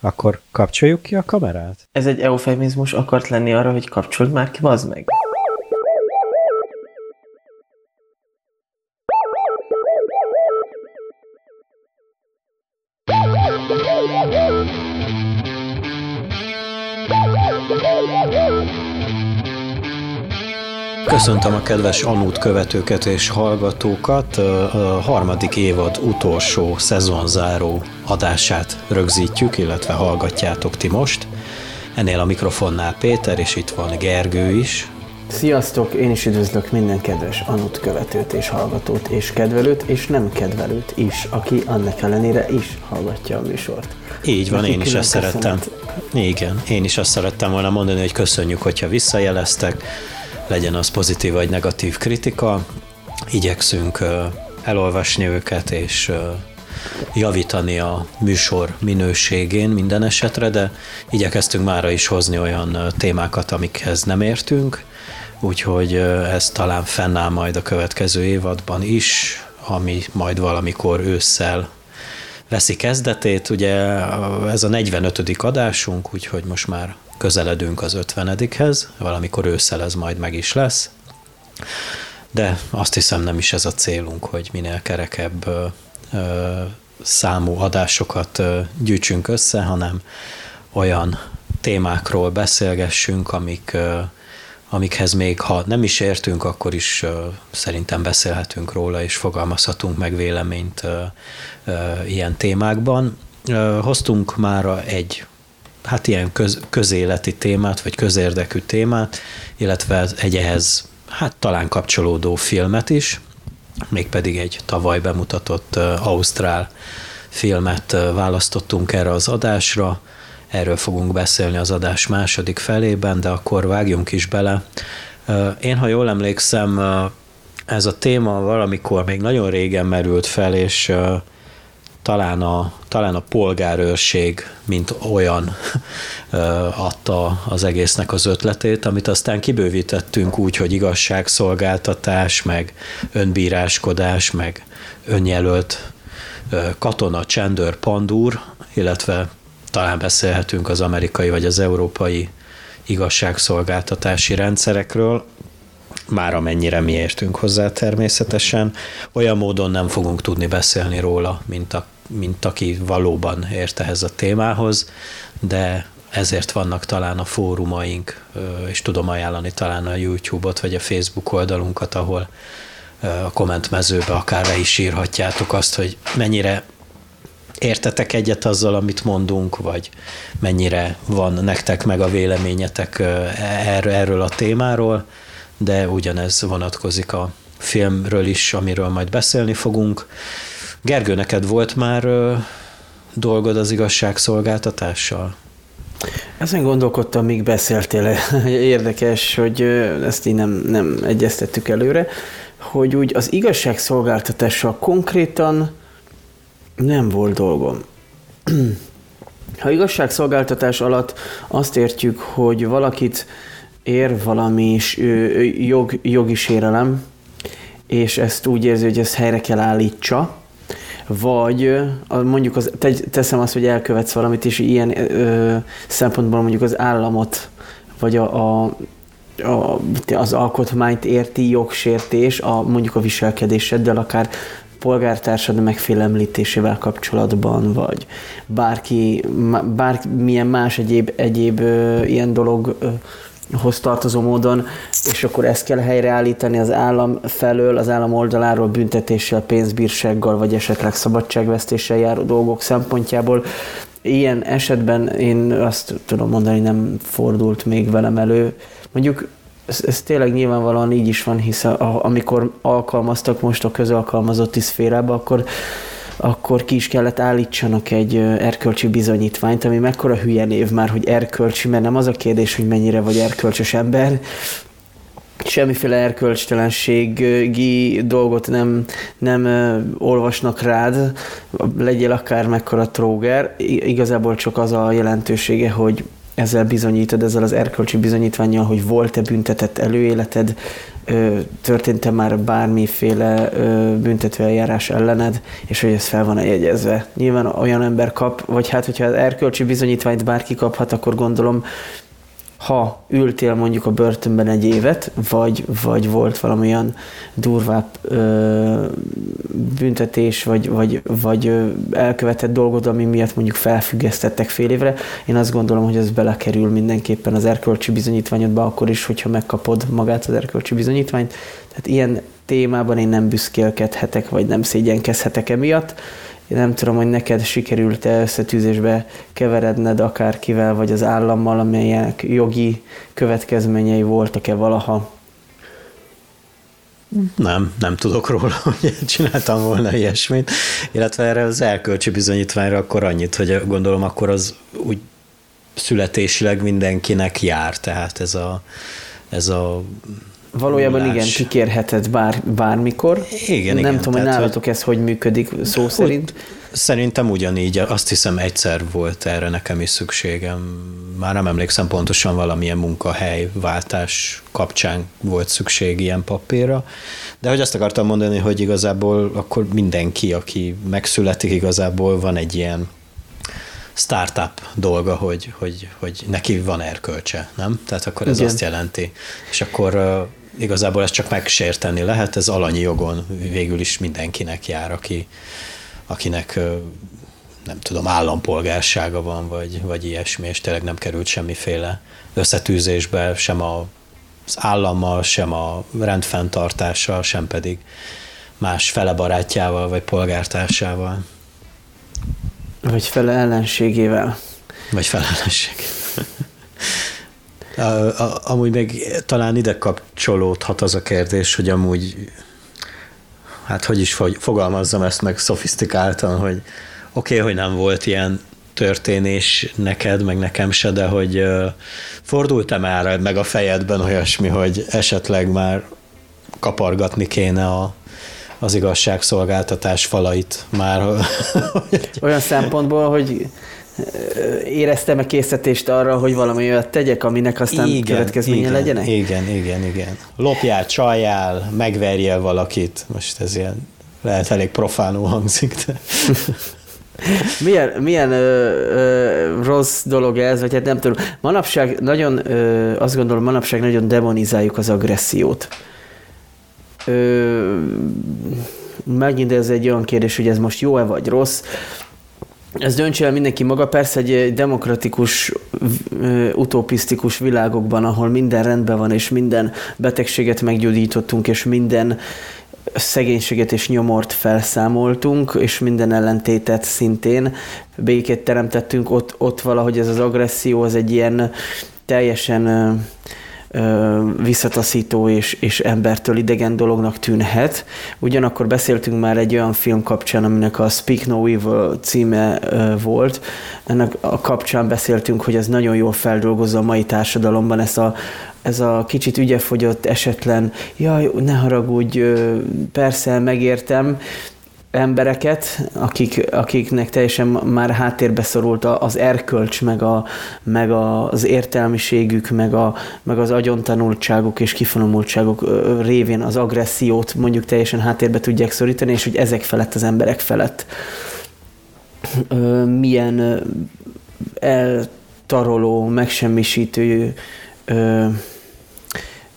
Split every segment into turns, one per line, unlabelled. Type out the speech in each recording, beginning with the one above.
Akkor kapcsoljuk ki a kamerát?
Ez egy eufemizmus akart lenni arra, hogy kapcsold már ki, bazd meg.
Köszöntöm a kedves Anút követőket és hallgatókat. A harmadik évad utolsó szezonzáró adását rögzítjük, illetve hallgatjátok ti most. Ennél a mikrofonnál Péter, és itt van Gergő is.
Sziasztok, én is üdvözlök minden kedves Anut követőt és hallgatót és kedvelőt, és nem kedvelőt is, aki annak ellenére is hallgatja a műsort.
Így van, Neki én is ezt szerettem. Igen, én is azt szerettem volna mondani, hogy köszönjük, hogyha visszajeleztek legyen az pozitív vagy negatív kritika. Igyekszünk elolvasni őket és javítani a műsor minőségén minden esetre, de igyekeztünk mára is hozni olyan témákat, amikhez nem értünk, úgyhogy ez talán fennáll majd a következő évadban is, ami majd valamikor ősszel veszi kezdetét. Ugye ez a 45. adásunk, úgyhogy most már közeledünk az 50-hez, valamikor ősszel ez majd meg is lesz, de azt hiszem nem is ez a célunk, hogy minél kerekebb ö, ö, számú adásokat ö, gyűjtsünk össze, hanem olyan témákról beszélgessünk, amik, amikhez még ha nem is értünk, akkor is szerintem beszélhetünk róla, és fogalmazhatunk meg véleményt ilyen témákban. Hoztunk már egy hát ilyen köz, közéleti témát, vagy közérdekű témát, illetve egy ehhez hát talán kapcsolódó filmet is, mégpedig egy tavaly bemutatott uh, Ausztrál filmet uh, választottunk erre az adásra, erről fogunk beszélni az adás második felében, de akkor vágjunk is bele. Uh, én, ha jól emlékszem, ez a téma valamikor még nagyon régen merült fel, és talán a, talán a polgárőrség, mint olyan adta az egésznek az ötletét, amit aztán kibővítettünk úgy, hogy igazságszolgáltatás, meg önbíráskodás, meg önjelölt katona, csendőr, pandúr, illetve talán beszélhetünk az amerikai vagy az európai igazságszolgáltatási rendszerekről, már amennyire mi értünk hozzá természetesen. Olyan módon nem fogunk tudni beszélni róla, mint, a, mint aki valóban ért ehhez a témához, de ezért vannak talán a fórumaink, és tudom ajánlani talán a YouTube-ot vagy a Facebook oldalunkat, ahol a kommentmezőbe akár le is írhatjátok azt, hogy mennyire értetek egyet azzal, amit mondunk, vagy mennyire van nektek meg a véleményetek erről, erről a témáról de ugyanez vonatkozik a filmről is, amiről majd beszélni fogunk. Gergő, neked volt már ö, dolgod az igazságszolgáltatással?
Ezen gondolkodtam, míg beszéltél. Érdekes, hogy ezt így nem, nem egyeztettük előre, hogy úgy az igazságszolgáltatással konkrétan nem volt dolgom. Ha igazságszolgáltatás alatt azt értjük, hogy valakit ér valami jog, jogi sérelem, és ezt úgy érzi, hogy ezt helyre kell állítsa, vagy mondjuk az, teszem azt, hogy elkövetsz valamit, és ilyen ö, szempontból mondjuk az államot, vagy a, a, a, az alkotmányt érti jogsértés, a, mondjuk a viselkedéseddel, akár polgártársad megfélemlítésével kapcsolatban, vagy bárki, bármilyen más egyéb, egyéb ö, ilyen dolog ö, hoz tartozó módon, és akkor ezt kell helyreállítani az állam felől, az állam oldaláról büntetéssel, pénzbírsággal, vagy esetleg szabadságvesztéssel járó dolgok szempontjából. Ilyen esetben én azt tudom mondani, nem fordult még velem elő. Mondjuk ez, ez tényleg nyilvánvalóan így is van, hisz a, amikor alkalmaztak most a közalkalmazotti szférába, akkor akkor ki is kellett állítsanak egy erkölcsi bizonyítványt, ami mekkora hülye név már, hogy erkölcsi, mert nem az a kérdés, hogy mennyire vagy erkölcsös ember, semmiféle erkölcstelenségi dolgot nem, nem olvasnak rád, legyél akár mekkora tróger, igazából csak az a jelentősége, hogy ezzel bizonyítod, ezzel az erkölcsi bizonyítványjal, hogy volt-e büntetett előéleted, történt-e már bármiféle büntetőeljárás ellened, és hogy ez fel van-e jegyezve. Nyilván olyan ember kap, vagy hát, hogyha az erkölcsi bizonyítványt bárki kaphat, akkor gondolom ha ültél mondjuk a börtönben egy évet, vagy, vagy volt valamilyen durvább ö, büntetés, vagy, vagy, vagy elkövetett dolgod, ami miatt mondjuk felfüggesztettek fél évre, én azt gondolom, hogy ez belekerül mindenképpen az erkölcsi bizonyítványodba, akkor is, hogyha megkapod magát az erkölcsi bizonyítványt. Tehát ilyen témában én nem büszkélkedhetek, vagy nem szégyenkezhetek emiatt én nem tudom, hogy neked sikerült-e összetűzésbe keveredned akárkivel, vagy az állammal, amelyek jogi következményei voltak-e valaha?
Nem, nem tudok róla, hogy csináltam volna ilyesmit. Illetve erre az elkölcsi bizonyítványra akkor annyit, hogy gondolom akkor az úgy születésileg mindenkinek jár, tehát ez a, ez a
Valójában igen, kikérheted bár, bármikor.
Igen,
Nem
igen,
tudom, hogy nálatok ez hogy működik szó úgy, szerint.
Szerintem ugyanígy, azt hiszem egyszer volt erre nekem is szükségem. Már nem emlékszem pontosan valamilyen munkahely váltás kapcsán volt szükség ilyen papírra. De hogy azt akartam mondani, hogy igazából akkor mindenki, aki megszületik, igazából van egy ilyen startup dolga, hogy, hogy, hogy neki van erkölcse, nem? Tehát akkor ez Igen. azt jelenti. És akkor igazából ezt csak megsérteni lehet, ez alanyi jogon végül is mindenkinek jár, aki, akinek nem tudom, állampolgársága van, vagy, vagy ilyesmi, és tényleg nem került semmiféle összetűzésbe, sem a, az állammal, sem a rendfenntartással, sem pedig más fele barátjával, vagy polgártársával.
Vagy fele ellenségével.
Vagy fele ellenségével. Amúgy meg talán ide kapcsolódhat az a kérdés, hogy amúgy, hát hogy is fogalmazzam ezt meg szofisztikáltan, hogy oké, okay, hogy nem volt ilyen történés neked, meg nekem se, de hogy fordult-e már meg a fejedben olyasmi, hogy esetleg már kapargatni kéne a, az igazságszolgáltatás falait már.
Olyan szempontból, hogy éreztem-e készítést arra, hogy valami olyat tegyek, aminek aztán igen, következménye
igen,
legyenek?
Igen, igen, igen. Lopjál, csaljál, megverjél valakit. Most ez ilyen lehet elég profánul hangzik, de...
milyen milyen ö, ö, rossz dolog ez, vagy hát nem tudom. Manapság nagyon, ö, azt gondolom, manapság nagyon demonizáljuk az agressziót. Ö, megint ez egy olyan kérdés, hogy ez most jó-e vagy rossz ez döntse el mindenki maga, persze egy demokratikus, utopisztikus világokban, ahol minden rendben van, és minden betegséget meggyógyítottunk, és minden szegénységet és nyomort felszámoltunk, és minden ellentétet szintén békét teremtettünk, ott, ott valahogy ez az agresszió az egy ilyen teljesen visszataszító és, és embertől idegen dolognak tűnhet. Ugyanakkor beszéltünk már egy olyan film kapcsán, aminek a Speak No Evil címe volt. Ennek a kapcsán beszéltünk, hogy ez nagyon jól feldolgozza a mai társadalomban ezt a, ez a kicsit ügyefogyott, esetlen, jaj, ne haragudj, persze, megértem, embereket, akik, akiknek teljesen már háttérbe szorult az erkölcs, meg, a, meg az értelmiségük, meg, a, meg az agyontanultságuk és kifonomultságuk révén az agressziót mondjuk teljesen háttérbe tudják szorítani, és hogy ezek felett az emberek felett milyen eltaroló, megsemmisítő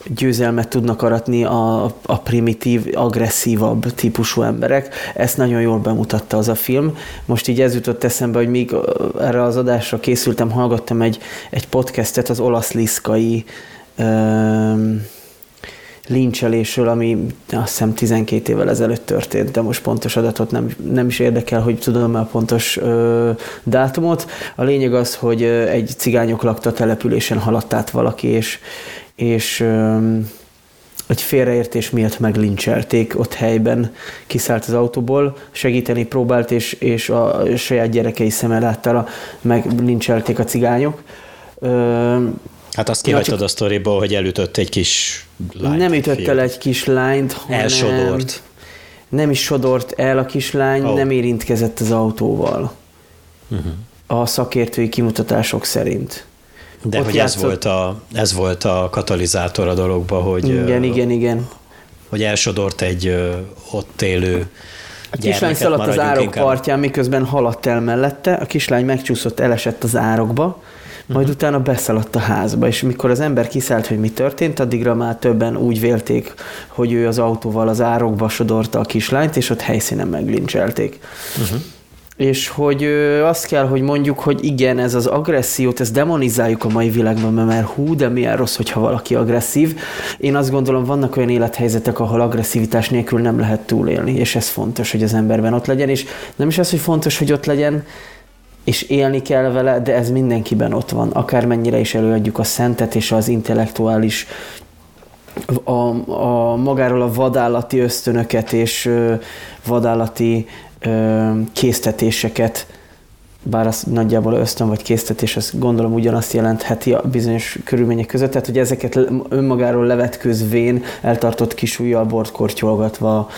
győzelmet tudnak aratni a, a primitív, agresszívabb típusú emberek. Ezt nagyon jól bemutatta az a film. Most így ez jutott eszembe, hogy még erre az adásra készültem, hallgattam egy, egy podcastet az olasz liszkai um, lincselésről, ami azt hiszem 12 évvel ezelőtt történt, de most pontos adatot nem, nem is érdekel, hogy tudom a pontos ö, dátumot. A lényeg az, hogy egy cigányok lakta településen haladt át valaki, és, és egy félreértés miatt meglincselték ott helyben, kiszállt az autóból, segíteni próbált, és, és a saját gyerekei szeme láttára meglincselték a cigányok.
Hát azt kihagytad ja, a sztoriból, hogy elütött egy kis
lányt. Nem ütött el egy kis lányt, hanem...
Elsodort.
Nem is sodort el a kislány, oh. nem érintkezett az autóval. Uh-huh. A szakértői kimutatások szerint.
De hogy játszott... ez, volt a, ez volt a katalizátor a dologba, hogy...
Igen, igen, igen.
Hogy elsodort egy ott élő
a kislány szaladt az árok inkább. partján, miközben haladt el mellette, a kislány megcsúszott, elesett az árokba, majd uh-huh. utána beszaladt a házba, és mikor az ember kiszállt, hogy mi történt, addigra már többen úgy vélték, hogy ő az autóval az árokba sodorta a kislányt, és ott helyszínen meglincselték. Uh-huh és hogy azt kell, hogy mondjuk, hogy igen, ez az agressziót, ezt demonizáljuk a mai világban, mert hú, de milyen rossz, hogyha valaki agresszív. Én azt gondolom, vannak olyan élethelyzetek, ahol agresszivitás nélkül nem lehet túlélni, és ez fontos, hogy az emberben ott legyen, és nem is az, hogy fontos, hogy ott legyen, és élni kell vele, de ez mindenkiben ott van. Akármennyire is előadjuk a szentet és az intellektuális a, a magáról a vadállati ösztönöket és vadállati késztetéseket, bár az nagyjából ösztön vagy késztetés, azt gondolom ugyanazt jelentheti a bizonyos körülmények között, tehát hogy ezeket önmagáról levetközvén eltartott kis ujjal bordkortyolgatva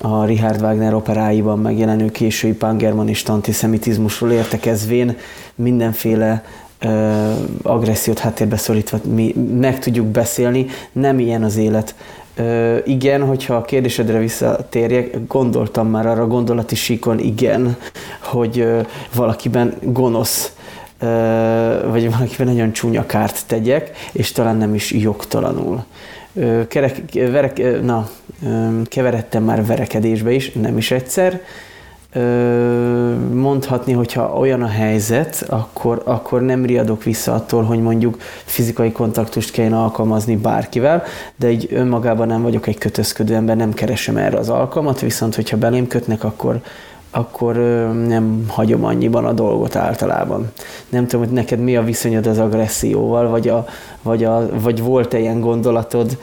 a Richard Wagner operáiban megjelenő késői pangermanista antiszemitizmusról értekezvén mindenféle agressziót háttérbe szorítva mi meg tudjuk beszélni, nem ilyen az élet. Ö, igen, hogyha a kérdésedre visszatérjek, gondoltam már arra gondolati síkon, igen, hogy ö, valakiben gonosz ö, vagy valakiben nagyon csúnya kárt tegyek, és talán nem is jogtalanul. Ö, kerek, verek, na, ö, keveredtem már verekedésbe is, nem is egyszer, mondhatni, hogyha olyan a helyzet, akkor, akkor nem riadok vissza attól, hogy mondjuk fizikai kontaktust kellene alkalmazni bárkivel, de így önmagában nem vagyok egy kötözködő ember, nem keresem erre az alkalmat, viszont hogyha belém kötnek, akkor, akkor nem hagyom annyiban a dolgot általában. Nem tudom, hogy neked mi a viszonyod az agresszióval, vagy, a, vagy, a, vagy volt-e ilyen gondolatod,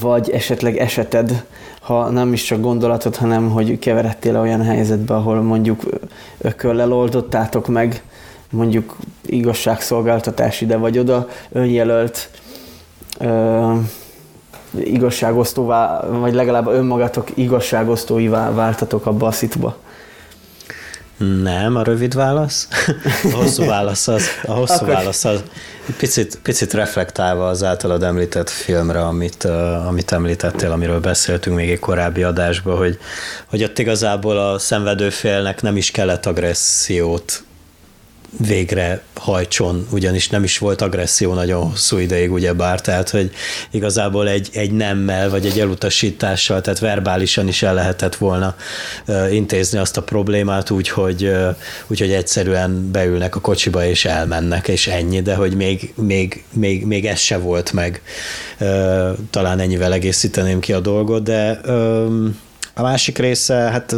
vagy esetleg eseted, ha nem is csak gondolatod, hanem hogy keveredtél olyan helyzetbe, ahol mondjuk ököllel oldottátok meg, mondjuk igazságszolgáltatás ide vagy oda, önjelölt ö, igazságosztóvá, vagy legalább önmagatok igazságosztóivá váltatok abba a szituba.
Nem, a rövid válasz. A hosszú válasz az, a hosszú Akkor... válasz az picit, picit reflektálva az általad említett filmre, amit, uh, amit említettél, amiről beszéltünk még egy korábbi adásban, hogy, hogy ott igazából a szenvedőfélnek nem is kellett agressziót végre hajtson, ugyanis nem is volt agresszió nagyon hosszú ideig, ugyebár, tehát hogy igazából egy, egy nemmel, vagy egy elutasítással, tehát verbálisan is el lehetett volna intézni azt a problémát úgy, hogy, úgy, hogy egyszerűen beülnek a kocsiba és elmennek, és ennyi, de hogy még, még, még, még ez se volt meg. Talán ennyivel egészíteném ki a dolgot, de a másik része, hát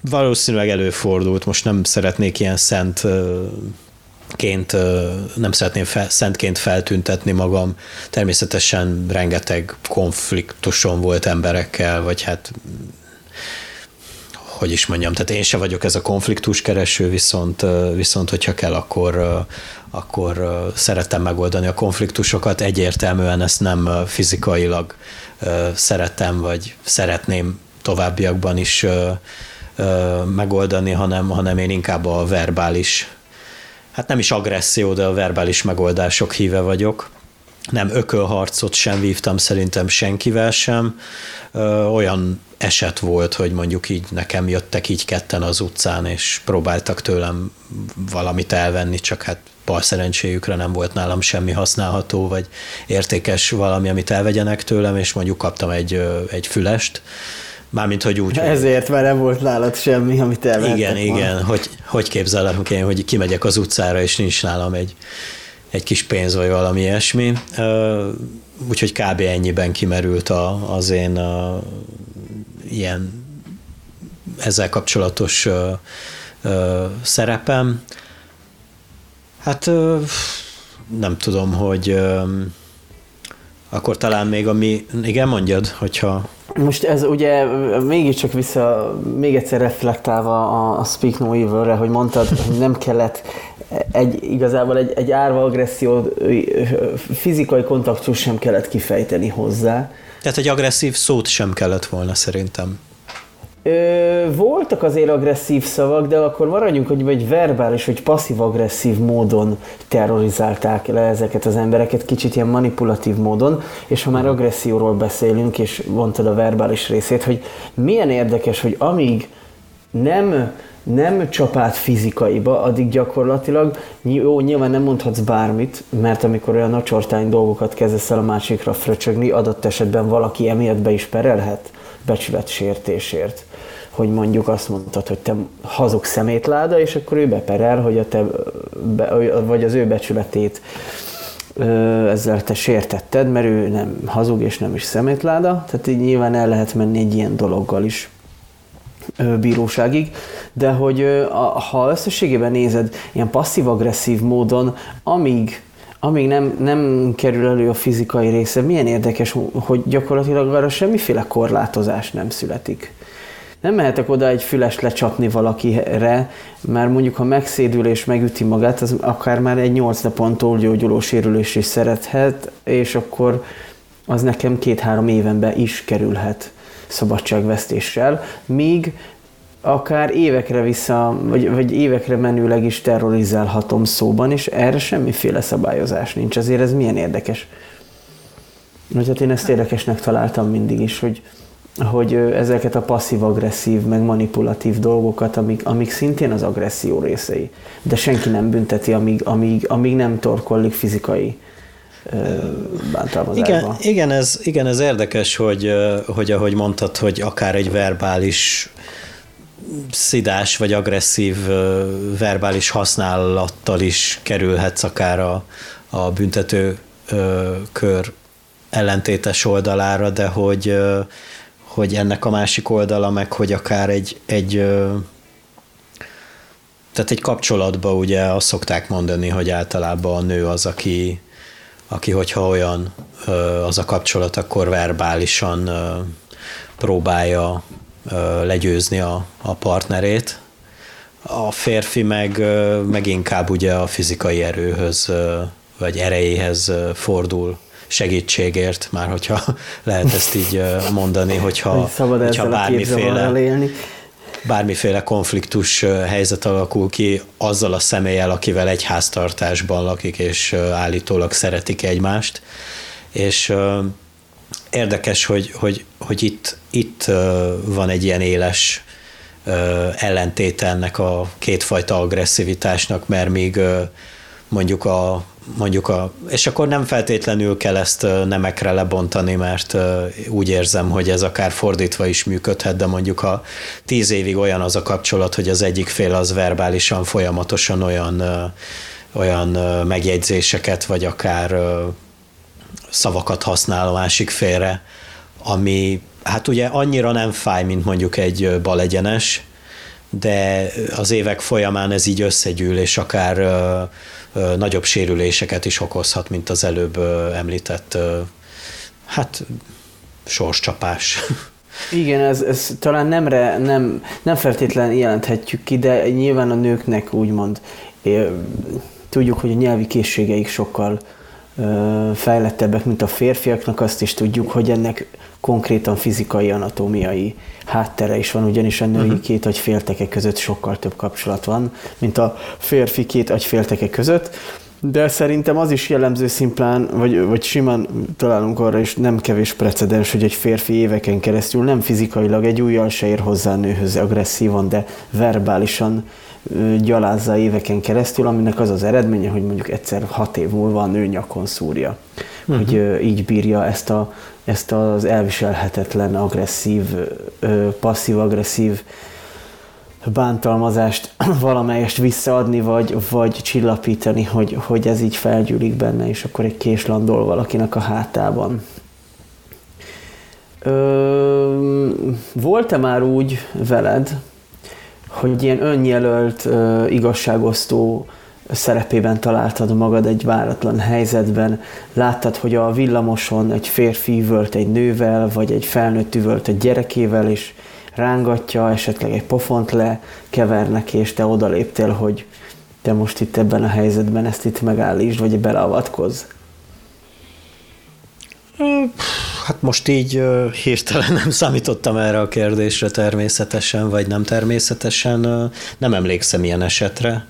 valószínűleg előfordult, most nem szeretnék ilyen szent ként, nem szeretném fel, szentként feltüntetni magam. Természetesen rengeteg konfliktusom volt emberekkel, vagy hát hogy is mondjam, tehát én se vagyok ez a konfliktus kereső, viszont, viszont hogyha kell, akkor, akkor szeretem megoldani a konfliktusokat. Egyértelműen ezt nem fizikailag szeretem, vagy szeretném továbbiakban is megoldani, hanem, hanem én inkább a verbális, hát nem is agresszió, de a verbális megoldások híve vagyok. Nem ökölharcot sem vívtam szerintem senkivel sem. Olyan eset volt, hogy mondjuk így nekem jöttek így ketten az utcán, és próbáltak tőlem valamit elvenni, csak hát bal szerencséjükre nem volt nálam semmi használható, vagy értékes valami, amit elvegyenek tőlem, és mondjuk kaptam egy, egy fülest, Mármint, hogy úgy.
Ezért, mert nem volt nálad semmi, amit elvettek
Igen, ma. igen. Hogy, hogy képzelem én, hogy kimegyek az utcára, és nincs nálam egy, egy kis pénz, vagy valami ilyesmi. Úgyhogy kb. ennyiben kimerült a, az én a, ilyen ezzel kapcsolatos ö, ö, szerepem. Hát ö, nem tudom, hogy ö, akkor talán még a mi... Igen, mondjad, hogyha...
Most ez ugye mégiscsak vissza, még egyszer reflektálva a, a Speak No Evil-re, hogy mondtad, hogy nem kellett egy, igazából egy, egy árva agresszió, fizikai kontaktus sem kellett kifejteni hozzá.
Tehát egy agresszív szót sem kellett volna szerintem.
Ö, voltak azért agresszív szavak, de akkor maradjunk, hogy vagy verbális, vagy passzív-agresszív módon terrorizálták le ezeket az embereket, kicsit ilyen manipulatív módon, és ha már agresszióról beszélünk, és mondtad a verbális részét, hogy milyen érdekes, hogy amíg nem nem csapát fizikaiba, addig gyakorlatilag jó, nyilván nem mondhatsz bármit, mert amikor olyan acsortány dolgokat kezdesz el a másikra fröcsögni, adott esetben valaki emiatt be is perelhet becsületsértésért. Hogy mondjuk azt mondtad, hogy te hazug szemétláda, és akkor ő beperel, hogy a te, vagy az ő becsületét ezzel te sértetted, mert ő nem hazug és nem is szemétláda, tehát így nyilván el lehet menni egy ilyen dologgal is bíróságig, de hogy ha összességében nézed ilyen passzív-agresszív módon, amíg amíg nem, nem kerül elő a fizikai része, milyen érdekes, hogy gyakorlatilag arra semmiféle korlátozás nem születik. Nem mehetek oda egy füles lecsapni valakire, mert mondjuk ha megszédül és megüti magát, az akár már egy nyolc napon gyógyuló sérülés is szerethet, és akkor az nekem két-három évenbe is kerülhet szabadságvesztéssel, míg akár évekre vissza, vagy, vagy évekre menőleg is terrorizálhatom szóban, és erre semmiféle szabályozás nincs. Azért ez milyen érdekes. Vagy hát én ezt érdekesnek találtam mindig is, hogy, hogy ezeket a passzív-agresszív, meg manipulatív dolgokat, amik, amik szintén az agresszió részei, de senki nem bünteti, amíg, amíg, amíg nem torkollik fizikai
igen, igen, ez, igen, ez érdekes, hogy, hogy ahogy mondtad, hogy akár egy verbális szidás vagy agresszív verbális használattal is kerülhetsz akár a, a büntető kör ellentétes oldalára, de hogy, hogy ennek a másik oldala meg, hogy akár egy, egy tehát egy kapcsolatban ugye azt szokták mondani, hogy általában a nő az, aki, aki hogyha olyan az a kapcsolat, akkor verbálisan próbálja legyőzni a, a partnerét. A férfi meg, meg inkább ugye a fizikai erőhöz vagy erejéhez fordul segítségért, már hogyha lehet ezt így mondani, hogyha,
Szabad
hogyha bármiféle, bármiféle konfliktus helyzet alakul ki azzal a személlyel, akivel egy háztartásban lakik, és állítólag szeretik egymást. És érdekes, hogy, hogy, hogy itt, itt van egy ilyen éles ellentéte ennek a kétfajta agresszivitásnak, mert még mondjuk a, mondjuk a, és akkor nem feltétlenül kell ezt nemekre lebontani, mert úgy érzem, hogy ez akár fordítva is működhet, de mondjuk ha tíz évig olyan az a kapcsolat, hogy az egyik fél az verbálisan folyamatosan olyan, olyan megjegyzéseket, vagy akár szavakat használ a másik félre, ami hát ugye annyira nem fáj, mint mondjuk egy balegyenes, de az évek folyamán ez így összegyűl, és akár ö, ö, nagyobb sérüléseket is okozhat, mint az előbb ö, említett, ö, hát sorscsapás.
Igen, ez, ez talán nemre, nem, nem feltétlenül jelenthetjük ki, de nyilván a nőknek úgymond tudjuk, hogy a nyelvi készségeik sokkal fejlettebbek, mint a férfiaknak, azt is tudjuk, hogy ennek konkrétan fizikai, anatómiai háttere is van, ugyanis a női uh-huh. két agyfélteke között sokkal több kapcsolat van, mint a férfi két agyfélteke között. De szerintem az is jellemző szimplán, vagy, vagy simán találunk arra is nem kevés precedens, hogy egy férfi éveken keresztül nem fizikailag egy újjal se ér hozzá a nőhöz agresszívan, de verbálisan gyalázza éveken keresztül, aminek az az eredménye, hogy mondjuk egyszer hat év múlva a nő nyakon szúrja. Uh-huh. Hogy így bírja ezt, a, ezt az elviselhetetlen, agresszív, passzív-agresszív bántalmazást valamelyest visszaadni, vagy, vagy csillapítani, hogy, hogy ez így felgyűlik benne, és akkor egy kés landol valakinek a hátában. Ö, volt-e már úgy veled, hogy ilyen önjelölt, uh, igazságosztó szerepében találtad magad egy váratlan helyzetben, láttad, hogy a villamoson egy férfi üvölt egy nővel, vagy egy felnőtt üvölt egy gyerekével, és rángatja, esetleg egy pofont le kevernek, és te odaléptél, hogy te most itt ebben a helyzetben ezt itt megállítsd, vagy beleavatkozz?
Hát most így hirtelen nem számítottam erre a kérdésre természetesen, vagy nem természetesen. Nem emlékszem ilyen esetre,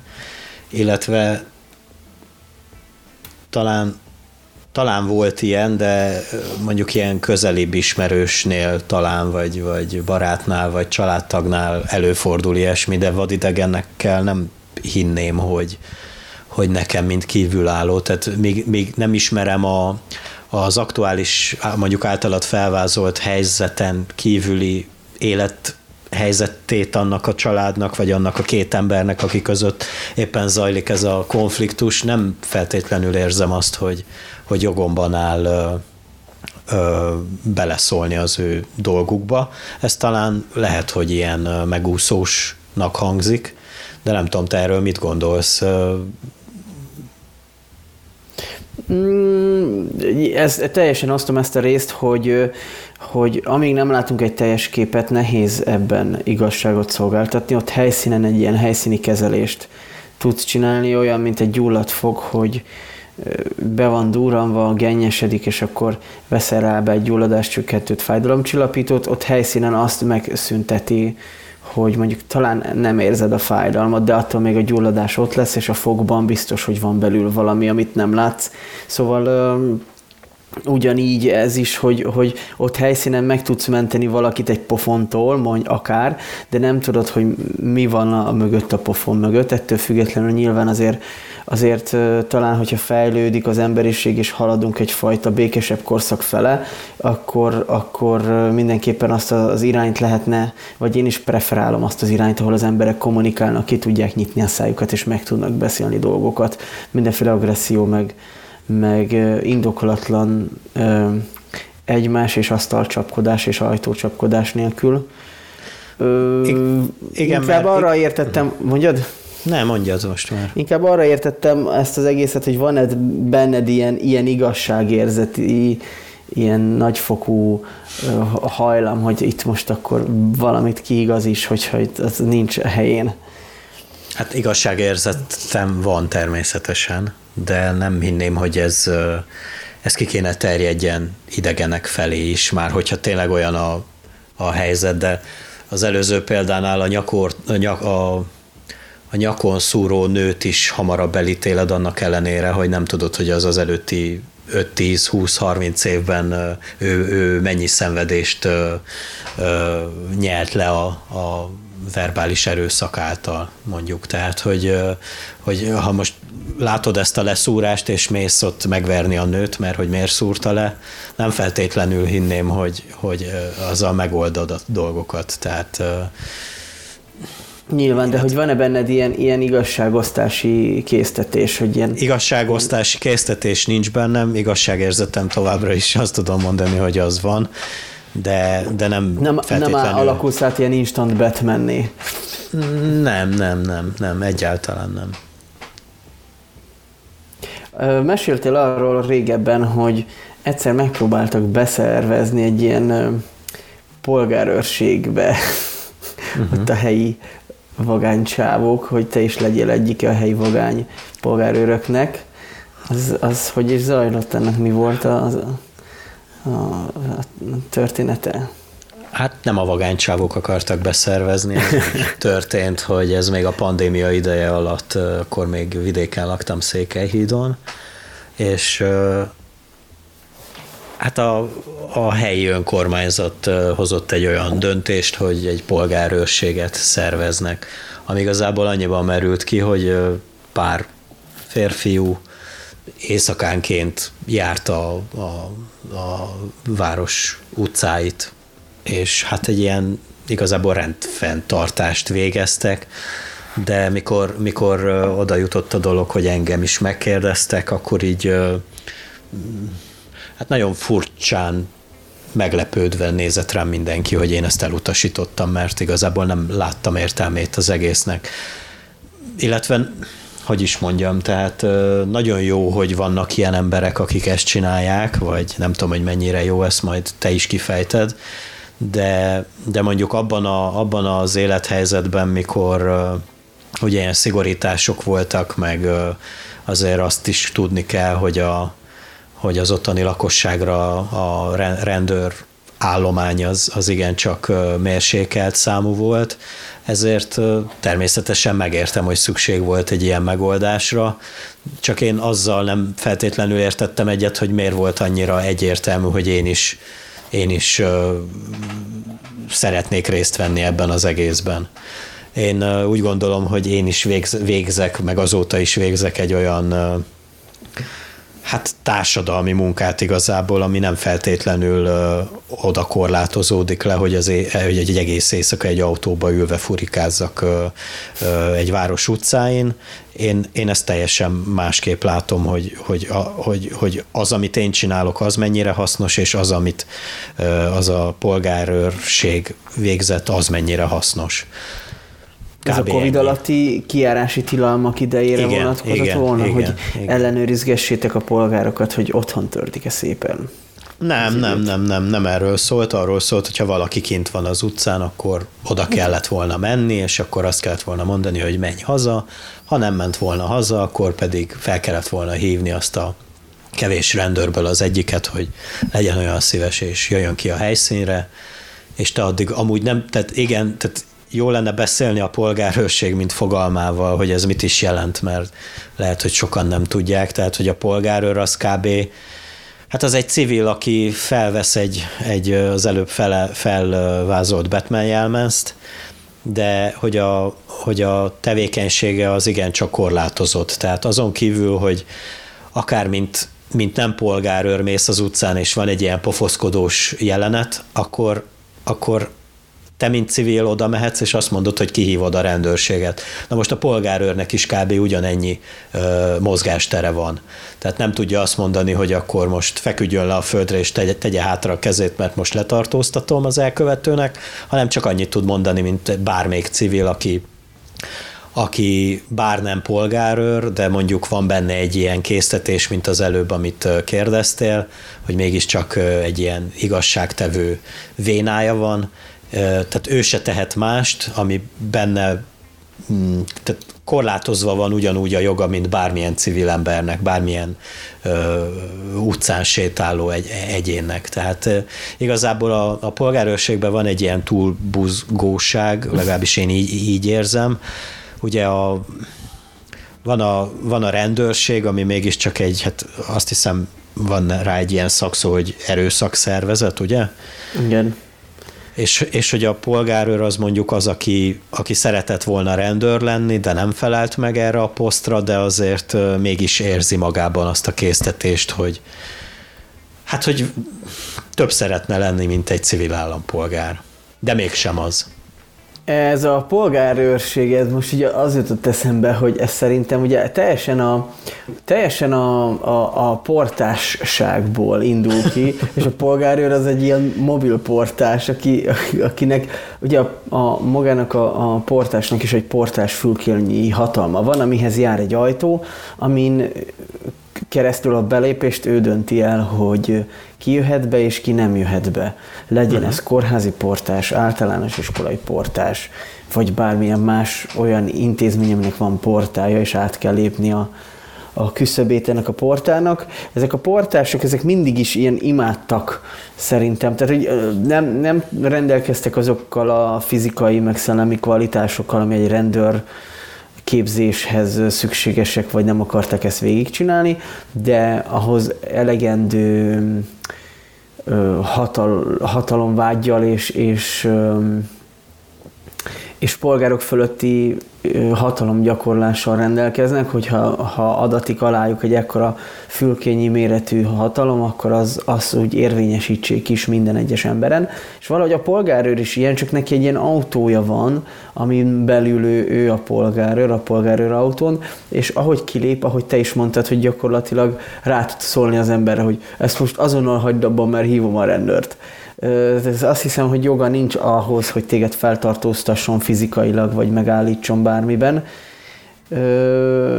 illetve talán, talán volt ilyen, de mondjuk ilyen közelibb ismerősnél talán, vagy, vagy barátnál, vagy családtagnál előfordul ilyesmi, de vadidegennekkel nem hinném, hogy, hogy nekem, mint kívülálló, tehát még, még nem ismerem a, az aktuális, mondjuk általad felvázolt helyzeten kívüli élet helyzetét annak a családnak, vagy annak a két embernek, aki között éppen zajlik ez a konfliktus, nem feltétlenül érzem azt, hogy, hogy jogomban áll ö, ö, beleszólni az ő dolgukba. Ez talán lehet, hogy ilyen megúszósnak hangzik, de nem tudom, te erről mit gondolsz?
Mm, ez, teljesen osztom ezt a részt, hogy, hogy amíg nem látunk egy teljes képet, nehéz ebben igazságot szolgáltatni. Ott helyszínen egy ilyen helyszíni kezelést tudsz csinálni, olyan, mint egy gyulladt fog, hogy be van durranva, gennyesedik, és akkor veszel rá be egy gyulladáscsökkentőt, fájdalomcsillapítót, ott helyszínen azt megszünteti hogy mondjuk talán nem érzed a fájdalmat, de attól még a gyulladás ott lesz, és a fogban biztos, hogy van belül valami, amit nem látsz. Szóval ugyanígy ez is, hogy, hogy ott helyszínen meg tudsz menteni valakit egy pofontól, mondj akár, de nem tudod, hogy mi van a, mögött a pofon mögött, ettől függetlenül nyilván azért azért talán, hogyha fejlődik az emberiség, és haladunk egyfajta békesebb korszak fele, akkor, akkor mindenképpen azt az irányt lehetne, vagy én is preferálom azt az irányt, ahol az emberek kommunikálnak, ki tudják nyitni a szájukat, és meg tudnak beszélni dolgokat. Mindenféle agresszió, meg, meg indokolatlan egymás és asztalcsapkodás és ajtócsapkodás nélkül. Ö, igen, inkább mert... arra értettem, mondjad?
Nem, mondja az most már.
Inkább arra értettem ezt az egészet, hogy van-e benned ilyen, ilyen igazságérzeti, ilyen nagyfokú hajlam, hogy itt most akkor valamit kiigazíts, hogyha itt az nincs a helyén.
Hát igazságérzetem van természetesen, de nem hinném, hogy ez, ez ki kéne terjedjen idegenek felé is, már hogyha tényleg olyan a, a helyzet, de az előző példánál a, nyakor, a, nyak, a a nyakon szúró nőt is hamarabb elítéled annak ellenére, hogy nem tudod, hogy az az előtti 5-10-20-30 évben ő, ő mennyi szenvedést nyert le a, a verbális erőszak által, mondjuk. Tehát, hogy, hogy ha most látod ezt a leszúrást, és mész ott megverni a nőt, mert hogy miért szúrta le, nem feltétlenül hinném, hogy, hogy azzal megoldod a dolgokat. Tehát
Nyilván, de hogy van-e benned ilyen, ilyen igazságosztási késztetés, hogy ilyen...
Igazságosztási késztetés nincs bennem, igazságérzetem továbbra is azt tudom mondani, hogy az van, de, de nem
Nem, feltétlenül... nem alakulsz át ilyen instant Batmanné.
Nem, nem, nem, nem, egyáltalán nem.
Meséltél arról régebben, hogy egyszer megpróbáltak beszervezni egy ilyen polgárőrségbe uh-huh. ott a helyi vagánycsávók, hogy te is legyél egyik a helyi vagány polgárőröknek. Az, az hogy is zajlott ennek, mi volt a, a, története?
Hát nem a vagánycsávok akartak beszervezni, történt, hogy ez még a pandémia ideje alatt, akkor még vidéken laktam Székelyhídon, és Hát a, a helyi önkormányzat hozott egy olyan döntést, hogy egy polgárőrséget szerveznek, ami igazából annyiban merült ki, hogy pár férfiú éjszakánként járta a, a, a város utcáit, és hát egy ilyen igazából rendfenntartást végeztek, de mikor, mikor oda jutott a dolog, hogy engem is megkérdeztek, akkor így hát nagyon furcsán meglepődve nézett rám mindenki, hogy én ezt elutasítottam, mert igazából nem láttam értelmét az egésznek. Illetve, hogy is mondjam, tehát nagyon jó, hogy vannak ilyen emberek, akik ezt csinálják, vagy nem tudom, hogy mennyire jó, ezt majd te is kifejted, de, de mondjuk abban, a, abban az élethelyzetben, mikor ugye ilyen szigorítások voltak, meg azért azt is tudni kell, hogy a, hogy az ottani lakosságra a rendőr állomány az, az igencsak mérsékelt számú volt, ezért természetesen megértem, hogy szükség volt egy ilyen megoldásra, csak én azzal nem feltétlenül értettem egyet, hogy miért volt annyira egyértelmű, hogy én is, én is szeretnék részt venni ebben az egészben. Én úgy gondolom, hogy én is végzek, meg azóta is végzek egy olyan hát társadalmi munkát igazából, ami nem feltétlenül ö, oda korlátozódik le, hogy, az é, hogy egy egész éjszaka egy autóba ülve furikázzak ö, ö, egy város utcáin. Én, én ezt teljesen másképp látom, hogy, hogy, a, hogy, hogy az, amit én csinálok, az mennyire hasznos, és az, amit ö, az a polgárőrség végzett, az mennyire hasznos.
Ez a Covid ennyi. alatti kiárási tilalmak idejére igen, vonatkozott igen, volna, igen, hogy igen. ellenőrizgessétek a polgárokat, hogy otthon tördik-e szépen.
Nem, nem, nem, nem, nem erről szólt, arról szólt, hogyha valaki kint van az utcán, akkor oda kellett volna menni, és akkor azt kellett volna mondani, hogy menj haza, ha nem ment volna haza, akkor pedig fel kellett volna hívni azt a kevés rendőrből az egyiket, hogy legyen olyan szíves, és jöjjön ki a helyszínre, és te addig amúgy nem, tehát igen, tehát jó lenne beszélni a polgárőrség, mint fogalmával, hogy ez mit is jelent, mert lehet, hogy sokan nem tudják, tehát, hogy a polgárőr az kb. Hát az egy civil, aki felvesz egy, egy az előbb fele, felvázolt Batman jelmezt, de hogy a, hogy a tevékenysége az igen csak korlátozott. Tehát azon kívül, hogy akár mint, mint nem polgárőr mész az utcán, és van egy ilyen pofoszkodós jelenet, akkor, akkor te, mint civil oda mehetsz, és azt mondod, hogy kihívod a rendőrséget. Na most a polgárőrnek is kb. ugyanennyi ö, mozgástere van. Tehát nem tudja azt mondani, hogy akkor most feküdjön le a földre, és tegye, tegye hátra a kezét, mert most letartóztatom az elkövetőnek, hanem csak annyit tud mondani, mint bármelyik civil, aki aki bár nem polgárőr, de mondjuk van benne egy ilyen késztetés, mint az előbb, amit kérdeztél, hogy mégiscsak egy ilyen igazságtevő vénája van, tehát ő se tehet mást, ami benne mm, tehát korlátozva van ugyanúgy a joga, mint bármilyen civil embernek, bármilyen ö, utcán sétáló egy, egyénnek. Tehát ö, igazából a, a polgárőrségben van egy ilyen túlbuzgóság, legalábbis én így, így érzem. Ugye a, van, a, van a rendőrség, ami mégiscsak egy, hát azt hiszem van rá egy ilyen szakszó, hogy erőszakszervezet, ugye?
Igen
és, és hogy a polgárőr az mondjuk az, aki, aki szeretett volna rendőr lenni, de nem felelt meg erre a posztra, de azért mégis érzi magában azt a késztetést, hogy hát, hogy több szeretne lenni, mint egy civil állampolgár. De mégsem az.
Ez a polgárőrség, ez most ugye az jutott eszembe, hogy ez szerintem ugye teljesen a, teljesen a, a, a portásságból indul ki, és a polgárőr az egy ilyen mobil portás, aki, akinek ugye a, a magának a, a portásnak is egy portás fülkélnyi hatalma van, amihez jár egy ajtó, amin keresztül a belépést ő dönti el, hogy ki jöhet be és ki nem jöhet be. Legyen uh-huh. ez kórházi portás, általános iskolai portás, vagy bármilyen más olyan intézmény, aminek van portája, és át kell lépni a, a küszöbét ennek a portának. Ezek a portások, ezek mindig is ilyen imádtak szerintem. Tehát, hogy nem, nem rendelkeztek azokkal a fizikai, meg szellemi kvalitásokkal, ami egy rendőr képzéshez szükségesek, vagy nem akartak ezt végigcsinálni, de ahhoz elegendő hatal, hatalomvágyjal és, és, és polgárok fölötti hatalomgyakorlással rendelkeznek, hogyha ha adatik alájuk egy ekkora fülkényi méretű hatalom, akkor az, az úgy érvényesítsék is minden egyes emberen. És valahogy a polgárőr is ilyen, csak neki egy ilyen autója van, amin belül ő, ő a polgárőr, a polgárőr autón, és ahogy kilép, ahogy te is mondtad, hogy gyakorlatilag rá tud szólni az emberre, hogy ezt most azonnal hagyd abban, mert hívom a rendőrt azt hiszem, hogy joga nincs ahhoz, hogy téged feltartóztasson fizikailag, vagy megállítson bármiben,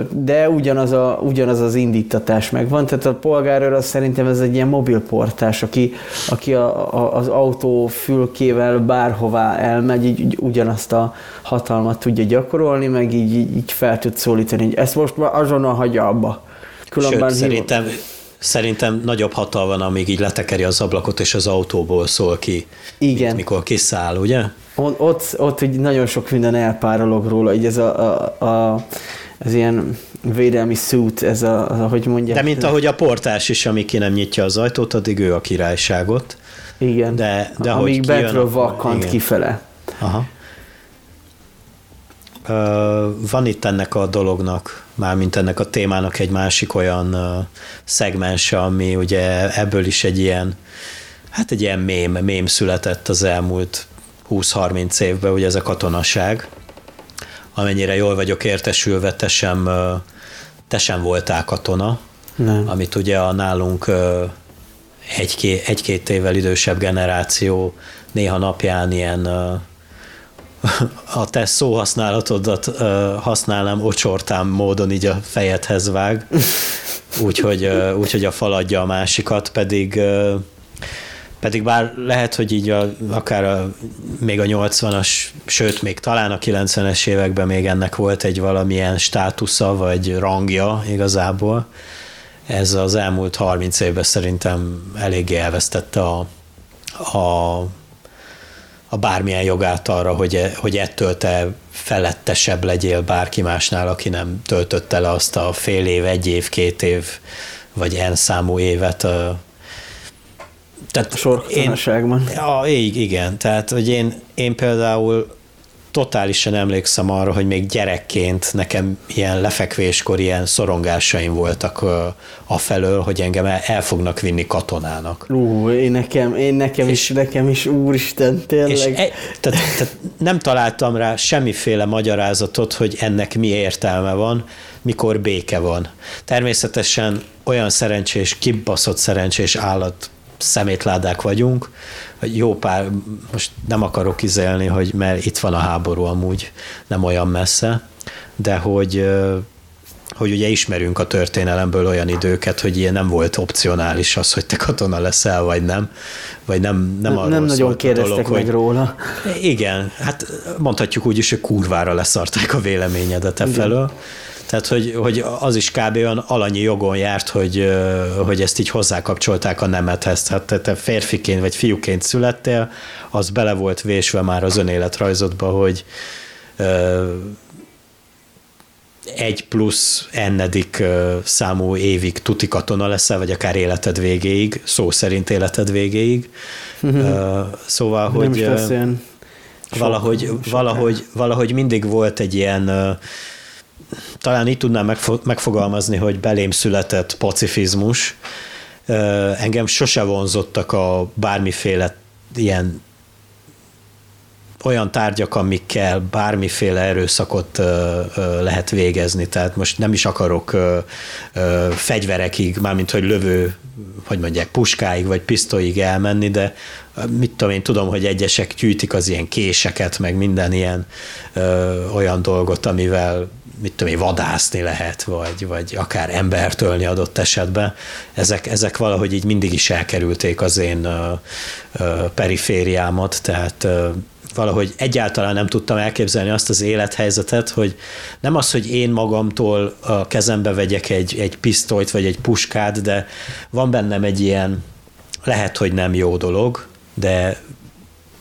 de ugyanaz, a, ugyanaz az indítatás megvan, tehát a polgárőr az szerintem ez egy ilyen mobilportás, aki, aki a, a, az autó fülkével bárhová elmegy, így ugyanazt a hatalmat tudja gyakorolni, meg így, így fel tud szólítani, hogy ezt most már azonnal hagyja abba.
Különben Sőt, szerintem, Szerintem nagyobb hatal van, amíg így letekeri az ablakot, és az autóból szól ki.
Igen.
Mint mikor kiszáll, ugye?
Ott, ott, ott így nagyon sok minden elpárolog róla, így ez a, a, a ez ilyen védelmi szút, ez a, a, hogy mondják.
De mint ahogy a portás is, ami ki nem nyitja az ajtót, addig ő a királyságot.
Igen,
de, de
amíg bentről vakkant kifele.
Aha. Van itt ennek a dolognak, mármint ennek a témának egy másik olyan szegmense, ami ugye ebből is egy ilyen, hát egy ilyen mém, mém született az elmúlt 20-30 évben, ugye ez a katonaság. Amennyire jól vagyok értesülve, te sem, te sem voltál katona,
Nem.
amit ugye a nálunk egy-két, egy-két évvel idősebb generáció néha napján ilyen a te szóhasználatodat használnám ocsortám módon így a fejedhez vág, úgyhogy, úgyhogy a faladja a másikat, pedig pedig bár lehet, hogy így a, akár a, még a 80-as, sőt, még talán a 90-es években még ennek volt egy valamilyen státusza, vagy rangja igazából. Ez az elmúlt 30 évben szerintem eléggé elvesztette a, a a bármilyen jogát arra, hogy, e, hogy ettől te felettesebb legyél bárki másnál, aki nem töltötte le azt a fél év, egy év, két év, vagy en számú évet.
Tehát a én,
ja, igen, tehát hogy én, én például totálisan emlékszem arra, hogy még gyerekként nekem ilyen lefekvéskor ilyen szorongásaim voltak a felől, hogy engem el fognak vinni katonának.
Ú, én nekem, én nekem és, is, nekem is, úristen, tényleg. És e,
tehát, tehát nem találtam rá semmiféle magyarázatot, hogy ennek mi értelme van, mikor béke van. Természetesen olyan szerencsés, kibaszott szerencsés állat szemétládák vagyunk, jó pár, most nem akarok izelni, hogy mert itt van a háború amúgy, nem olyan messze, de hogy hogy ugye ismerünk a történelemből olyan időket, hogy ilyen nem volt opcionális az, hogy te katona leszel, vagy nem, vagy nem, nem arról
Nem nagyon kérdeztek dolog, meg hogy, róla.
Igen, hát mondhatjuk úgy is, hogy kurvára leszarták a véleményedet e felől. Tehát, hogy, hogy az is kb. olyan alanyi jogon járt, hogy, hogy ezt így hozzákapcsolták a nemethez. Tehát te férfiként vagy fiúként születtél, az bele volt vésve már az önéletrajzodba, hogy egy plusz ennedik számú évig tuti katona leszel, vagy akár életed végéig, szó szerint életed végéig. Mm-hmm. Szóval, hogy
Nem
valahogy, valahogy, valahogy mindig volt egy ilyen talán így tudnám megfogalmazni, hogy belém született pacifizmus. Engem sose vonzottak a bármiféle ilyen olyan tárgyak, amikkel bármiféle erőszakot lehet végezni. Tehát most nem is akarok fegyverekig, mármint hogy lövő, hogy mondják, puskáig vagy pisztolyig elmenni, de mit tudom én, tudom, hogy egyesek gyűjtik az ilyen késeket, meg minden ilyen olyan dolgot, amivel mit tudom én, vadászni lehet, vagy, vagy akár embert ölni adott esetben. Ezek, ezek valahogy így mindig is elkerülték az én ö, ö, perifériámat, tehát ö, valahogy egyáltalán nem tudtam elképzelni azt az élethelyzetet, hogy nem az, hogy én magamtól a kezembe vegyek egy, egy pisztolyt vagy egy puskát, de van bennem egy ilyen, lehet, hogy nem jó dolog, de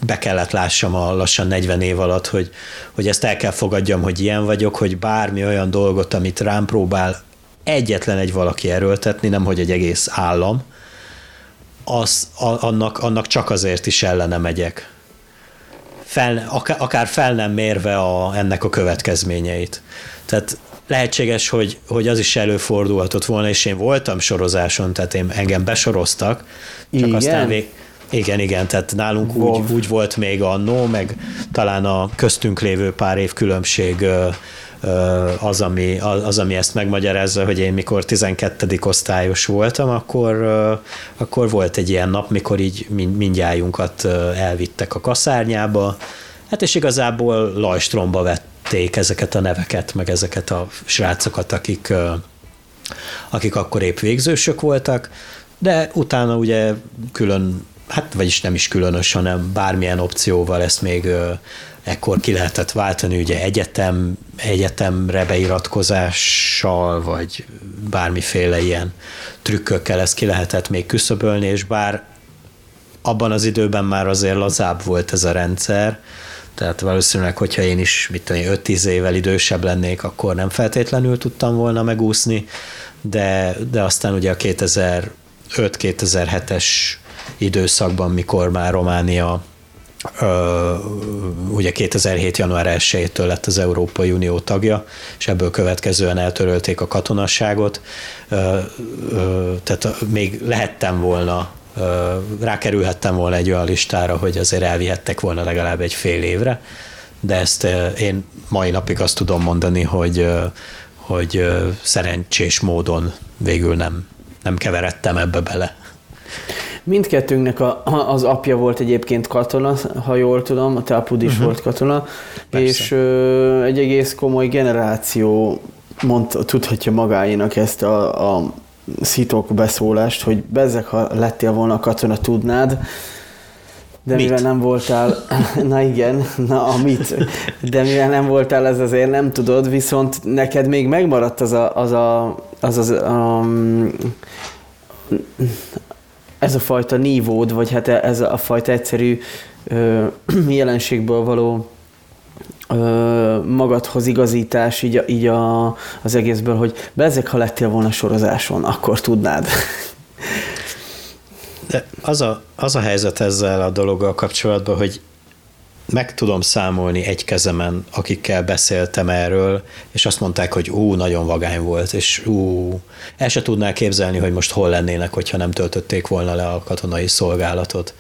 be kellett lássam a lassan 40 év alatt, hogy, hogy ezt el kell fogadjam, hogy ilyen vagyok, hogy bármi olyan dolgot, amit rám próbál egyetlen egy valaki erőltetni, nem hogy egy egész állam, az, a, annak, annak csak azért is ellene megyek. Fel, akár, akár fel nem mérve a, ennek a következményeit. Tehát lehetséges, hogy, hogy az is előfordulhatott volna, és én voltam sorozáson, tehát én, engem besoroztak, csak Igen. aztán vég, igen, igen, tehát nálunk úgy, úgy volt még annó, meg talán a köztünk lévő pár év különbség az ami, az, ami ezt megmagyarázza, hogy én mikor 12. osztályos voltam, akkor, akkor volt egy ilyen nap, mikor így mindjájunkat elvittek a kaszárnyába, hát és igazából lajstromba vették ezeket a neveket, meg ezeket a srácokat, akik, akik akkor épp végzősök voltak, de utána ugye külön hát vagyis nem is különös, hanem bármilyen opcióval ezt még ekkor ki lehetett váltani ugye egyetem, egyetemre beiratkozással, vagy bármiféle ilyen trükkökkel ezt ki lehetett még küszöbölni, és bár abban az időben már azért lazább volt ez a rendszer, tehát valószínűleg, hogyha én is, mit tudom, 5-10 évvel idősebb lennék, akkor nem feltétlenül tudtam volna megúszni, de, de aztán ugye a 2005-2007-es időszakban, mikor már Románia ugye 2007. január 1-től lett az Európai Unió tagja, és ebből következően eltörölték a katonasságot, tehát még lehettem volna rákerülhettem volna egy olyan listára, hogy azért elvihettek volna legalább egy fél évre, de ezt én mai napig azt tudom mondani, hogy, hogy szerencsés módon végül nem, nem keveredtem ebbe bele.
Mindkettőnknek a, az apja volt egyébként katona, ha jól tudom, a Tápud is uh-huh. volt katona, Persze. és ö, egy egész komoly generáció mond, tudhatja magáénak ezt a, a szitok beszólást, hogy bezzek, ha lettél volna katona, tudnád, de mit? mivel nem voltál, na igen, na amit, de mivel nem voltál, ez azért nem tudod, viszont neked még megmaradt az a, az a, az, az um, ez a fajta nívód, vagy hát ez a fajta egyszerű ö, jelenségből való ö, magadhoz igazítás így, a, így a, az egészből, hogy bezek, ha lettél volna sorozáson, akkor tudnád.
De az a, az a helyzet ezzel a dologgal kapcsolatban, hogy meg tudom számolni egy kezemen, akikkel beszéltem erről, és azt mondták, hogy ú, nagyon vagány volt, és ú, el se tudnál képzelni, hogy most hol lennének, hogyha nem töltötték volna le a katonai szolgálatot.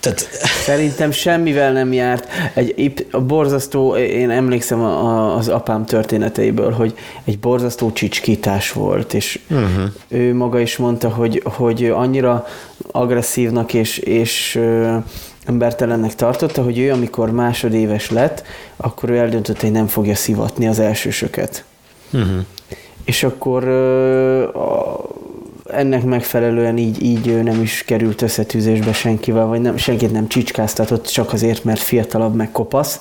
Tehát... Szerintem semmivel nem járt. Egy a borzasztó, én emlékszem a, a, az apám történeteiből, hogy egy borzasztó csicskítás volt, és uh-huh. ő maga is mondta, hogy, hogy annyira agresszívnak és, és embertelennek tartotta, hogy ő, amikor másodéves lett, akkor ő eldöntötte, hogy nem fogja szivatni az elsősöket. Uh-huh. És akkor ennek megfelelően így, így nem is került összetűzésbe senkivel, vagy nem, senkit nem csicskáztatott, csak azért, mert fiatalabb, meg kopasz.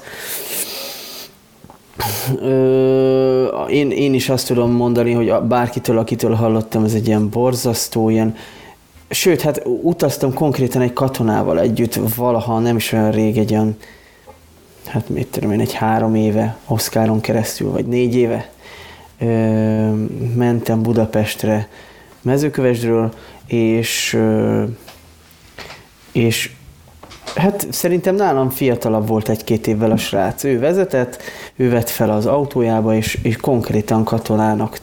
én, én is azt tudom mondani, hogy bárkitől, akitől hallottam, ez egy ilyen borzasztó, ilyen Sőt, hát utaztam konkrétan egy katonával együtt valaha, nem is olyan rég, egy olyan, hát mit tudom én, egy három éve, Oszkáron keresztül, vagy négy éve ö, mentem Budapestre mezőkövesdről, és, ö, és Hát szerintem nálam fiatalabb volt egy-két évvel a srác. Ő vezetett, ő vett fel az autójába, és, és konkrétan katonának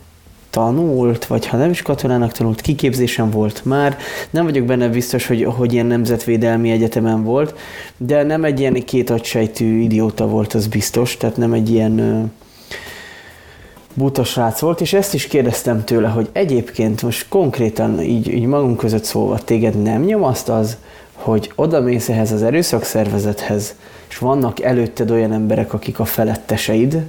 tanult, vagy ha nem is katonának tanult, kiképzésen volt már. Nem vagyok benne biztos, hogy, hogy ilyen nemzetvédelmi egyetemen volt, de nem egy ilyen két agysejtű idióta volt, az biztos, tehát nem egy ilyen buta srác volt, és ezt is kérdeztem tőle, hogy egyébként most konkrétan így, így magunk között szólva téged nem nyomaszt az, hogy oda mész ehhez az erőszakszervezethez, és vannak előtted olyan emberek, akik a feletteseid,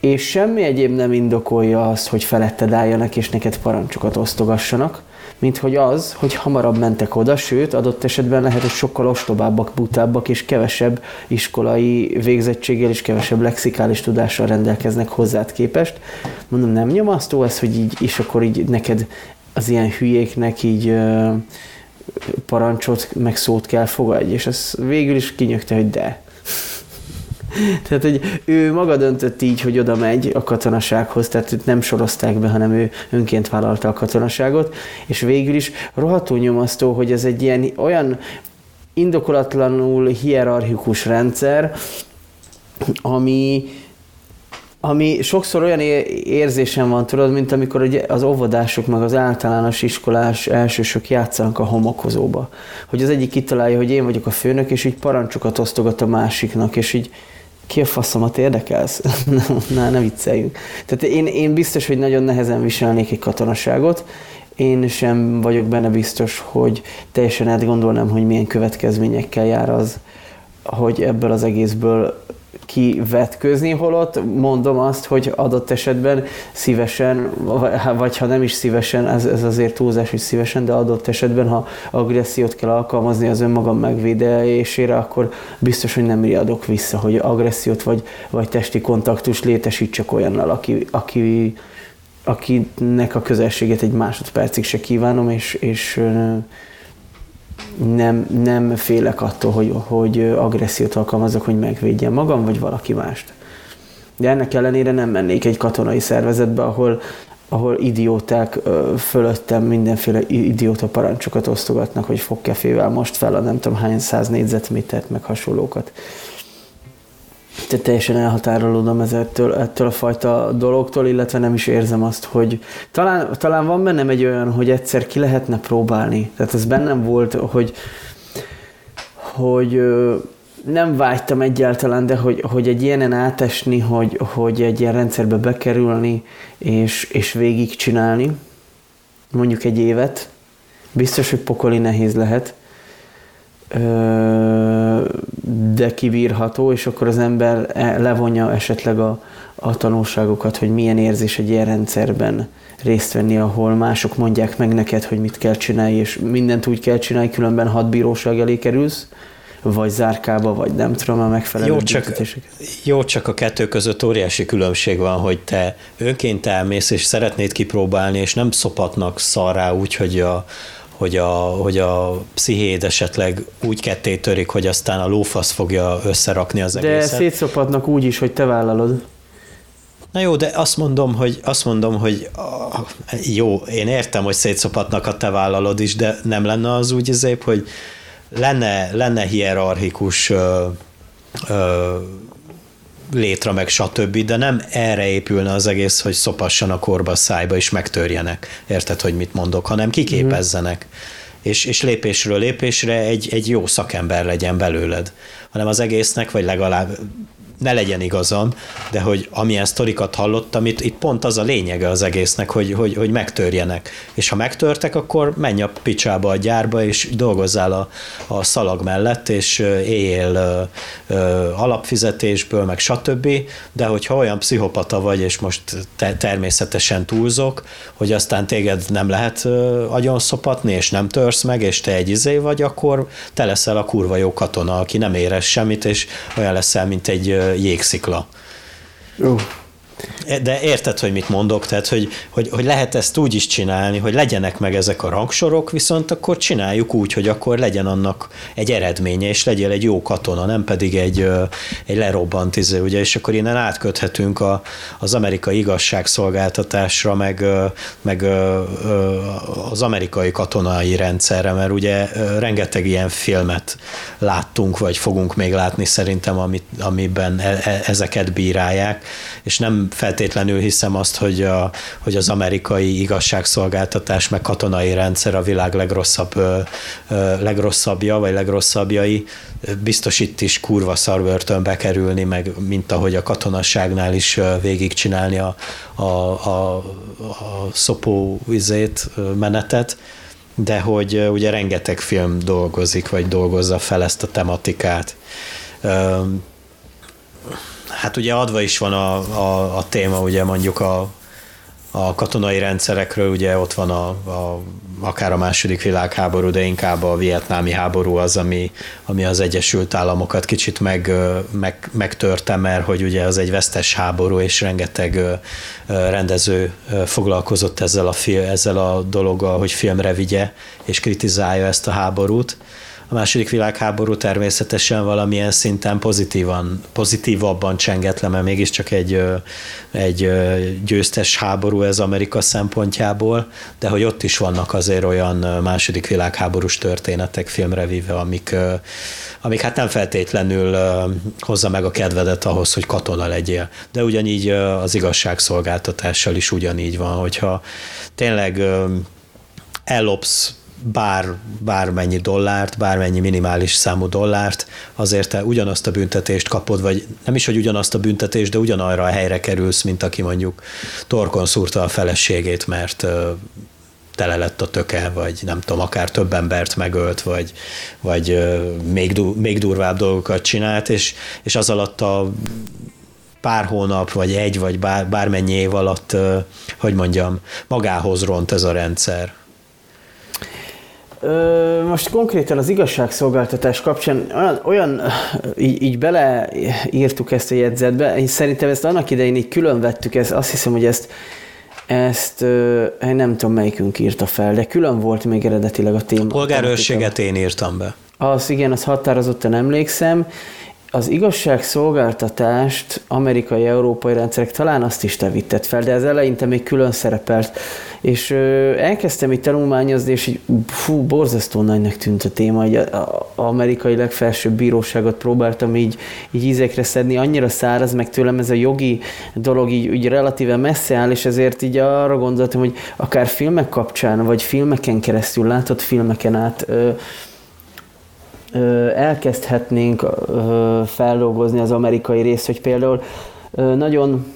és semmi egyéb nem indokolja azt, hogy feletted álljanak és neked parancsokat osztogassanak, mint hogy az, hogy hamarabb mentek oda, sőt, adott esetben lehet, hogy sokkal ostobábbak, butábbak és kevesebb iskolai végzettséggel és kevesebb lexikális tudással rendelkeznek hozzád képest. Mondom, nem nyomasztó ez, hogy így, és akkor így neked az ilyen hülyéknek így ö, parancsot, meg szót kell fogadj, és ez végül is kinyögte, hogy de. Tehát, hogy ő maga döntött így, hogy oda megy a katonasághoz, tehát őt nem sorozták be, hanem ő önként vállalta a katonaságot, és végül is rohadtó nyomasztó, hogy ez egy ilyen olyan indokolatlanul hierarchikus rendszer, ami, ami sokszor olyan érzésem van, tudod, mint amikor az óvodások meg az általános iskolás elsősök játszanak a homokozóba. Hogy az egyik kitalálja, hogy én vagyok a főnök, és így parancsokat osztogat a másiknak, és így ki a faszomat érdekelsz? Na, ne vicceljünk. Tehát én, én biztos, hogy nagyon nehezen viselnék egy katonaságot, én sem vagyok benne biztos, hogy teljesen átgondolnám, hogy milyen következményekkel jár az, hogy ebből az egészből kivetközni, holott mondom azt, hogy adott esetben szívesen, vagy ha nem is szívesen, ez, ez azért túlzás, hogy szívesen, de adott esetben, ha agressziót kell alkalmazni az önmagam megvédelésére, akkor biztos, hogy nem riadok vissza, hogy agressziót vagy, vagy testi kontaktust létesítsek olyannal, aki, aki, akinek a közelséget egy másodpercig se kívánom, és, és nem, nem félek attól, hogy, hogy agressziót alkalmazok, hogy megvédjem magam, vagy valaki mást. De ennek ellenére nem mennék egy katonai szervezetbe, ahol, ahol idióták fölöttem mindenféle idióta parancsokat osztogatnak, hogy fogkefével most fel a nem tudom hány száz négyzetmétert, meg hasonlókat. Tehát teljesen elhatárolódom ezettől, ettől a fajta dologtól, illetve nem is érzem azt, hogy talán, talán van bennem egy olyan, hogy egyszer ki lehetne próbálni. Tehát ez bennem volt, hogy, hogy nem vágytam egyáltalán, de hogy, hogy egy ilyenen átesni, hogy, hogy egy ilyen rendszerbe bekerülni, és, és végigcsinálni, mondjuk egy évet, biztos, hogy pokoli nehéz lehet, de kibírható, és akkor az ember e, levonja esetleg a, a tanulságokat, hogy milyen érzés egy ilyen rendszerben részt venni, ahol mások mondják meg neked, hogy mit kell csinálni, és mindent úgy kell csinálni, különben hat bíróság elé kerülsz, vagy zárkába, vagy nem tudom, a megfelelő
jó csak, jó, csak a kettő között óriási különbség van, hogy te önként elmész, és szeretnéd kipróbálni, és nem szopatnak szarrá úgy, hogy a, hogy a, hogy a pszichéd esetleg úgy ketté törik, hogy aztán a lófasz fogja összerakni az
egészet. De szétszopatnak úgy is, hogy te vállalod.
Na jó, de azt mondom, hogy, azt mondom, hogy jó, én értem, hogy szétszopatnak a te vállalod is, de nem lenne az úgy azért, hogy lenne, lenne hierarchikus ö, ö, létre, meg stb., de nem erre épülne az egész, hogy szopassanak korba szájba és megtörjenek. Érted, hogy mit mondok, hanem kiképezzenek. És, és lépésről lépésre egy, egy jó szakember legyen belőled. Hanem az egésznek, vagy legalább ne legyen igazam, de hogy amilyen sztorikat hallottam, itt, itt pont az a lényege az egésznek, hogy, hogy, hogy megtörjenek. És ha megtörtek, akkor menj a picsába a gyárba, és dolgozzál a, a szalag mellett, és éljél ö, ö, alapfizetésből, meg stb. De hogyha olyan pszichopata vagy, és most te, természetesen túlzok, hogy aztán téged nem lehet agyon szopatni, és nem törsz meg, és te egy izé vagy, akkor te leszel a kurva jó katona, aki nem érez semmit, és olyan leszel, mint egy jégszikla. Uh. De érted, hogy mit mondok? Tehát, hogy, hogy, hogy lehet ezt úgy is csinálni, hogy legyenek meg ezek a rangsorok, viszont akkor csináljuk úgy, hogy akkor legyen annak egy eredménye, és legyél egy jó katona, nem pedig egy, egy lerobbant izé, ugye, és akkor innen átköthetünk a, az amerikai igazságszolgáltatásra, meg, meg az amerikai katonai rendszerre, mert ugye rengeteg ilyen filmet láttunk, vagy fogunk még látni szerintem, amit, amiben e, e, ezeket bírálják, és nem feltétlenül hiszem azt, hogy, a, hogy az amerikai igazságszolgáltatás meg katonai rendszer a világ legrosszabb, legrosszabbja, vagy legrosszabbjai. Biztos itt is kurva szarbörtönbe kerülni, meg mint ahogy a katonasságnál is végigcsinálni a, a, a, a szopó izét, menetet de hogy ugye rengeteg film dolgozik, vagy dolgozza fel ezt a tematikát hát ugye adva is van a, a, a téma, ugye mondjuk a, a katonai rendszerekről, ugye ott van a, a, akár a második világháború, de inkább a vietnámi háború az, ami, ami az Egyesült Államokat kicsit meg, meg, megtörte, mert hogy ugye az egy vesztes háború, és rengeteg rendező foglalkozott ezzel a, ezzel a dologgal, hogy filmre vigye, és kritizálja ezt a háborút a második világháború természetesen valamilyen szinten pozitívan, pozitívabban csengett le, mert mégiscsak egy, egy győztes háború ez Amerika szempontjából, de hogy ott is vannak azért olyan második világháborús történetek filmre víve, amik, amik hát nem feltétlenül hozza meg a kedvedet ahhoz, hogy katona legyél. De ugyanígy az igazságszolgáltatással is ugyanígy van, hogyha tényleg ellopsz bár, bármennyi dollárt, bármennyi minimális számú dollárt, azért te ugyanazt a büntetést kapod, vagy nem is, hogy ugyanazt a büntetést, de ugyanarra a helyre kerülsz, mint aki mondjuk torkon szúrta a feleségét, mert tele lett a töke, vagy nem tudom, akár több embert megölt, vagy, vagy még, du, még durvább dolgokat csinált, és, és az alatt a pár hónap, vagy egy, vagy bár, bármennyi év alatt, hogy mondjam, magához ront ez a rendszer.
Most konkrétan az igazságszolgáltatás kapcsán olyan, olyan így, így beleírtuk ezt a jegyzetbe, én szerintem ezt annak idején így külön vettük, ezt, azt hiszem, hogy ezt ezt én nem tudom melyikünk írta fel, de külön volt még eredetileg a téma.
Polgárőrséget én írtam be.
Az igen, az határozottan emlékszem, az igazságszolgáltatást amerikai, európai rendszerek talán azt is te vitted fel, de ez eleinte még külön szerepelt. És ö, elkezdtem itt tanulmányozni, és így, fú, borzasztó nagynak tűnt a téma, hogy az amerikai legfelsőbb bíróságot próbáltam így, így ízekre szedni, annyira száraz, meg tőlem ez a jogi dolog így, így relatíve messze áll, és ezért így arra gondoltam, hogy akár filmek kapcsán, vagy filmeken keresztül, látott filmeken át ö, elkezdhetnénk feldolgozni az amerikai részt, hogy például nagyon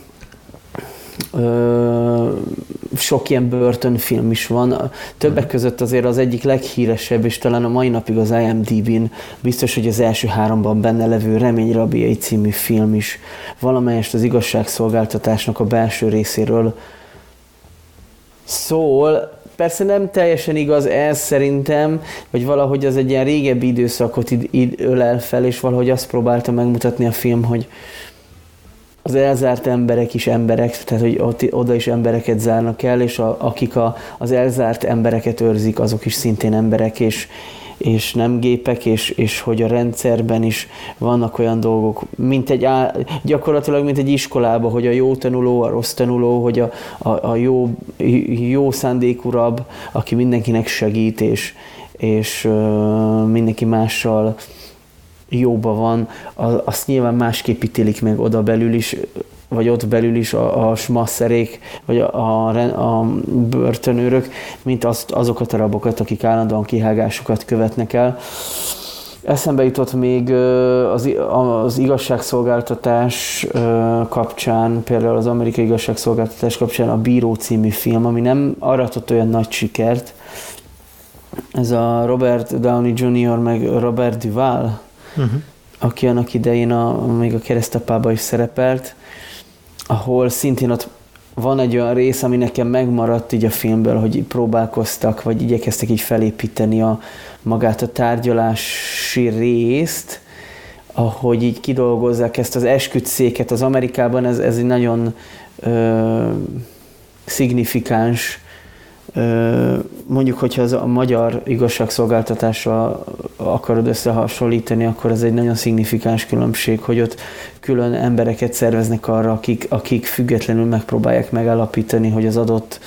sok ilyen börtönfilm is van. Többek között azért az egyik leghíresebb, és talán a mai napig az IMDb-n biztos, hogy az első háromban benne levő Remény Rabiai című film is valamelyest az igazságszolgáltatásnak a belső részéről szól, persze nem teljesen igaz ez szerintem, hogy valahogy az egy ilyen régebbi időszakot id- id- ölel fel, és valahogy azt próbálta megmutatni a film, hogy az elzárt emberek is emberek, tehát hogy ott, oda is embereket zárnak el, és a, akik a, az elzárt embereket őrzik, azok is szintén emberek, és, és nem gépek, és, és hogy a rendszerben is vannak olyan dolgok, mint egy, gyakorlatilag mint egy iskolában, hogy a jó tanuló, a rossz tanuló, hogy a, a, a jó, jó szándékú rab, aki mindenkinek segít, és, és uh, mindenki mással jóba van, azt nyilván másképp ítélik meg oda belül is, vagy ott belül is a, a smasszerék, vagy a, a, a börtönőrök, mint azt, azokat a rabokat, akik állandóan kihágásokat követnek el. Eszembe jutott még az, az igazságszolgáltatás kapcsán, például az amerikai igazságszolgáltatás kapcsán a Bíró című film, ami nem aratott olyan nagy sikert. Ez a Robert Downey Jr. meg Robert Duval, uh-huh. aki annak idején a, még a keresztapába is szerepelt ahol szintén ott van egy olyan rész, ami nekem megmaradt így a filmből, hogy próbálkoztak, vagy igyekeztek így felépíteni a magát a tárgyalási részt, ahogy így kidolgozzák ezt az esküdszéket. Az Amerikában, ez, ez egy nagyon ö, szignifikáns Mondjuk, hogyha az a magyar igazságszolgáltatásra akarod összehasonlítani, akkor ez egy nagyon szignifikáns különbség, hogy ott külön embereket szerveznek arra, akik, akik függetlenül megpróbálják megállapítani, hogy az adott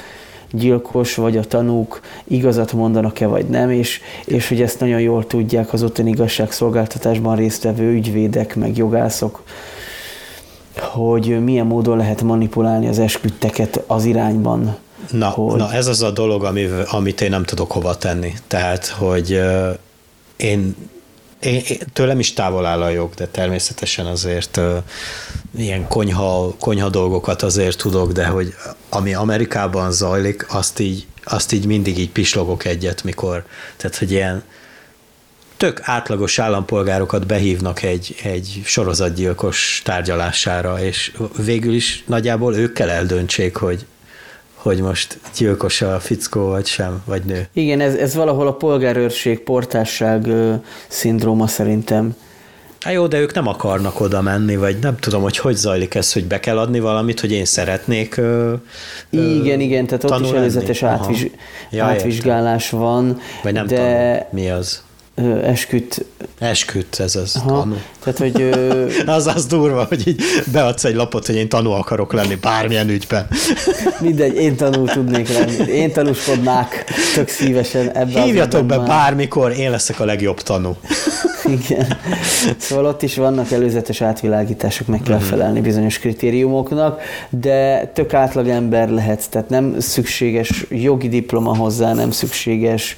gyilkos vagy a tanúk igazat mondanak-e vagy nem, és, és hogy ezt nagyon jól tudják az ottani igazságszolgáltatásban résztvevő ügyvédek, meg jogászok, hogy milyen módon lehet manipulálni az esküdteket az irányban,
Na, hogy... na ez az a dolog, ami, amit én nem tudok hova tenni. Tehát, hogy uh, én, én, én tőlem is távol áll a jog, de természetesen azért uh, ilyen konyha, konyha dolgokat azért tudok, de hogy ami Amerikában zajlik, azt így, azt így mindig így pislogok egyet, mikor, tehát, hogy ilyen tök átlagos állampolgárokat behívnak egy, egy sorozatgyilkos tárgyalására, és végül is nagyjából ők kell eldöntsék, hogy hogy most gyilkos a fickó, vagy sem, vagy nő.
Igen, ez, ez valahol a polgárőrség, portásság ö, szindróma szerintem.
Hát jó, de ők nem akarnak oda menni, vagy nem tudom, hogy hogy zajlik ez, hogy be kell adni valamit, hogy én szeretnék ö,
Igen, igen, tehát ott is előzetes átviz, ja, átvizsgálás értem. van.
Vagy nem de... tudom, mi az
esküt.
Esküt, ez az Aha, tanú.
Tehát, hogy... Ö...
az az durva, hogy így beadsz egy lapot, hogy én tanú akarok lenni bármilyen ügyben.
Mindegy, én tanú tudnék lenni. Én tanúskodnák tök szívesen ebbe
Hívjatok be már. bármikor, én leszek a legjobb tanú.
Igen. Szóval ott is vannak előzetes átvilágítások, meg kell mhm. felelni bizonyos kritériumoknak, de tök átlag ember lehetsz, tehát nem szükséges jogi diploma hozzá, nem szükséges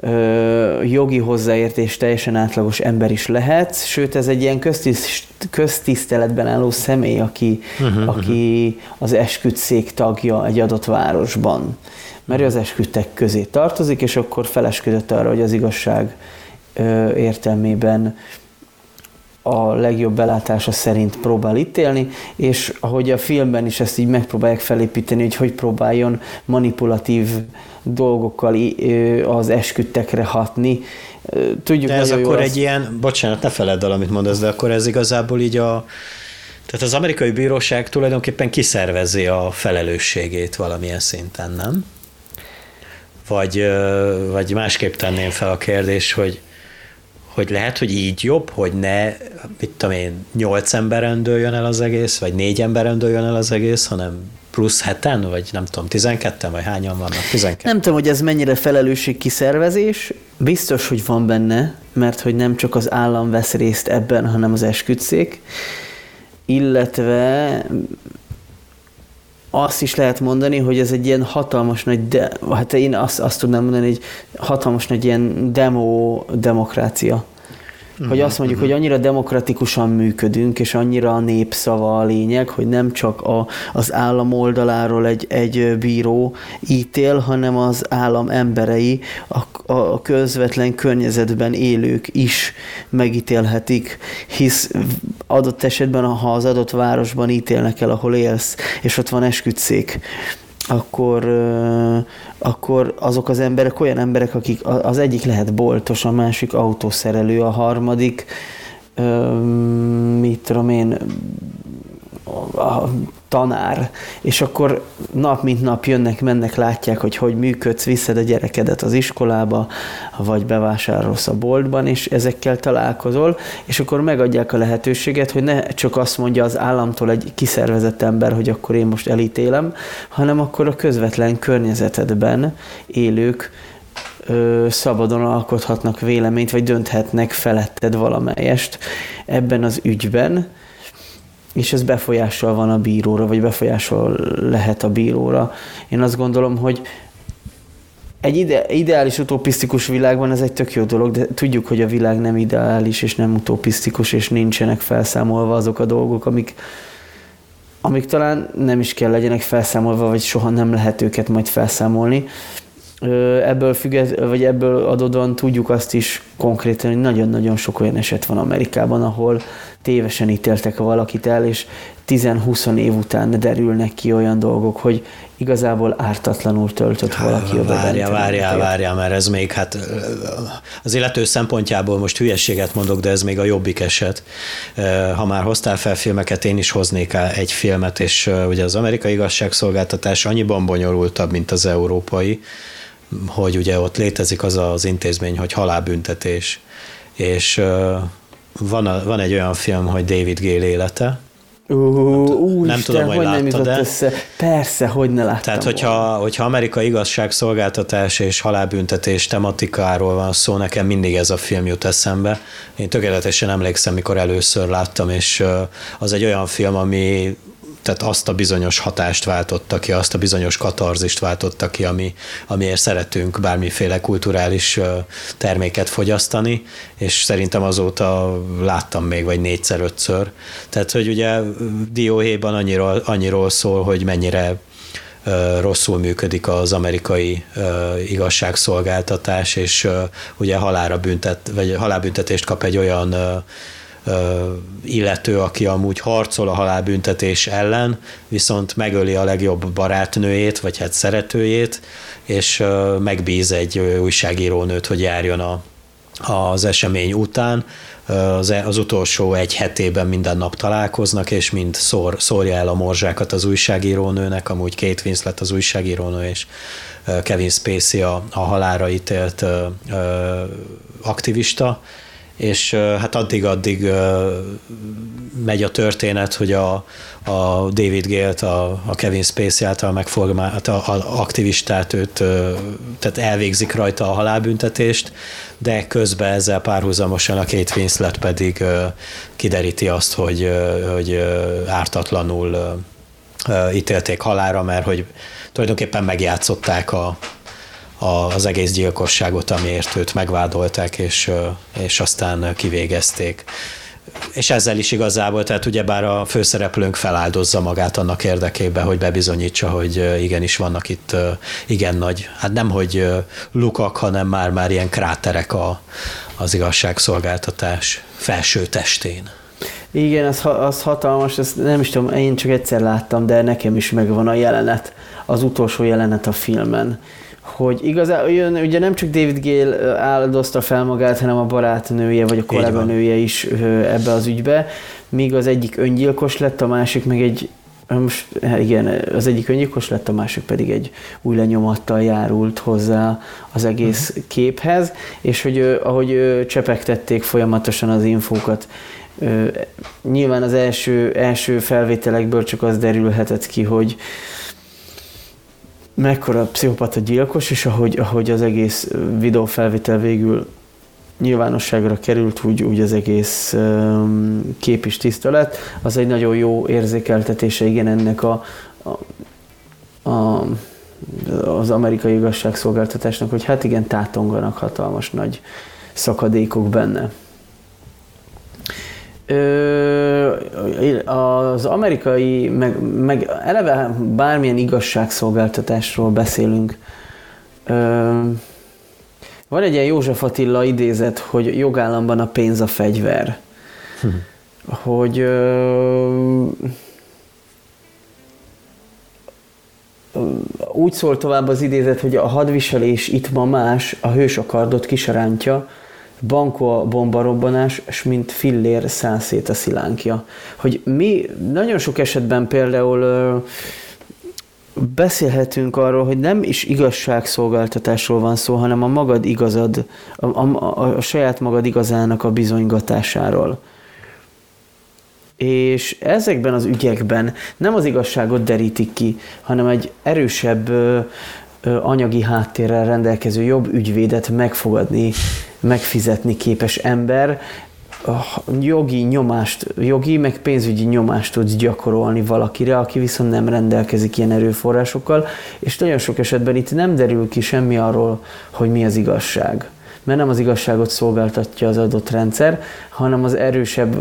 ö, jogi hozzáértés teljesen átlagos ember is lehet, sőt ez egy ilyen köztiszt, köztiszteletben álló személy, aki, uh-huh, aki az esküdszék tagja egy adott városban. Mert az esküdtek közé tartozik, és akkor felesküdött arra, hogy az igazság ö, értelmében a legjobb belátása szerint próbál ítélni, és ahogy a filmben is ezt így megpróbálják felépíteni, hogy hogy próbáljon manipulatív dolgokkal az esküdtekre hatni.
Tudjuk, de ez akkor egy az... ilyen, bocsánat, ne feledd el, amit mondasz, de akkor ez igazából így a, tehát az amerikai bíróság tulajdonképpen kiszervezi a felelősségét valamilyen szinten, nem? Vagy, vagy másképp tenném fel a kérdés, hogy hogy lehet, hogy így jobb, hogy ne, mit tudom én, nyolc emberen dőljön el az egész, vagy négy emberen dőljön el az egész, hanem plusz heten, vagy nem tudom, tizenketten, vagy hányan vannak? Tizenketten.
Nem tudom, hogy ez mennyire felelősségkiszervezés. Biztos, hogy van benne, mert hogy nem csak az állam vesz részt ebben, hanem az esküdszék. Illetve azt is lehet mondani, hogy ez egy ilyen hatalmas nagy, de, hát én azt, azt tudnám mondani, hogy hatalmas nagy ilyen demo demokrácia. Hogy azt mondjuk, hogy annyira demokratikusan működünk, és annyira a népszava a lényeg, hogy nem csak a, az állam oldaláról egy, egy bíró ítél, hanem az állam emberei, a, a közvetlen környezetben élők is megítélhetik, hisz adott esetben, ha az adott városban ítélnek el, ahol élsz, és ott van esküdszék, akkor, akkor azok az emberek olyan emberek, akik az egyik lehet boltos, a másik autószerelő, a harmadik, mit tudom én, a tanár, és akkor nap mint nap jönnek, mennek, látják, hogy hogy működsz, viszed a gyerekedet az iskolába, vagy bevásárolsz a boltban, és ezekkel találkozol, és akkor megadják a lehetőséget, hogy ne csak azt mondja az államtól egy kiszervezett ember, hogy akkor én most elítélem, hanem akkor a közvetlen környezetedben élők ö, szabadon alkothatnak véleményt, vagy dönthetnek feletted valamelyest ebben az ügyben, és ez befolyással van a bíróra, vagy befolyással lehet a bíróra. Én azt gondolom, hogy egy ide, ideális utopisztikus világban ez egy tök jó dolog, de tudjuk, hogy a világ nem ideális és nem utopisztikus, és nincsenek felszámolva azok a dolgok, amik, amik talán nem is kell legyenek felszámolva, vagy soha nem lehet őket majd felszámolni. Ebből függet, vagy ebből adódóan tudjuk azt is konkrétan, hogy nagyon-nagyon sok olyan eset van Amerikában, ahol tévesen ítéltek valakit el, és 10-20 év után derülnek ki olyan dolgok, hogy igazából ártatlanul töltött valaki
oda. Várja, várja, várja, mert ez még hát az illető szempontjából most hülyességet mondok, de ez még a jobbik eset. Ha már hoztál fel filmeket, én is hoznék egy filmet, és ugye az amerikai igazságszolgáltatás annyiban bonyolultabb, mint az európai, hogy ugye ott létezik az az intézmény, hogy halálbüntetés, és van, a, van egy olyan film, hogy David Gale élete,
Uh, nem, nem Isten, tudom, hogy, hogy nem jutott de... össze. Persze, hogy ne láttam
Tehát, hogyha, hogyha Amerika igazságszolgáltatás és halálbüntetés tematikáról van szó, nekem mindig ez a film jut eszembe. Én tökéletesen emlékszem, mikor először láttam, és az egy olyan film, ami tehát azt a bizonyos hatást váltotta ki, azt a bizonyos katarzist váltotta ki, ami, amiért szeretünk bármiféle kulturális terméket fogyasztani, és szerintem azóta láttam még vagy négyszer, ötször. Tehát, hogy ugye dióhéjban annyiról, annyiról szól, hogy mennyire rosszul működik az amerikai igazságszolgáltatás, és ugye halára büntet, vagy halálbüntetést kap egy olyan illető, aki amúgy harcol a halálbüntetés ellen, viszont megöli a legjobb barátnőjét, vagy hát szeretőjét, és megbíz egy újságírónőt, hogy járjon a, az esemény után. Az, az utolsó egy hetében minden nap találkoznak, és mind szór, szórja el a morzsákat az újságírónőnek, amúgy két Winslet az újságírónő, és Kevin Spacey a, a halára ítélt aktivista, és hát addig-addig megy a történet, hogy a, a David Gale-t, a, a Kevin Spacey által megformált a, a aktivistát, őt tehát elvégzik rajta a halálbüntetést, de közben ezzel párhuzamosan a két Winslet pedig kideríti azt, hogy, hogy ártatlanul ítélték halára, mert hogy tulajdonképpen megjátszották a, az egész gyilkosságot, amiért őt megvádolták, és, és aztán kivégezték és ezzel is igazából, tehát ugyebár a főszereplőnk feláldozza magát annak érdekében, hogy bebizonyítsa, hogy igenis vannak itt igen nagy, hát nem hogy lukak, hanem már-már ilyen kráterek a, az igazságszolgáltatás felső testén.
Igen, az, az hatalmas, ezt nem is tudom, én csak egyszer láttam, de nekem is megvan a jelenet, az utolsó jelenet a filmen hogy igazán, ugye nem csak David Gale áldozta fel magát, hanem a barátnője, vagy a kolléganője is ebbe az ügybe, míg az egyik öngyilkos lett, a másik meg egy most igen, az egyik öngyilkos lett, a másik pedig egy új lenyomattal járult hozzá az egész uh-huh. képhez, és hogy ahogy csepegtették folyamatosan az infókat, nyilván az első, első felvételekből csak az derülhetett ki, hogy mekkora pszichopata gyilkos, és ahogy, ahogy az egész videófelvétel végül nyilvánosságra került, úgy, úgy az egész um, kép is tiszta. Az egy nagyon jó érzékeltetése, igen, ennek a, a, a az amerikai igazságszolgáltatásnak, hogy hát igen, tátonganak hatalmas nagy szakadékok benne az amerikai, meg, meg eleve bármilyen igazságszolgáltatásról beszélünk, van egy ilyen József Attila idézet, hogy jogállamban a pénz a fegyver. Hm. Hogy úgy szól tovább az idézet, hogy a hadviselés itt ma más, a hős a kardot kisarántja, Banko a bombarobbanás, és mint fillér szánszét a szilánkja. Hogy mi nagyon sok esetben például beszélhetünk arról, hogy nem is igazságszolgáltatásról van szó, hanem a magad igazad, a, a, a saját magad igazának a bizonygatásáról. És ezekben az ügyekben nem az igazságot derítik ki, hanem egy erősebb ö, ö, anyagi háttérrel rendelkező jobb ügyvédet megfogadni megfizetni képes ember, jogi nyomást, jogi meg pénzügyi nyomást tudsz gyakorolni valakire, aki viszont nem rendelkezik ilyen erőforrásokkal, és nagyon sok esetben itt nem derül ki semmi arról, hogy mi az igazság. Mert nem az igazságot szolgáltatja az adott rendszer, hanem az erősebb,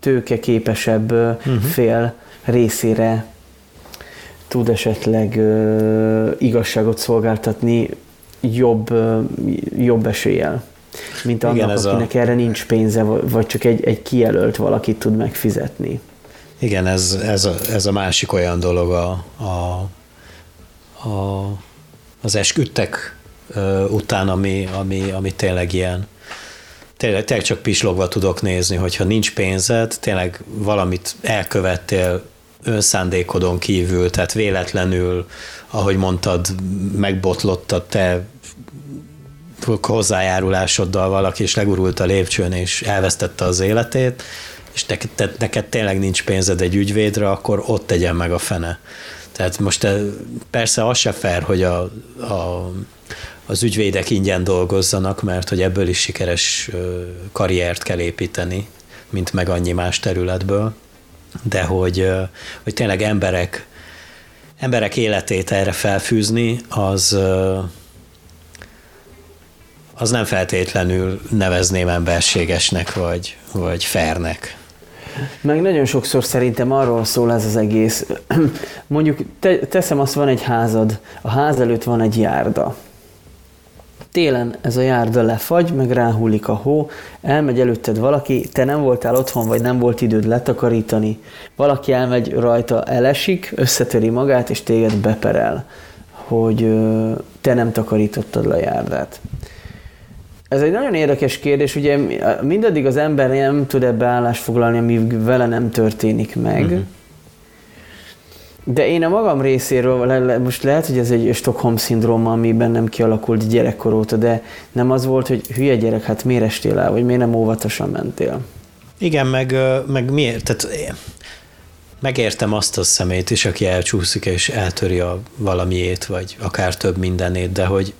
tőke képesebb uh-huh. fél részére tud esetleg uh, igazságot szolgáltatni jobb, uh, jobb eséllyel mint annak, Igen, ez akinek a... erre nincs pénze, vagy csak egy, egy kijelölt valakit tud megfizetni.
Igen, ez, ez, a, ez a másik olyan dolog a, a, a, az esküdtek után, ami, ami, ami tényleg ilyen, tényleg, tényleg csak pislogva tudok nézni, hogyha nincs pénzed, tényleg valamit elkövettél önszándékodon kívül, tehát véletlenül, ahogy mondtad, megbotlott a te hozzájárulásoddal valaki is legurult a lépcsőn, és elvesztette az életét, és te, te, neked tényleg nincs pénzed egy ügyvédre, akkor ott tegyen meg a fene. Tehát most te, persze az se fair, hogy a, a, az ügyvédek ingyen dolgozzanak, mert hogy ebből is sikeres karriert kell építeni, mint meg annyi más területből, de hogy, hogy tényleg emberek, emberek életét erre felfűzni, az, az nem feltétlenül nevezném emberségesnek, vagy, vagy fairnek.
Meg nagyon sokszor szerintem arról szól ez az egész. Mondjuk te, teszem azt, van egy házad, a ház előtt van egy járda. Télen ez a járda lefagy, meg ráhullik a hó, elmegy előtted valaki, te nem voltál otthon, vagy nem volt időd letakarítani, valaki elmegy rajta, elesik, összetöri magát, és téged beperel, hogy te nem takarítottad le a járdát. Ez egy nagyon érdekes kérdés, ugye mindaddig az ember nem tud ebbe állást foglalni, ami vele nem történik meg. Uh-huh. De én a magam részéről, most lehet, hogy ez egy Stockholm szindróma, ami bennem kialakult gyerekkor óta, de nem az volt, hogy hülye gyerek, hát miért estél el, vagy miért nem óvatosan mentél?
Igen, meg, meg miért? Tehát megértem azt a szemét is, aki elcsúszik és eltöri a valamiét, vagy akár több mindenét, de hogy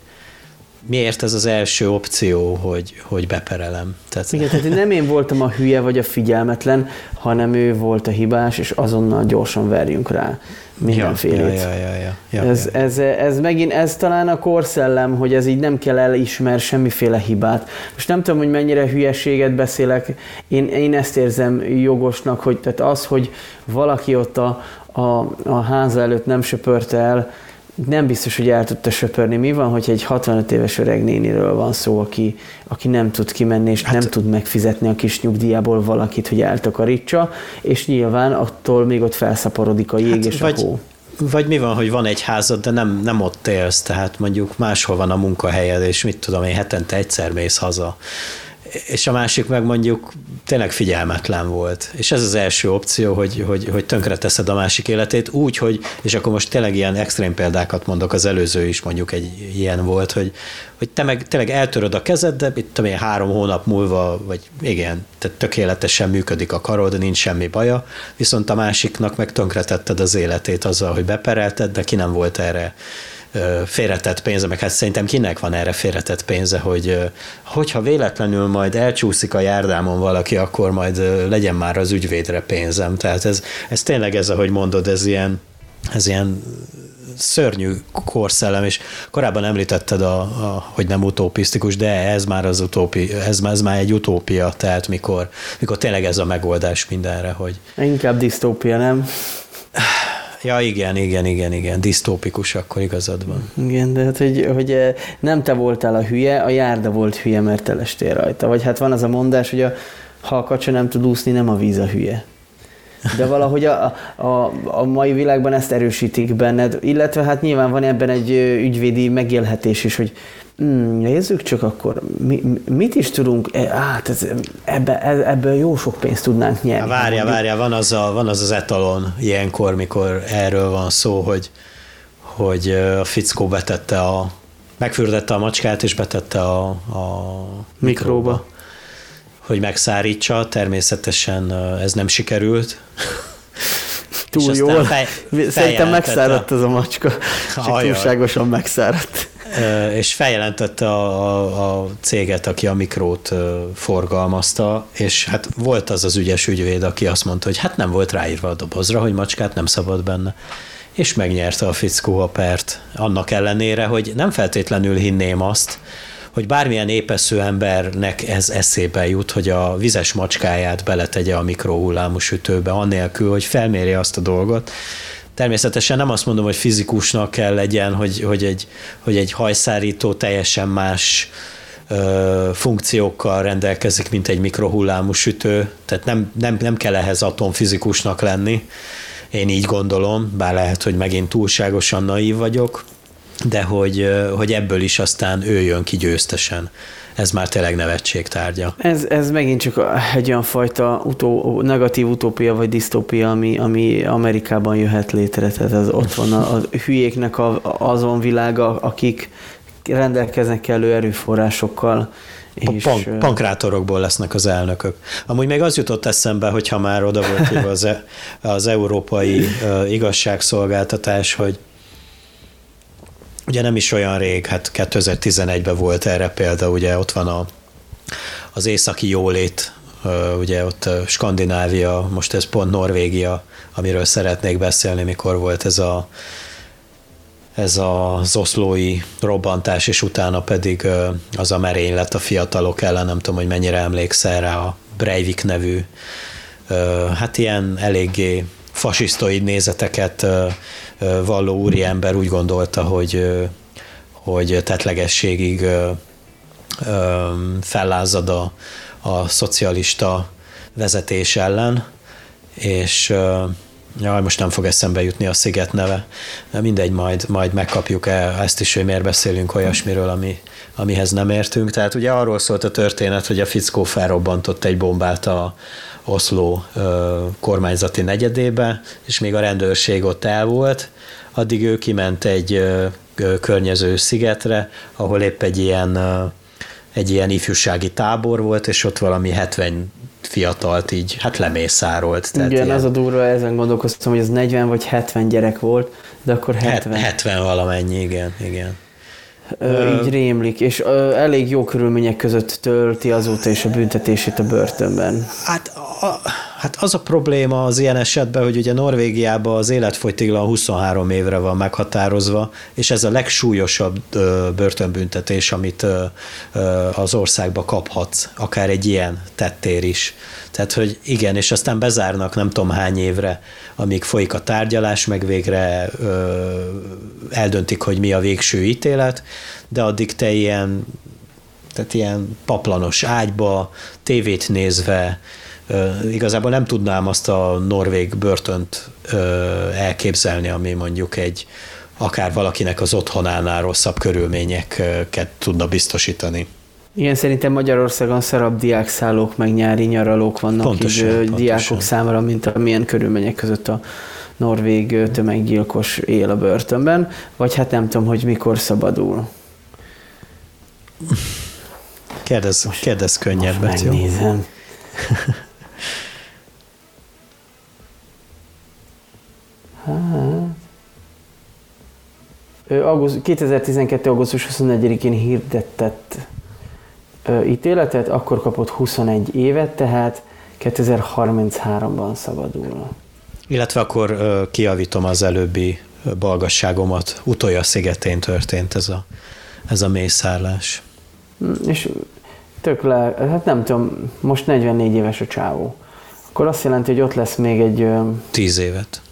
miért ez az első opció, hogy, hogy beperelem.
Tehát... Igen, tehát nem én voltam a hülye vagy a figyelmetlen, hanem ő volt a hibás, és azonnal gyorsan verjünk rá mindenfélét.
Ja, ja, ja, ja, ja,
ez, ja. Ez, ez, megint, ez talán a korszellem, hogy ez így nem kell elismer semmiféle hibát. Most nem tudom, hogy mennyire hülyeséget beszélek, én, én ezt érzem jogosnak, hogy tehát az, hogy valaki ott a, a, a háza előtt nem söpörte el, nem biztos, hogy el tudta söpörni. Mi van, hogy egy 65 éves öreg néniről van szó, aki, aki nem tud kimenni, és hát, nem tud megfizetni a kis nyugdíjából valakit, hogy eltakarítsa, és nyilván attól még ott felszaporodik a jég hát, és vagy, a hó.
Vagy mi van, hogy van egy házad, de nem, nem ott élsz, tehát mondjuk máshol van a munkahelyed, és mit tudom én, hetente egyszer mész haza és a másik meg mondjuk tényleg figyelmetlen volt. És ez az első opció, hogy, hogy, hogy tönkre teszed a másik életét úgy, hogy, és akkor most tényleg ilyen extrém példákat mondok, az előző is mondjuk egy ilyen volt, hogy, hogy te meg tényleg eltöröd a kezed, de itt tudom én, három hónap múlva, vagy igen, tehát tökéletesen működik a karod, nincs semmi baja, viszont a másiknak meg tönkretetted az életét azzal, hogy beperelted, de ki nem volt erre félretett pénze, meg hát szerintem kinek van erre félretett pénze, hogy hogyha véletlenül majd elcsúszik a járdámon valaki, akkor majd legyen már az ügyvédre pénzem. Tehát ez, ez tényleg ez, ahogy mondod, ez ilyen, ez ilyen szörnyű korszellem, és korábban említetted, a, a, hogy nem utopisztikus, de ez már az utópi, ez, ez már egy utópia, tehát mikor, mikor tényleg ez a megoldás mindenre, hogy...
Inkább disztópia, nem?
Ja, igen, igen, igen, igen, disztópikus, akkor igazad van.
Igen, de hát, hogy, hogy eh, nem te voltál a hülye, a járda volt hülye, mert te lestél rajta. Vagy hát van az a mondás, hogy a, ha a kacsa nem tud úszni, nem a víz a hülye. De valahogy a, a, a mai világban ezt erősítik benned, illetve hát nyilván van ebben egy ügyvédi megélhetés is, hogy nézzük csak akkor, mi, mit is tudunk, e, hát ez, ebbe, e, ebből jó sok pénzt tudnánk nyerni.
Várja, várja, van az, a, van az az etalon ilyenkor, mikor erről van szó, hogy, hogy a fickó betette a, megfürdette a macskát, és betette a, a mikróba. mikróba hogy megszárítsa, természetesen ez nem sikerült.
Túl jól. Fej, Szerintem megszáradt ez a macska, csak túlságosan megszáradt
és feljelentette a, a, a céget, aki a mikrót forgalmazta, és hát volt az az ügyes ügyvéd, aki azt mondta, hogy hát nem volt ráírva a dobozra, hogy macskát nem szabad benne. És megnyerte a fickó a pert, annak ellenére, hogy nem feltétlenül hinném azt, hogy bármilyen épesző embernek ez eszébe jut, hogy a vizes macskáját beletegye a mikrohullámú sütőbe, annélkül, hogy felmérje azt a dolgot, Természetesen nem azt mondom, hogy fizikusnak kell legyen, hogy, hogy, egy, hogy egy hajszárító teljesen más ö, funkciókkal rendelkezik, mint egy mikrohullámú sütő, tehát nem, nem, nem kell ehhez atomfizikusnak lenni, én így gondolom, bár lehet, hogy megint túlságosan naív vagyok, de hogy, hogy ebből is aztán ő jön ki győztesen ez már tényleg nevetség tárgya.
Ez, ez megint csak egy olyan fajta utó, negatív utópia vagy disztópia, ami, ami Amerikában jöhet létre, tehát az ott van a, a hülyéknek a, azon világa, akik rendelkeznek kellő erőforrásokkal,
és... Pank, pankrátorokból lesznek az elnökök. Amúgy még az jutott eszembe, hogyha már oda volt az, e, az európai uh, igazságszolgáltatás, hogy Ugye nem is olyan rég, hát 2011-ben volt erre példa, ugye ott van a, az északi jólét, ugye ott Skandinávia, most ez pont Norvégia, amiről szeretnék beszélni, mikor volt ez a ez az oszlói robbantás, és utána pedig az a merénylet a fiatalok ellen, nem tudom, hogy mennyire emlékszel rá, a Breivik nevű, hát ilyen eléggé fasisztoid nézeteket valló úriember úgy gondolta, hogy, hogy tetlegességig fellázad a, a szocialista vezetés ellen, és Jaj, most nem fog eszembe jutni a sziget neve, de mindegy, majd, majd megkapjuk ezt is, hogy miért beszélünk olyasmiről, ami, amihez nem értünk. Tehát ugye arról szólt a történet, hogy a fickó felrobbantott egy bombát a, Oszló kormányzati negyedébe, és még a rendőrség ott el volt, addig ő kiment egy környező szigetre, ahol épp egy ilyen, egy ilyen ifjúsági tábor volt, és ott valami 70 fiatalt így, hát lemészárolt.
Tehát Igen, ilyen... az a durva, ezen gondolkoztam, hogy ez 40 vagy 70 gyerek volt, de akkor 70.
70 valamennyi, igen, igen.
Ö, így rémlik, és ö, elég jó körülmények között tölti azóta is a büntetését a börtönben.
Hát, a, hát az a probléma az ilyen esetben, hogy ugye Norvégiában az életfogytiglan 23 évre van meghatározva, és ez a legsúlyosabb ö, börtönbüntetés, amit ö, ö, az országba kaphatsz, akár egy ilyen tettér is. Tehát, hogy igen, és aztán bezárnak nem tudom hány évre, amíg folyik a tárgyalás, meg végre ö, eldöntik, hogy mi a végső ítélet, de addig te ilyen, tehát ilyen paplanos ágyba, tévét nézve, igazából nem tudnám azt a norvég börtönt elképzelni, ami mondjuk egy akár valakinek az otthonánál rosszabb körülményeket tudna biztosítani.
Igen, szerintem Magyarországon szarabb diákszállók, meg nyári nyaralók vannak pontosan, így pontosan. diákok számára, mint amilyen körülmények között a norvég tömeggyilkos él a börtönben, vagy hát nem tudom, hogy mikor szabadul.
Kérdezz, most, kérdezz könnyebbet,
most megnézem. Hát. 2012. augusztus 21-én hirdetett ítéletet, akkor kapott 21 évet, tehát 2033-ban szabadul.
Illetve akkor kiavítom az előbbi balgasságomat. Utolja szigetén történt ez a, ez a mészárlás.
Hm, és tök le, hát nem tudom, most 44 éves a csávó. Akkor azt jelenti, hogy ott lesz még egy...
10 évet.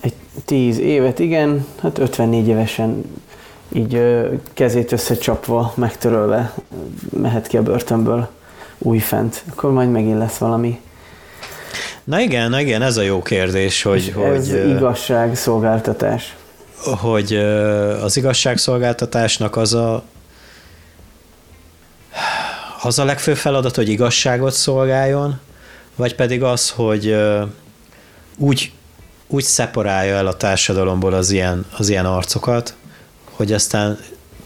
Egy 10 évet, igen, hát 54 évesen így kezét összecsapva, megtörölve mehet ki a börtönből újfent. Akkor majd megint lesz valami.
Na igen, na igen, ez a jó kérdés, hogy...
ez hogy, igazságszolgáltatás.
Hogy az igazságszolgáltatásnak az a az a legfőbb feladat, hogy igazságot szolgáljon, vagy pedig az, hogy úgy, úgy szeparálja el a társadalomból az ilyen, az ilyen arcokat, hogy aztán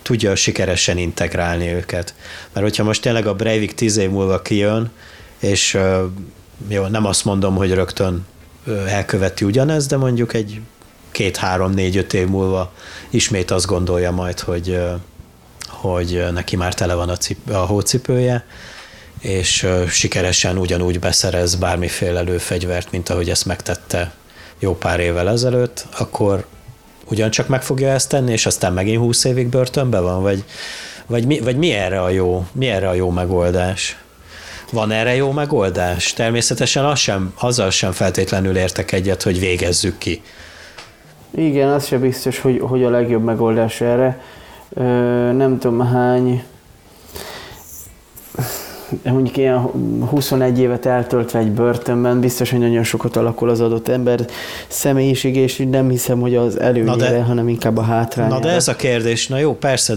tudja sikeresen integrálni őket. Mert hogyha most tényleg a Breivik tíz év múlva kijön, és jó, nem azt mondom, hogy rögtön elköveti ugyanez, de mondjuk egy két, három, négy, öt év múlva ismét azt gondolja majd, hogy, hogy neki már tele van a, cip, a hócipője, és sikeresen ugyanúgy beszerez bármiféle lőfegyvert, mint ahogy ezt megtette jó pár évvel ezelőtt, akkor ugyancsak meg fogja ezt tenni, és aztán megint 20 évig börtönbe van, vagy, vagy, mi, vagy mi erre a jó, mi erre a jó megoldás? Van erre jó megoldás? Természetesen az sem, azzal sem feltétlenül értek egyet, hogy végezzük ki.
Igen, az sem biztos, hogy, hogy a legjobb megoldás erre. Ö, nem tudom hány mondjuk ilyen 21 évet eltöltve egy börtönben, biztos, hogy nagyon sokat alakul az adott ember személyiség, és nem hiszem, hogy az előnyére, de, hanem inkább a hátrányára.
Na de ez a kérdés, na jó, persze,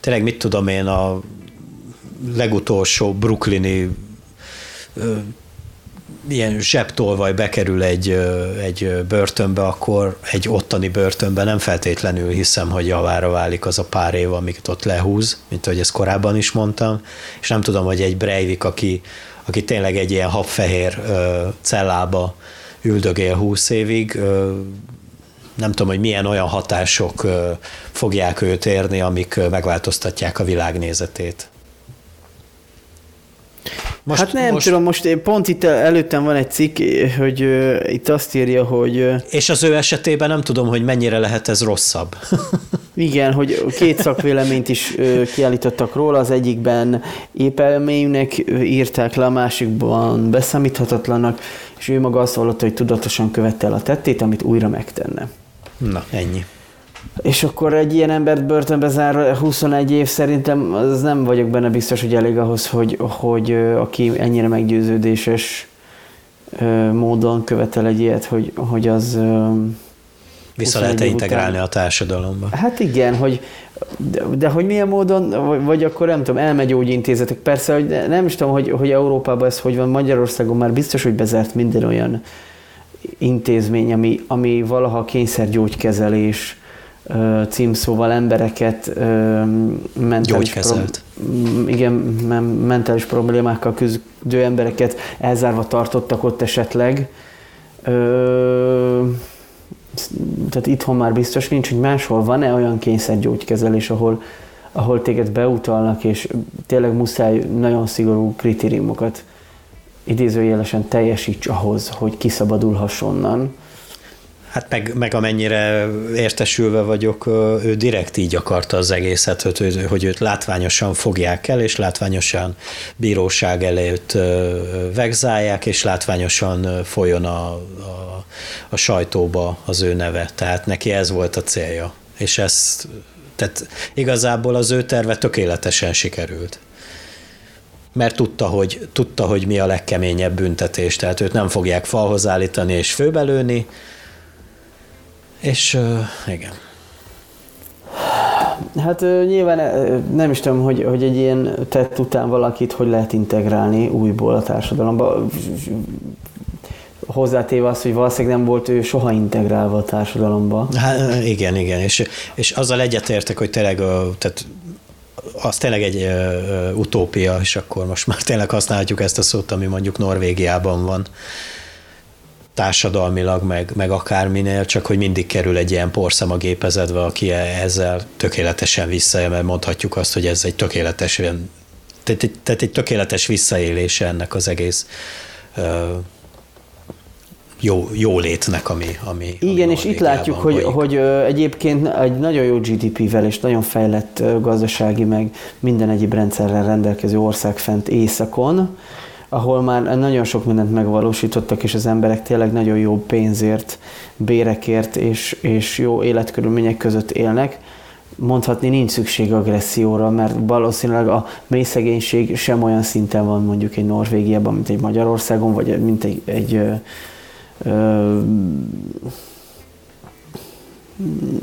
tényleg mit tudom én, a legutolsó brooklyni ilyen zsebtolvaj bekerül egy, egy börtönbe, akkor egy ottani börtönbe nem feltétlenül hiszem, hogy javára válik az a pár év, amit ott lehúz, mint ahogy ezt korábban is mondtam, és nem tudom, hogy egy Breivik, aki, aki tényleg egy ilyen habfehér cellába üldögél húsz évig, nem tudom, hogy milyen olyan hatások fogják őt érni, amik megváltoztatják a világnézetét.
Most, hát nem most... tudom, most pont itt előttem van egy cikk, hogy uh, itt azt írja, hogy... Uh,
és az ő esetében nem tudom, hogy mennyire lehet ez rosszabb.
igen, hogy két szakvéleményt is uh, kiállítottak róla, az egyikben épelméjűnek írták le, a másikban beszámíthatatlanak, és ő maga azt vallotta, hogy tudatosan követte el a tettét, amit újra megtenne.
Na, ennyi.
És akkor egy ilyen embert börtönbe zár 21 év szerintem, az nem vagyok benne biztos, hogy elég ahhoz, hogy, hogy aki ennyire meggyőződéses módon követel egy ilyet, hogy, hogy az
vissza lehet integrálni után. a társadalomba.
Hát igen, hogy de, de hogy milyen módon, vagy, vagy akkor nem tudom, elmegy gyógyintézetek. Persze, hogy nem is tudom, hogy, hogy Európában ez hogy van, Magyarországon már biztos, hogy bezárt minden olyan intézmény, ami, ami valaha kényszergyógykezelés, címszóval embereket mentális,
pro-
igen, mentális problémákkal küzdő embereket elzárva tartottak ott esetleg. tehát itthon már biztos nincs, hogy máshol van-e olyan kényszergyógykezelés, ahol, ahol téged beutalnak, és tényleg muszáj nagyon szigorú kritériumokat idézőjelesen teljesíts ahhoz, hogy kiszabadulhass onnan.
Hát meg, meg amennyire értesülve vagyok, ő direkt így akarta az egészet, hogy, hogy őt látványosan fogják el, és látványosan bíróság előtt vegzálják, és látványosan folyjon a, a, a sajtóba az ő neve. Tehát neki ez volt a célja. És ez, tehát igazából az ő terve tökéletesen sikerült mert tudta hogy, tudta, hogy mi a legkeményebb büntetés, tehát őt nem fogják falhoz állítani és főbelőni, és uh, igen.
Hát nyilván nem is tudom, hogy, hogy egy ilyen tett után valakit hogy lehet integrálni újból a társadalomba. Hozzátéve azt, hogy valószínűleg nem volt ő soha integrálva a társadalomba.
Hát igen, igen, és, és azzal egyetértek, hogy tényleg tehát az tényleg egy uh, utópia, és akkor most már tényleg használhatjuk ezt a szót, ami mondjuk Norvégiában van társadalmilag, meg, meg akárminél, csak hogy mindig kerül egy ilyen porszem a gépezetbe, aki ezzel tökéletesen visszaél, mert mondhatjuk azt, hogy ez egy tökéletes, tehát egy, tehát egy tökéletes visszaélése ennek az egész jó, jó létnek, ami, ami
Igen, ami és itt látjuk, hogy, hogy egyébként egy nagyon jó GDP-vel és nagyon fejlett gazdasági, meg minden egyéb rendszerrel rendelkező ország fent északon, ahol már nagyon sok mindent megvalósítottak, és az emberek tényleg nagyon jó pénzért, bérekért és, és jó életkörülmények között élnek, mondhatni nincs szükség agresszióra, mert valószínűleg a mély szegénység sem olyan szinten van mondjuk egy Norvégiában, mint egy Magyarországon, vagy mint egy, egy ö, ö,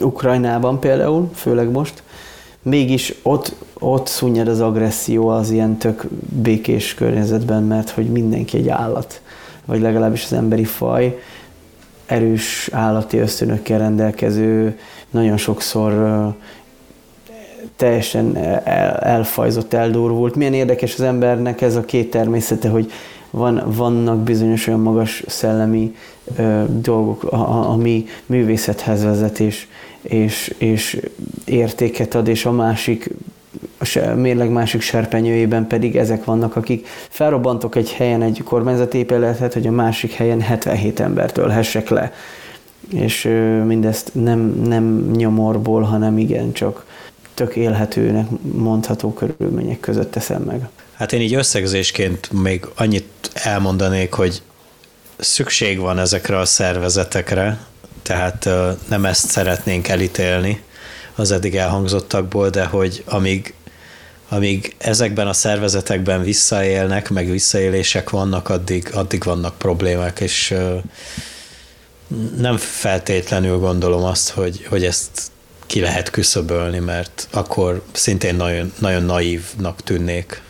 Ukrajnában például, főleg most mégis ott, ott szunnyad az agresszió az ilyen tök békés környezetben, mert hogy mindenki egy állat, vagy legalábbis az emberi faj, erős állati ösztönökkel rendelkező, nagyon sokszor teljesen el, elfajzott, eldurvult. Milyen érdekes az embernek ez a két természete, hogy van, vannak bizonyos olyan magas szellemi ö, dolgok, ami művészethez vezet, és, és, és értéket ad, és a másik a mérleg másik serpenyőjében pedig ezek vannak, akik felrobbantok egy helyen egy kormányzati épületet, hogy a másik helyen 77 embert ölhessek le. És mindezt nem, nem nyomorból, hanem igen, csak tök élhetőnek mondható körülmények között teszem meg.
Hát én így összegzésként még annyit elmondanék, hogy szükség van ezekre a szervezetekre, tehát nem ezt szeretnénk elítélni az eddig elhangzottakból, de hogy amíg, amíg ezekben a szervezetekben visszaélnek, meg visszaélések vannak, addig, addig vannak problémák, és nem feltétlenül gondolom azt, hogy, hogy ezt ki lehet küszöbölni, mert akkor szintén nagyon, nagyon naívnak tűnnék.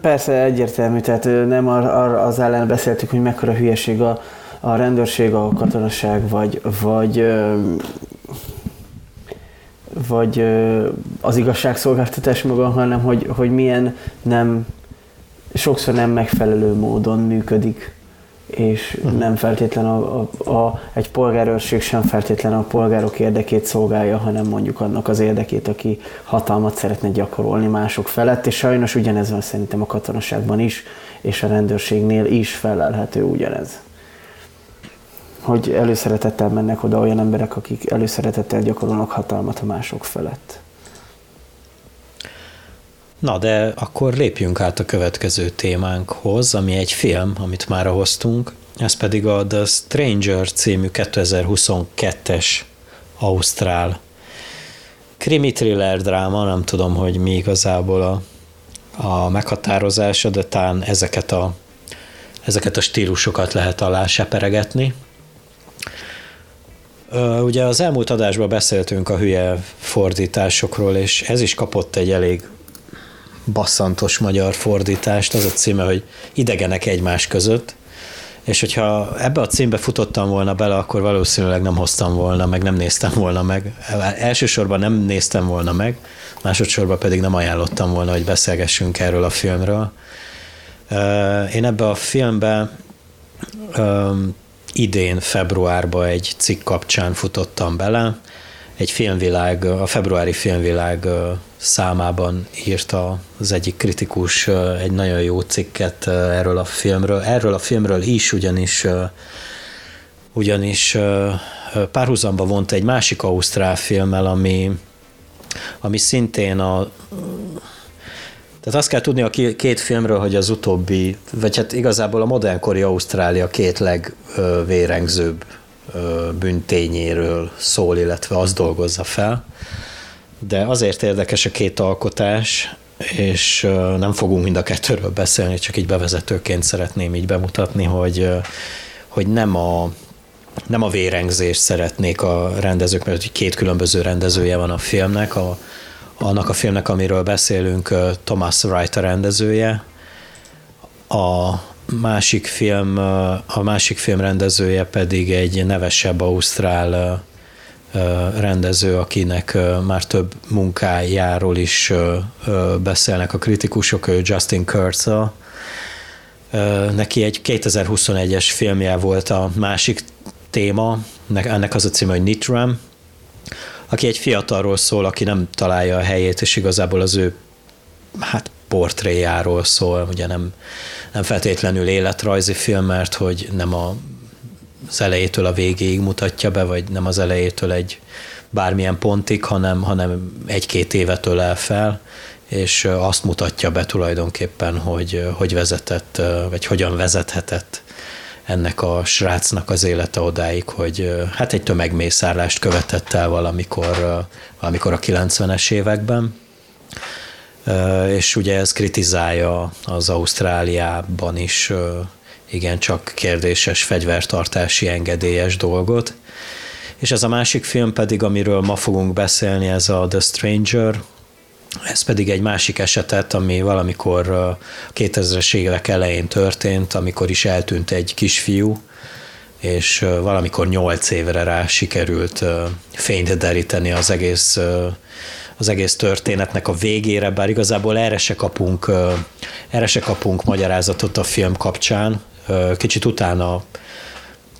Persze egyértelmű, tehát nem arra az ellen beszéltük, hogy mekkora hülyeség a, a rendőrség, a katonaság, vagy, vagy vagy az igazságszolgáltatás maga, hanem hogy, hogy milyen nem, sokszor nem megfelelő módon működik, és nem feltétlen a, a, a, egy polgárőrség sem feltétlen a polgárok érdekét szolgálja, hanem mondjuk annak az érdekét, aki hatalmat szeretne gyakorolni mások felett, és sajnos ugyanez van szerintem a katonaságban is, és a rendőrségnél is felelhető ugyanez hogy előszeretettel mennek oda olyan emberek, akik előszeretettel gyakorolnak hatalmat a mások felett.
Na, de akkor lépjünk át a következő témánkhoz, ami egy film, amit már hoztunk, ez pedig a The Stranger című 2022-es Ausztrál krimi thriller dráma, nem tudom, hogy mi igazából a, a meghatározása, de talán ezeket a, ezeket a stílusokat lehet alá seperegetni. Ugye az elmúlt adásban beszéltünk a hülye fordításokról, és ez is kapott egy elég basszantos magyar fordítást, az a címe, hogy idegenek egymás között, és hogyha ebbe a címbe futottam volna bele, akkor valószínűleg nem hoztam volna, meg nem néztem volna meg. Elsősorban nem néztem volna meg, másodszorban pedig nem ajánlottam volna, hogy beszélgessünk erről a filmről. Én ebbe a filmbe idén februárban egy cikk kapcsán futottam bele, egy filmvilág, a februári filmvilág számában írta az egyik kritikus egy nagyon jó cikket erről a filmről. Erről a filmről is, ugyanis ugyanis párhuzamba vont egy másik ausztrál filmmel, ami, ami szintén a tehát azt kell tudni a két filmről, hogy az utóbbi, vagy hát igazából a modernkori Ausztrália két legvérengzőbb bűntényéről szól, illetve azt dolgozza fel. De azért érdekes a két alkotás, és nem fogunk mind a kettőről beszélni, csak így bevezetőként szeretném így bemutatni, hogy, hogy nem a, nem a vérengzést szeretnék a rendezők, mert két különböző rendezője van a filmnek. A, annak a filmnek, amiről beszélünk, Thomas Wright a rendezője. A másik film, a másik film rendezője pedig egy nevesebb ausztrál rendező, akinek már több munkájáról is beszélnek a kritikusok, ő Justin Kurtz. Neki egy 2021-es filmje volt a másik téma, ennek az a címe, hogy Nitram, aki egy fiatalról szól, aki nem találja a helyét, és igazából az ő hát portréjáról szól, ugye nem, nem feltétlenül életrajzi film, mert hogy nem a, az elejétől a végéig mutatja be, vagy nem az elejétől egy bármilyen pontig, hanem, hanem egy-két évet ölel fel, és azt mutatja be tulajdonképpen, hogy hogy vezetett, vagy hogyan vezethetett ennek a srácnak az élete odáig, hogy hát egy tömegmészárlást követett el valamikor, valamikor a 90-es években, és ugye ez kritizálja az Ausztráliában is igen csak kérdéses fegyvertartási engedélyes dolgot. És ez a másik film pedig, amiről ma fogunk beszélni, ez a The Stranger, ez pedig egy másik esetet, ami valamikor a 2000-es évek elején történt, amikor is eltűnt egy kisfiú, és valamikor nyolc évre rá sikerült fényt deríteni az egész, az egész történetnek a végére, bár igazából erre se kapunk, erre se kapunk magyarázatot a film kapcsán. Kicsit utána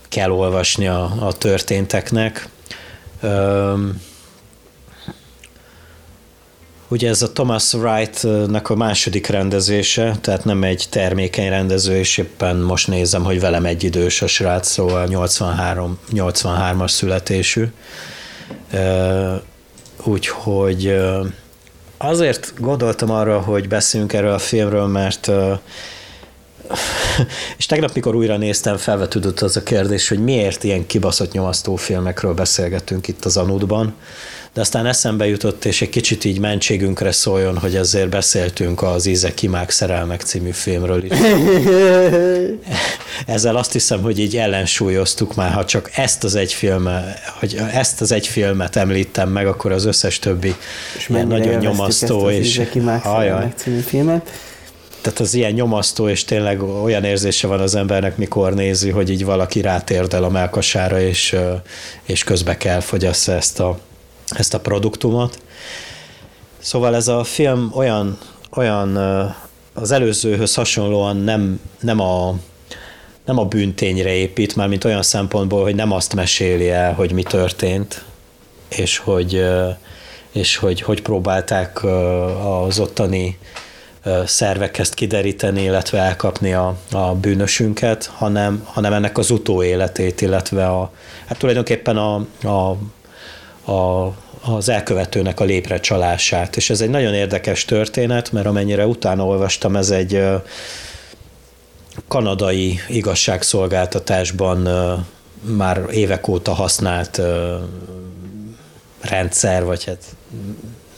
kell olvasni a, a történteknek. Ugye ez a Thomas Wright-nak a második rendezése, tehát nem egy termékeny rendező, és éppen most nézem, hogy velem egy idős a srác, szóval 83, 83-as születésű. Úgyhogy azért gondoltam arra, hogy beszéljünk erről a filmről, mert és tegnap, mikor újra néztem, felvetődött az a kérdés, hogy miért ilyen kibaszott nyomasztó filmekről beszélgetünk itt az Anudban de aztán eszembe jutott, és egy kicsit így mentségünkre szóljon, hogy azért beszéltünk az Íze Kimák szerelmek című filmről is. Ezzel azt hiszem, hogy így ellensúlyoztuk már, ha csak ezt az egy filmet, hogy ezt az egy filmet említem meg, akkor az összes többi és nagyon nyomasztó.
Ezt és Íze Kimák szerelmek című filmet
tehát az ilyen nyomasztó, és tényleg olyan érzése van az embernek, mikor nézi, hogy így valaki rátérdel a melkasára, és, és közbe kell fogyassza ezt a, ezt a produktumot. Szóval ez a film olyan, olyan az előzőhöz hasonlóan nem, nem a nem a bűntényre épít, már mint olyan szempontból, hogy nem azt meséli el, hogy mi történt, és hogy, és hogy, hogy próbálták az ottani szervek ezt kideríteni, illetve elkapni a, a bűnösünket, hanem, hanem ennek az utóéletét, illetve a, hát tulajdonképpen a, a a, az elkövetőnek a lépre csalását. És ez egy nagyon érdekes történet, mert amennyire utána olvastam, ez egy kanadai igazságszolgáltatásban már évek óta használt rendszer, vagy hát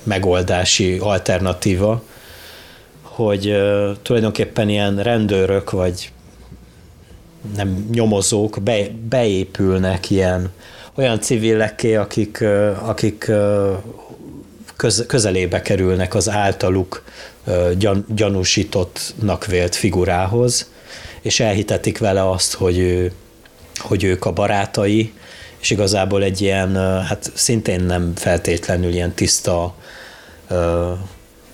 megoldási alternatíva, hogy tulajdonképpen ilyen rendőrök, vagy nem nyomozók be, beépülnek ilyen olyan civilekké, akik, akik köz, közelébe kerülnek az általuk gyan, gyanúsítottnak vélt figurához, és elhitetik vele azt, hogy, ő, hogy ők a barátai, és igazából egy ilyen, hát szintén nem feltétlenül ilyen tiszta,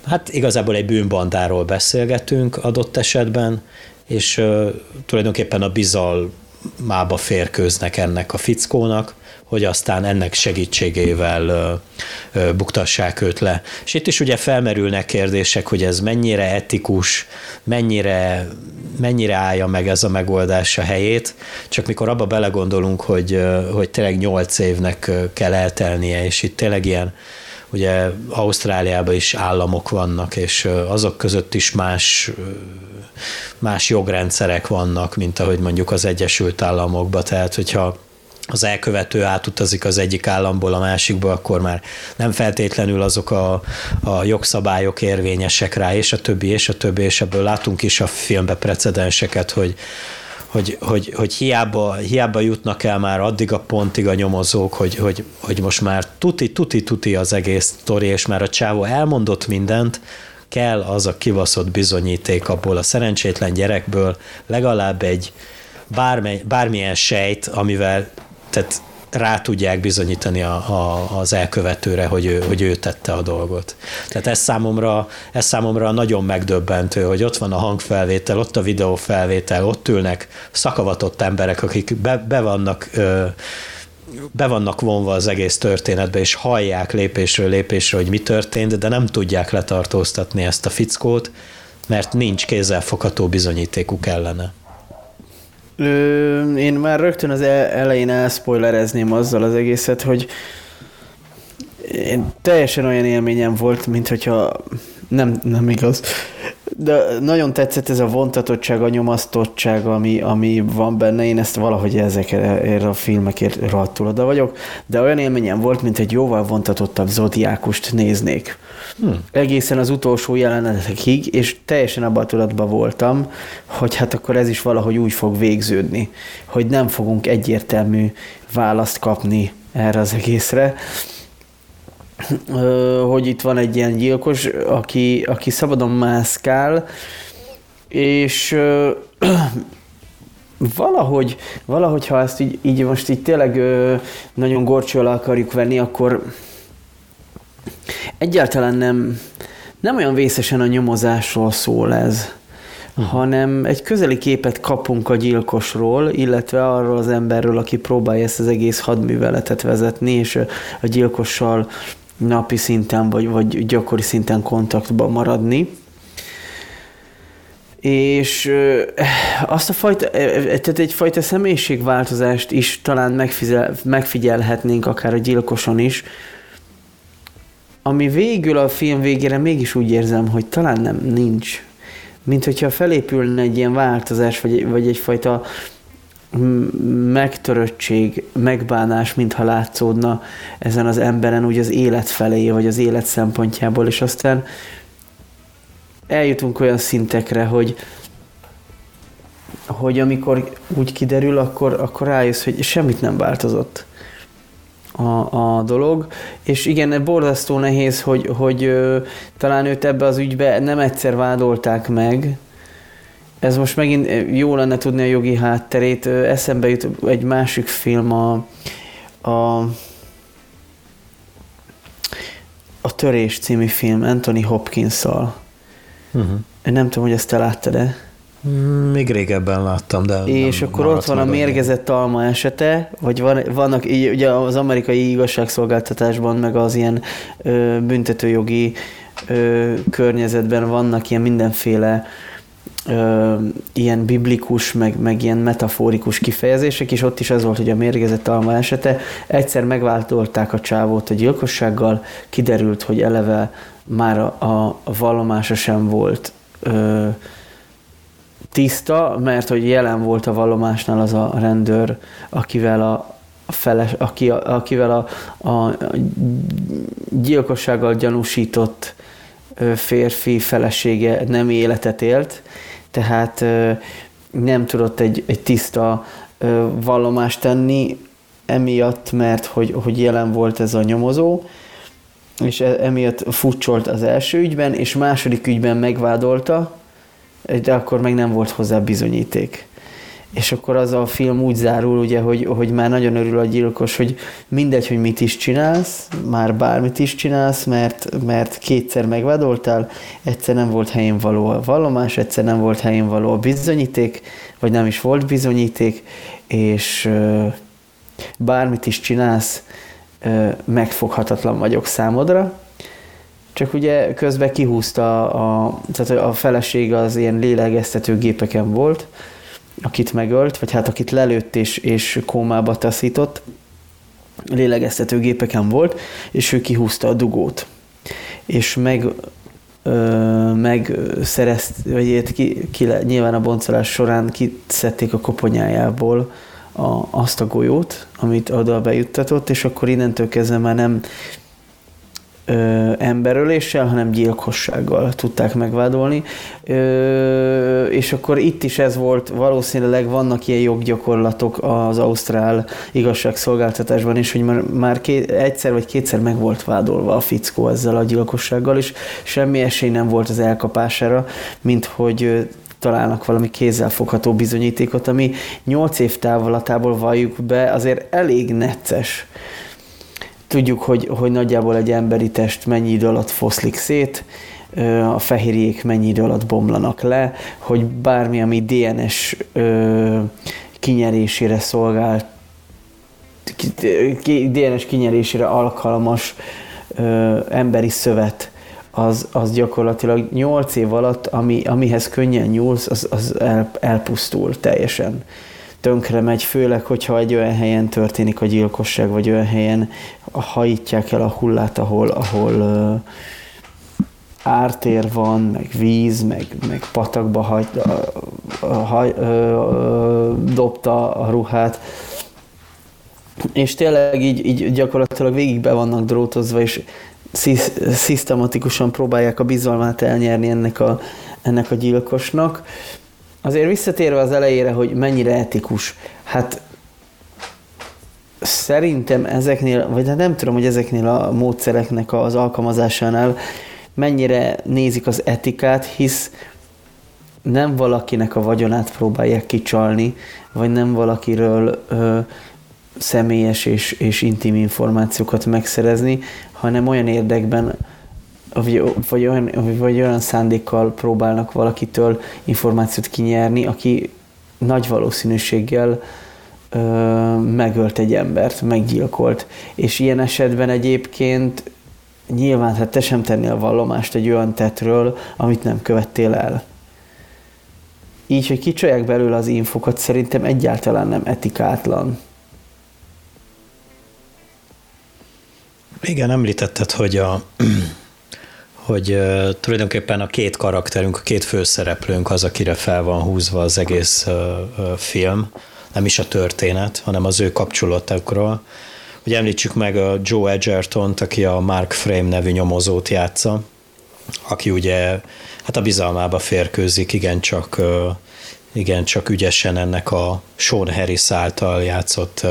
hát igazából egy bűnbandáról beszélgetünk adott esetben, és tulajdonképpen a bizal mába férkőznek ennek a fickónak, hogy aztán ennek segítségével ö, ö, buktassák őt le. És itt is ugye felmerülnek kérdések, hogy ez mennyire etikus, mennyire, mennyire állja meg ez a megoldás a helyét, csak mikor abba belegondolunk, hogy, hogy tényleg nyolc évnek kell eltelnie, és itt tényleg ilyen ugye Ausztráliában is államok vannak, és azok között is más más jogrendszerek vannak, mint ahogy mondjuk az Egyesült Államokban, tehát hogyha az elkövető átutazik az egyik államból a másikba, akkor már nem feltétlenül azok a, a jogszabályok érvényesek rá, és a többi, és a többi, és ebből látunk is a filmbe precedenseket, hogy, hogy, hogy, hogy hiába, hiába jutnak el már addig a pontig a nyomozók, hogy, hogy, hogy most már tuti, tuti, tuti az egész sztori, és már a csávó elmondott mindent, kell az a kivaszott bizonyíték abból a szerencsétlen gyerekből, legalább egy bármely, bármilyen sejt, amivel tehát rá tudják bizonyítani a, a, az elkövetőre, hogy ő, hogy ő tette a dolgot. Tehát ez számomra, ez számomra nagyon megdöbbentő, hogy ott van a hangfelvétel, ott a videófelvétel, ott ülnek szakavatott emberek, akik be, be vannak ö, be vannak vonva az egész történetbe, és hallják lépésről lépésről, hogy mi történt, de nem tudják letartóztatni ezt a fickót, mert nincs kézzelfogható bizonyítékuk ellene.
Ö, én már rögtön az elején elspoilerezném azzal az egészet, hogy én teljesen olyan élményem volt, mint hogyha nem, nem igaz. De nagyon tetszett ez a vontatottság, a nyomasztottság, ami, ami van benne. Én ezt valahogy ezekre a filmekért rohadtul oda vagyok. De olyan élményem volt, mint egy jóval vontatottabb zodiákust néznék. Hmm. Egészen az utolsó jelenetekig, és teljesen abban a tudatban voltam, hogy hát akkor ez is valahogy úgy fog végződni, hogy nem fogunk egyértelmű választ kapni erre az egészre hogy itt van egy ilyen gyilkos, aki, aki szabadon mászkál, és valahogy, valahogy ha ezt így, így most így tényleg nagyon gorcsó alá akarjuk venni, akkor egyáltalán nem, nem olyan vészesen a nyomozásról szól ez hanem egy közeli képet kapunk a gyilkosról, illetve arról az emberről, aki próbálja ezt az egész hadműveletet vezetni, és a gyilkossal napi szinten vagy, vagy gyakori szinten kontaktban maradni. És azt a fajta, tehát egyfajta személyiségváltozást is talán megfigyel, megfigyelhetnénk akár a gyilkoson is, ami végül a film végére mégis úgy érzem, hogy talán nem nincs. Mint hogyha felépülne egy ilyen változás, vagy, vagy egyfajta megtöröttség, megbánás, mintha látszódna ezen az emberen úgy az élet felé, vagy az élet szempontjából, és aztán eljutunk olyan szintekre, hogy hogy amikor úgy kiderül, akkor, akkor rájössz, hogy semmit nem változott a, a dolog, és igen, borzasztó nehéz, hogy, hogy ö, talán őt ebbe az ügybe nem egyszer vádolták meg, ez most megint eh, jó lenne tudni a jogi hátterét. Eszembe jut egy másik film, a, a, a Törés című film Anthony Hopkins-szal. Uh-huh. Nem tudom, hogy ezt te láttad-e?
Mm, még régebben láttam, de
És akkor ott van a mérgezett alma esete, vagy van, vannak ugye az amerikai igazságszolgáltatásban, meg az ilyen ö, büntetőjogi ö, környezetben vannak ilyen mindenféle ö, ilyen biblikus, meg, meg ilyen metaforikus kifejezések, és ott is az volt, hogy a mérgezett alma esete. Egyszer megváltolták a csávót a gyilkossággal, kiderült, hogy eleve már a, a vallomása sem volt ö, tiszta, mert hogy jelen volt a vallomásnál az a rendőr, akivel a, a feles, aki, akivel a, a, a gyilkossággal gyanúsított férfi felesége nem életet élt, tehát nem tudott egy, egy tiszta vallomást tenni, emiatt, mert hogy, hogy jelen volt ez a nyomozó, és e, emiatt futcsolt az első ügyben, és második ügyben megvádolta, de akkor meg nem volt hozzá bizonyíték és akkor az a film úgy zárul, ugye, hogy, hogy már nagyon örül a gyilkos, hogy mindegy, hogy mit is csinálsz, már bármit is csinálsz, mert, mert kétszer megvádoltál, egyszer nem volt helyén való a vallomás, egyszer nem volt helyén való a bizonyíték, vagy nem is volt bizonyíték, és bármit is csinálsz, megfoghatatlan vagyok számodra, csak ugye közben kihúzta, a, tehát a feleség az ilyen lélegeztető gépeken volt, akit megölt, vagy hát akit lelőtt és, és kómába taszított, lélegeztető gépeken volt, és ő kihúzta a dugót. És meg megszerezt, vagy ki, ki, nyilván a boncolás során kiszedték a koponyájából a, azt a golyót, amit oda bejuttatott, és akkor innentől kezdve már nem ö, emberöléssel, hanem gyilkossággal tudták megvádolni. Ö, és akkor itt is ez volt, valószínűleg vannak ilyen joggyakorlatok az ausztrál igazságszolgáltatásban is, hogy már, már két, egyszer vagy kétszer meg volt vádolva a fickó ezzel a gyilkossággal, és semmi esély nem volt az elkapására, mint hogy találnak valami kézzelfogható bizonyítékot, ami 8 év távolatából valljuk be, azért elég necces Tudjuk, hogy, hogy nagyjából egy emberi test mennyi idő alatt foszlik szét, a fehérjék mennyi idő alatt bomlanak le, hogy bármi, ami DNS kinyerésére szolgál, DNS kinyerésére alkalmas emberi szövet, az, az gyakorlatilag 8 év alatt, ami, amihez könnyen nyúlsz, az, az el, elpusztul teljesen tönkre megy, főleg, hogyha egy olyan helyen történik a gyilkosság, vagy olyan helyen hajítják el a hullát, ahol, ahol uh, ártér van, meg víz, meg, meg patakba hagy, uh, uh, dobta a ruhát, és tényleg így, így gyakorlatilag végig be vannak drótozva, és szisztematikusan próbálják a bizalmát elnyerni ennek a, ennek a gyilkosnak. Azért visszatérve az elejére, hogy mennyire etikus, hát szerintem ezeknél, vagy hát nem tudom, hogy ezeknél a módszereknek az alkalmazásánál mennyire nézik az etikát, hisz nem valakinek a vagyonát próbálják kicsalni, vagy nem valakiről ö, személyes és, és intim információkat megszerezni, hanem olyan érdekben, vagy, olyan, vagy olyan szándékkal próbálnak valakitől információt kinyerni, aki nagy valószínűséggel ö, megölt egy embert, meggyilkolt. És ilyen esetben egyébként nyilván hát te sem tennél vallomást egy olyan tettről, amit nem követtél el. Így, hogy kicsolják belőle az infokat, szerintem egyáltalán nem etikátlan.
Igen, említetted, hogy a hogy uh, tulajdonképpen a két karakterünk, a két főszereplőnk az, akire fel van húzva az egész uh, uh, film, nem is a történet, hanem az ő kapcsolatokról. Hogy említsük meg a Joe edgerton aki a Mark Frame nevű nyomozót játsza, aki ugye hát a bizalmába férkőzik, igencsak, uh, igencsak ügyesen ennek a Sean Harris által játszott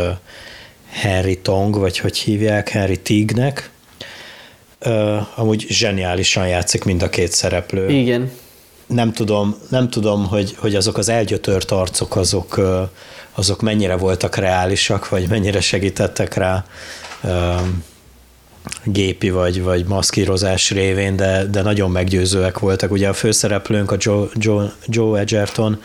Henry Tong, vagy hogy hívják, Henry Tignek, uh, amúgy zseniálisan játszik mind a két szereplő.
Igen.
Nem tudom, nem tudom hogy, hogy azok az elgyötört arcok, azok, uh, azok mennyire voltak reálisak, vagy mennyire segítettek rá uh, gépi vagy, vagy maszkírozás révén, de, de nagyon meggyőzőek voltak. Ugye a főszereplőnk, a Joe, Joe, Joe Edgerton,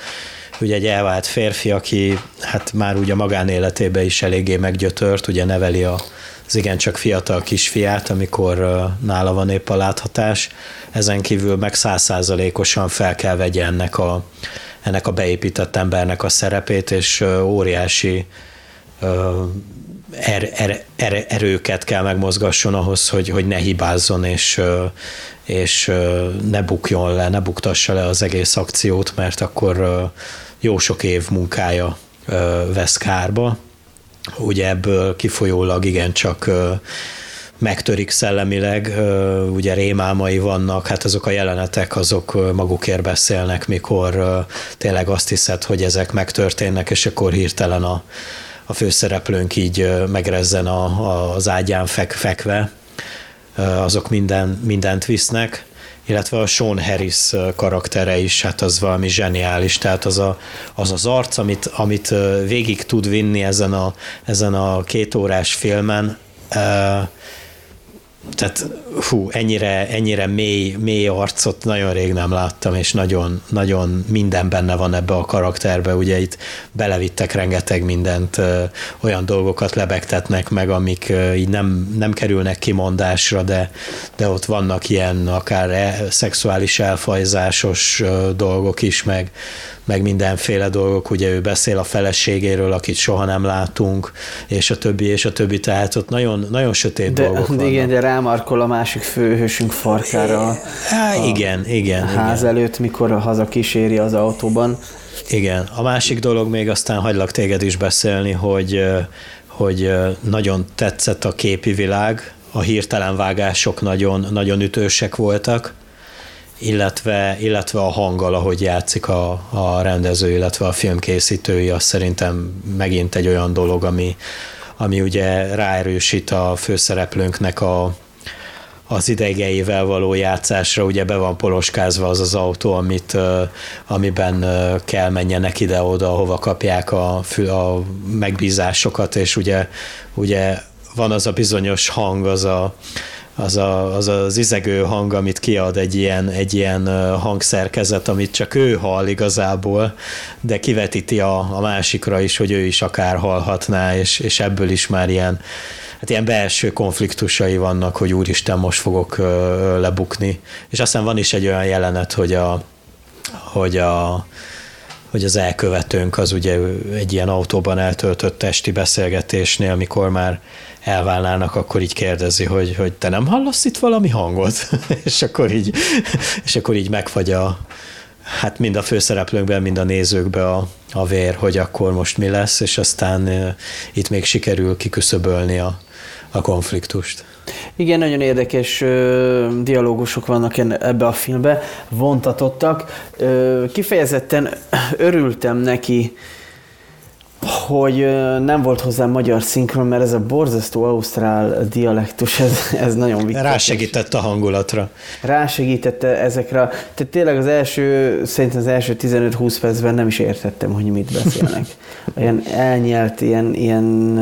ugye egy elvált férfi, aki hát már ugye a magánéletében is eléggé meggyötört, ugye neveli a, az igencsak fiatal kisfiát, amikor nála van épp a láthatás. Ezen kívül meg százszázalékosan fel kell vegye ennek a, ennek a beépített embernek a szerepét, és óriási er, er, er, erőket kell megmozgasson ahhoz, hogy, hogy ne hibázzon, és, és ne bukjon le, ne buktassa le az egész akciót, mert akkor jó sok év munkája vesz kárba ugye ebből kifolyólag igencsak megtörik szellemileg, ugye rémálmai vannak, hát azok a jelenetek azok magukért beszélnek, mikor tényleg azt hiszed, hogy ezek megtörténnek, és akkor hirtelen a, a főszereplőnk így megrezzen a, a, az ágyán fek, fekve, azok minden, mindent visznek illetve a Sean Harris karaktere is, hát az valami zseniális, tehát az a, az, az arc, amit, amit végig tud vinni ezen a, ezen a két órás filmen, tehát hú, ennyire, ennyire mély, mély arcot nagyon rég nem láttam, és nagyon, nagyon minden benne van ebbe a karakterbe, ugye itt belevittek rengeteg mindent, olyan dolgokat lebegtetnek meg, amik így nem, nem kerülnek kimondásra, de, de ott vannak ilyen akár e, szexuális elfajzásos dolgok is, meg, meg mindenféle dolgok, ugye ő beszél a feleségéről, akit soha nem látunk, és a többi, és a többi, tehát ott nagyon, nagyon sötét
de,
dolgok vannak.
Igen, de rámarkol a másik főhősünk farkára.
Há, a, igen, igen.
A ház
igen.
előtt, mikor haza kíséri az autóban.
Igen, a másik dolog még aztán hagylak téged is beszélni, hogy, hogy nagyon tetszett a képi világ, a hirtelen vágások nagyon, nagyon ütősek voltak, illetve, illetve a hanggal, ahogy játszik a, a rendező, illetve a filmkészítői, az szerintem megint egy olyan dolog, ami, ami ugye ráerősít a főszereplőnknek a, az idegeivel való játszásra, ugye be van poloskázva az az autó, amit, amiben kell menjenek ide-oda, ahova kapják a, a megbízásokat, és ugye, ugye van az a bizonyos hang, az a, az, a, az az izegő hang, amit kiad egy ilyen, egy ilyen hangszerkezet, amit csak ő hall igazából, de kivetíti a, a másikra is, hogy ő is akár hallhatná, és, és ebből is már ilyen, hát ilyen belső konfliktusai vannak, hogy úristen, most fogok lebukni. És aztán van is egy olyan jelenet, hogy a, hogy a hogy az elkövetőnk az ugye egy ilyen autóban eltöltött testi beszélgetésnél, mikor már elválnának, akkor így kérdezi, hogy, hogy te nem hallasz itt valami hangot? és, akkor így, és akkor így megfagy a, hát mind a főszereplőnkben, mind a nézőkbe a, a vér, hogy akkor most mi lesz, és aztán itt még sikerül kiküszöbölni a, a konfliktust.
Igen, nagyon érdekes ö, dialógusok vannak ebbe a filmbe, vontatottak. Ö, kifejezetten örültem neki, hogy nem volt hozzá magyar szinkron, mert ez a borzasztó ausztrál dialektus, ez, ez nagyon vicces.
Rásegített a hangulatra.
Rásegítette ezekre. Tehát tényleg az első, szerintem az első 15-20 percben nem is értettem, hogy mit beszélnek. Ilyen elnyelt, ilyen, ilyen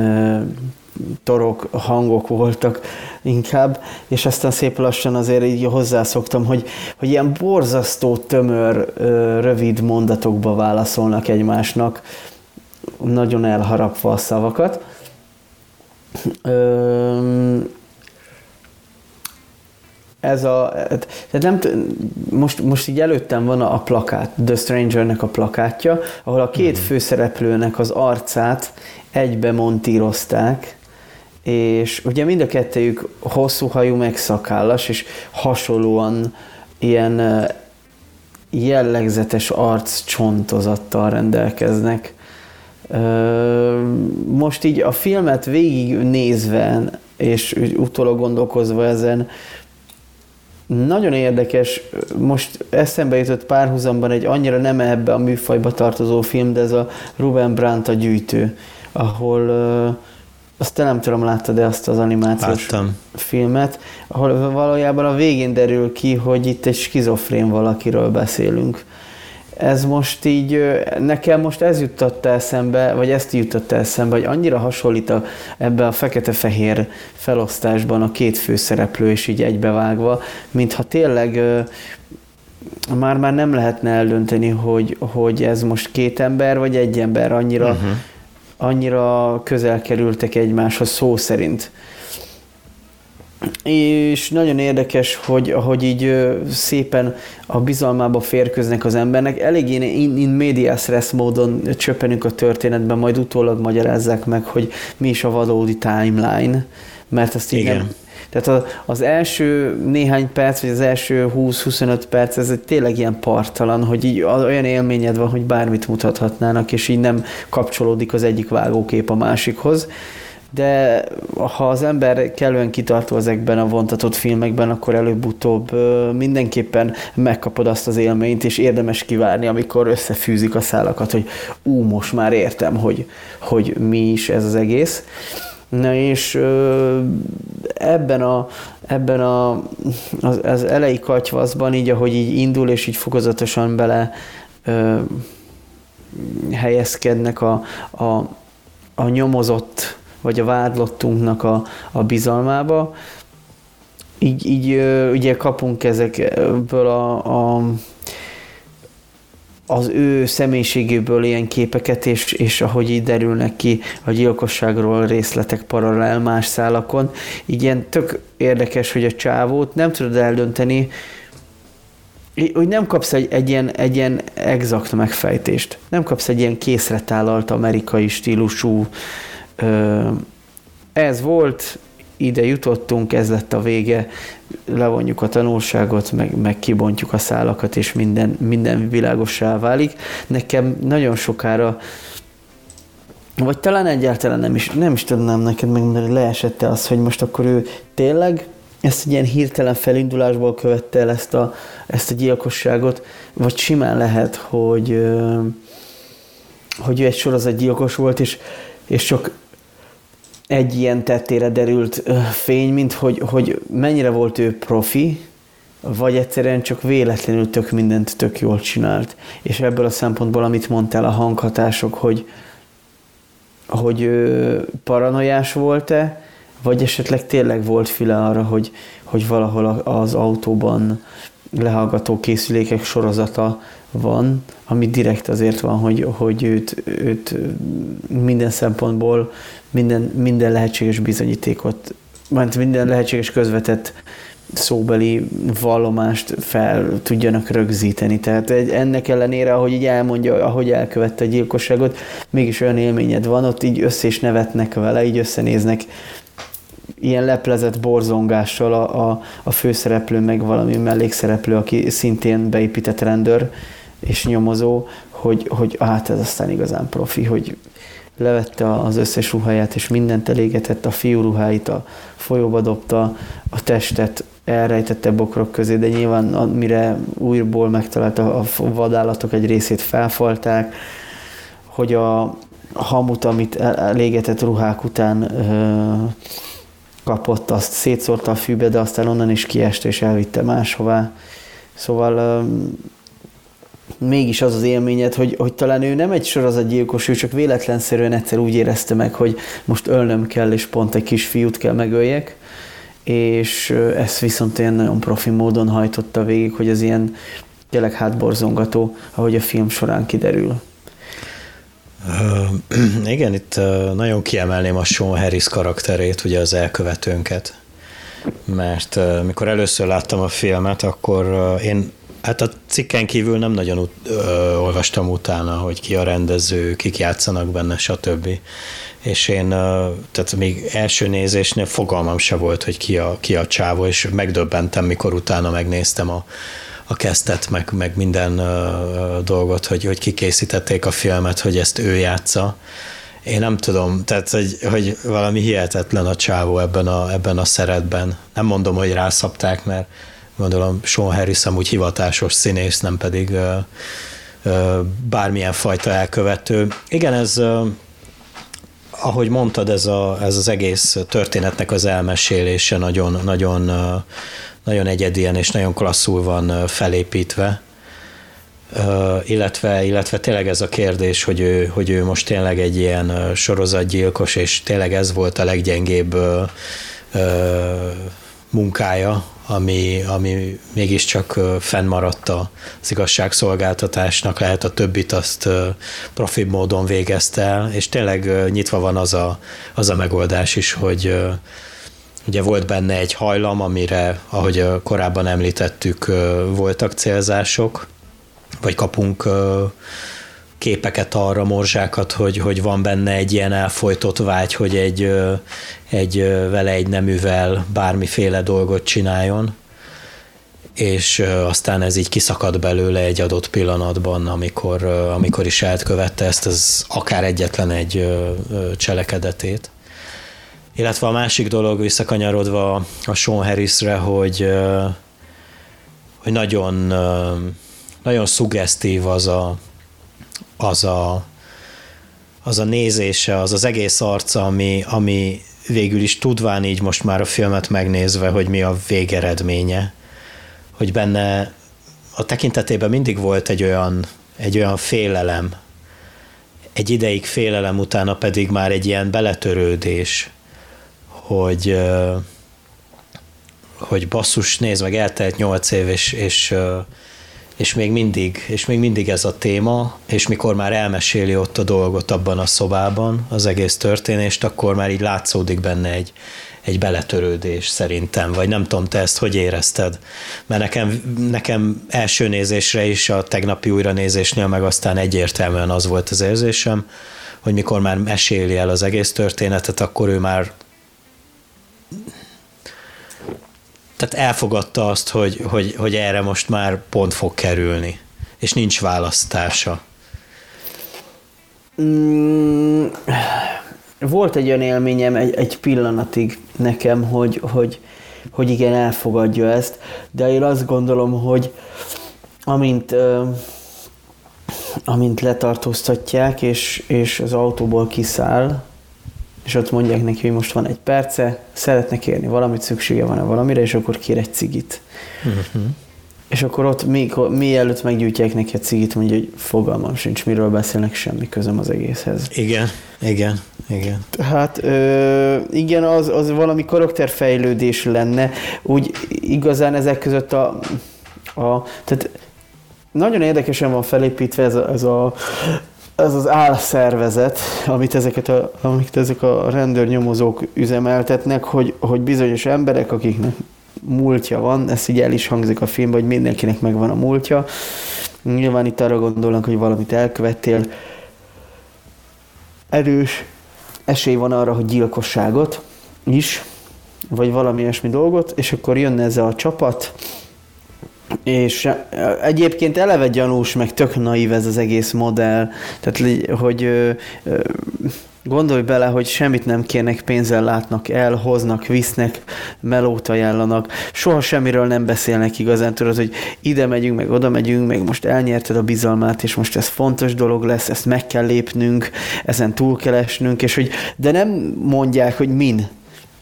torok, hangok voltak inkább, és aztán szép lassan azért így hozzászoktam, hogy, hogy ilyen borzasztó tömör, rövid mondatokba válaszolnak egymásnak, nagyon elharapva a szavakat. Ez a, tehát nem, most, most így előttem van a plakát, The Strangernek a plakátja, ahol a két mm. főszereplőnek az arcát egybe montírozták, és ugye mind a kettőjük hosszú hajú, meg szakállas, és hasonlóan ilyen jellegzetes arc csontozattal rendelkeznek. Most így a filmet végignézve, és utólag gondolkozva ezen, nagyon érdekes, most eszembe jutott párhuzamban egy annyira nem ebbe a műfajba tartozó film, de ez a Ruben Brandt a gyűjtő, ahol azt te nem tudom, láttad-e azt az animációs
Láttam.
filmet, ahol valójában a végén derül ki, hogy itt egy skizofrén valakiről beszélünk ez most így, nekem most ez juttatta eszembe, vagy ezt juttatta eszembe, hogy annyira hasonlít a, ebbe a fekete-fehér felosztásban a két főszereplő is így egybevágva, mintha tényleg már már nem lehetne eldönteni, hogy, hogy ez most két ember, vagy egy ember, annyira, uh-huh. annyira közel kerültek egymáshoz szó szerint és nagyon érdekes, hogy ahogy így szépen a bizalmába férköznek az embernek, eléggé in, in medias res módon csöppenünk a történetben, majd utólag magyarázzák meg, hogy mi is a valódi timeline, mert azt így Igen. nem, tehát az első néhány perc, vagy az első 20-25 perc, ez egy tényleg ilyen partalan, hogy így olyan élményed van, hogy bármit mutathatnának, és így nem kapcsolódik az egyik vágókép a másikhoz de ha az ember kellően kitartó ezekben a vontatott filmekben, akkor előbb-utóbb mindenképpen megkapod azt az élményt, és érdemes kivárni, amikor összefűzik a szálakat, hogy ú, most már értem, hogy, hogy mi is ez az egész. Na és ebben a, ebben a, az, az elejé katyvaszban, így ahogy így indul, és így fokozatosan bele ö, helyezkednek a, a, a nyomozott vagy a vádlottunknak a, a bizalmába. így, így ugye kapunk ezekből a, a az ő személyiségéből ilyen képeket, és, és ahogy így derülnek ki a gyilkosságról részletek paralel más szálakon, így ilyen tök érdekes, hogy a csávót nem tudod eldönteni, hogy nem kapsz egy, egy, ilyen, egy ilyen exakt megfejtést. Nem kapsz egy ilyen készretállalt amerikai stílusú ez volt, ide jutottunk, ez lett a vége, levonjuk a tanulságot, meg, meg kibontjuk a szálakat, és minden, minden világossá válik. Nekem nagyon sokára vagy talán egyáltalán nem is, nem is tudnám neked megmondani, hogy leesette az, hogy most akkor ő tényleg ezt egy ilyen hirtelen felindulásból követte el ezt a, ezt a gyilkosságot, vagy simán lehet, hogy, hogy ő egy sorozatgyilkos volt, és, és csak egy ilyen tettére derült fény, mint hogy, hogy mennyire volt ő profi, vagy egyszerűen csak véletlenül tök mindent tök jól csinált. És ebből a szempontból, amit mondtál, a hanghatások, hogy, hogy paranoiás volt-e, vagy esetleg tényleg volt füle arra, hogy, hogy valahol az autóban lehallgató készülékek sorozata van, ami direkt azért van, hogy, hogy őt, őt minden szempontból minden, minden lehetséges bizonyítékot, mert minden lehetséges közvetett szóbeli vallomást fel tudjanak rögzíteni. Tehát ennek ellenére, ahogy így elmondja, ahogy elkövette a gyilkosságot, mégis olyan élményed van, ott így össze is nevetnek vele, így összenéznek ilyen leplezett borzongással a, a, a főszereplő, meg valami mellékszereplő, aki szintén beépített rendőr és nyomozó, hogy, hogy hát ez aztán igazán profi, hogy levette az összes ruháját, és mindent elégetett, a fiú ruháit a folyóba dobta, a testet elrejtette bokrok közé, de nyilván mire újból megtalálta a vadállatok egy részét felfalták, hogy a hamut, amit elégetett ruhák után kapott, azt szétszórta a fűbe, de aztán onnan is kieste és elvitte máshová. Szóval mégis az az élményed, hogy, hogy talán ő nem egy sorozatgyilkos, ő csak véletlenszerűen egyszer úgy érezte meg, hogy most ölnöm kell, és pont egy kis fiút kell megöljek, és ezt viszont ilyen nagyon profi módon hajtotta végig, hogy ez ilyen tényleg hátborzongató, ahogy a film során kiderül.
Uh, igen, itt nagyon kiemelném a Sean Harris karakterét, ugye az elkövetőnket, mert mikor először láttam a filmet, akkor én Hát a cikken kívül nem nagyon ut- ö, olvastam utána, hogy ki a rendező, kik játszanak benne, stb. És én, ö, tehát még első nézésnél fogalmam se volt, hogy ki a, ki a csávó, és megdöbbentem, mikor utána megnéztem a, a kezdet, meg, meg minden ö, dolgot, hogy, hogy kikészítették a filmet, hogy ezt ő játsza. Én nem tudom, tehát hogy, hogy valami hihetetlen a csávó ebben a, ebben a szeretben. Nem mondom, hogy rászapták, mert gondolom Sean Harris amúgy hivatásos színész, nem pedig bármilyen fajta elkövető. Igen, ez ahogy mondtad, ez, a, ez az egész történetnek az elmesélése nagyon, nagyon, nagyon egyedien és nagyon klasszul van felépítve. Illetve, illetve tényleg ez a kérdés, hogy ő, hogy ő most tényleg egy ilyen sorozatgyilkos, és tényleg ez volt a leggyengébb munkája, ami, ami mégiscsak fennmaradt az igazságszolgáltatásnak, lehet a többit azt profi módon végezte el, és tényleg nyitva van az a, az a megoldás is, hogy ugye volt benne egy hajlam, amire, ahogy korábban említettük, voltak célzások, vagy kapunk képeket arra, morzsákat, hogy, hogy van benne egy ilyen elfolytott vágy, hogy egy, egy vele egy neművel bármiféle dolgot csináljon, és aztán ez így kiszakad belőle egy adott pillanatban, amikor, amikor is elkövette ezt az akár egyetlen egy cselekedetét. Illetve a másik dolog, visszakanyarodva a Sean Harrisre, hogy, hogy nagyon, nagyon szuggesztív az a, az a, az a nézése, az az egész arca, ami, ami végül is tudván így most már a filmet megnézve, hogy mi a végeredménye, hogy benne a tekintetében mindig volt egy olyan, egy olyan félelem, egy ideig félelem, utána pedig már egy ilyen beletörődés, hogy, hogy basszus, nézd meg, eltelt nyolc év, és, és, és, még mindig, és még mindig ez a téma, és mikor már elmeséli ott a dolgot abban a szobában, az egész történést, akkor már így látszódik benne egy, egy beletörődés szerintem, vagy nem tudom, te ezt hogy érezted? Mert nekem, nekem első nézésre is, a tegnapi újranézésnél meg aztán egyértelműen az volt az érzésem, hogy mikor már meséli el az egész történetet, akkor ő már tehát elfogadta azt, hogy, hogy, hogy erre most már pont fog kerülni, és nincs választása.
Mm, volt egy olyan élményem egy, egy pillanatig nekem, hogy, hogy, hogy igen, elfogadja ezt, de én azt gondolom, hogy amint, amint letartóztatják, és, és az autóból kiszáll, és ott mondják neki, hogy most van egy perce, szeretne kérni valamit, szüksége van-e valamire, és akkor kér egy cigit. Uh-huh. És akkor ott még, mielőtt meggyújtják neki a cigit, mondja, hogy fogalmam sincs, miről beszélnek, semmi közöm az egészhez.
Igen, igen, igen.
Hát ö, igen, az, az valami karakterfejlődés lenne, úgy igazán ezek között a, a tehát nagyon érdekesen van felépítve ez a, ez a ez az álszervezet, amit, ezeket a, amit ezek a rendőrnyomozók üzemeltetnek, hogy, hogy bizonyos emberek, akiknek múltja van, ez így el is hangzik a filmben, hogy mindenkinek megvan a múltja. Nyilván itt arra gondolnak, hogy valamit elkövettél. Erős esély van arra, hogy gyilkosságot is, vagy valami ilyesmi dolgot, és akkor jönne ez a csapat, és egyébként eleve gyanús, meg tök naív ez az egész modell, tehát hogy Gondolj bele, hogy semmit nem kérnek, pénzzel látnak el, hoznak, visznek, melót ajánlanak, soha semmiről nem beszélnek igazán, tudod, hogy ide megyünk, meg oda megyünk, meg most elnyerted a bizalmát, és most ez fontos dolog lesz, ezt meg kell lépnünk, ezen túl kell esnünk, és hogy, de nem mondják, hogy min,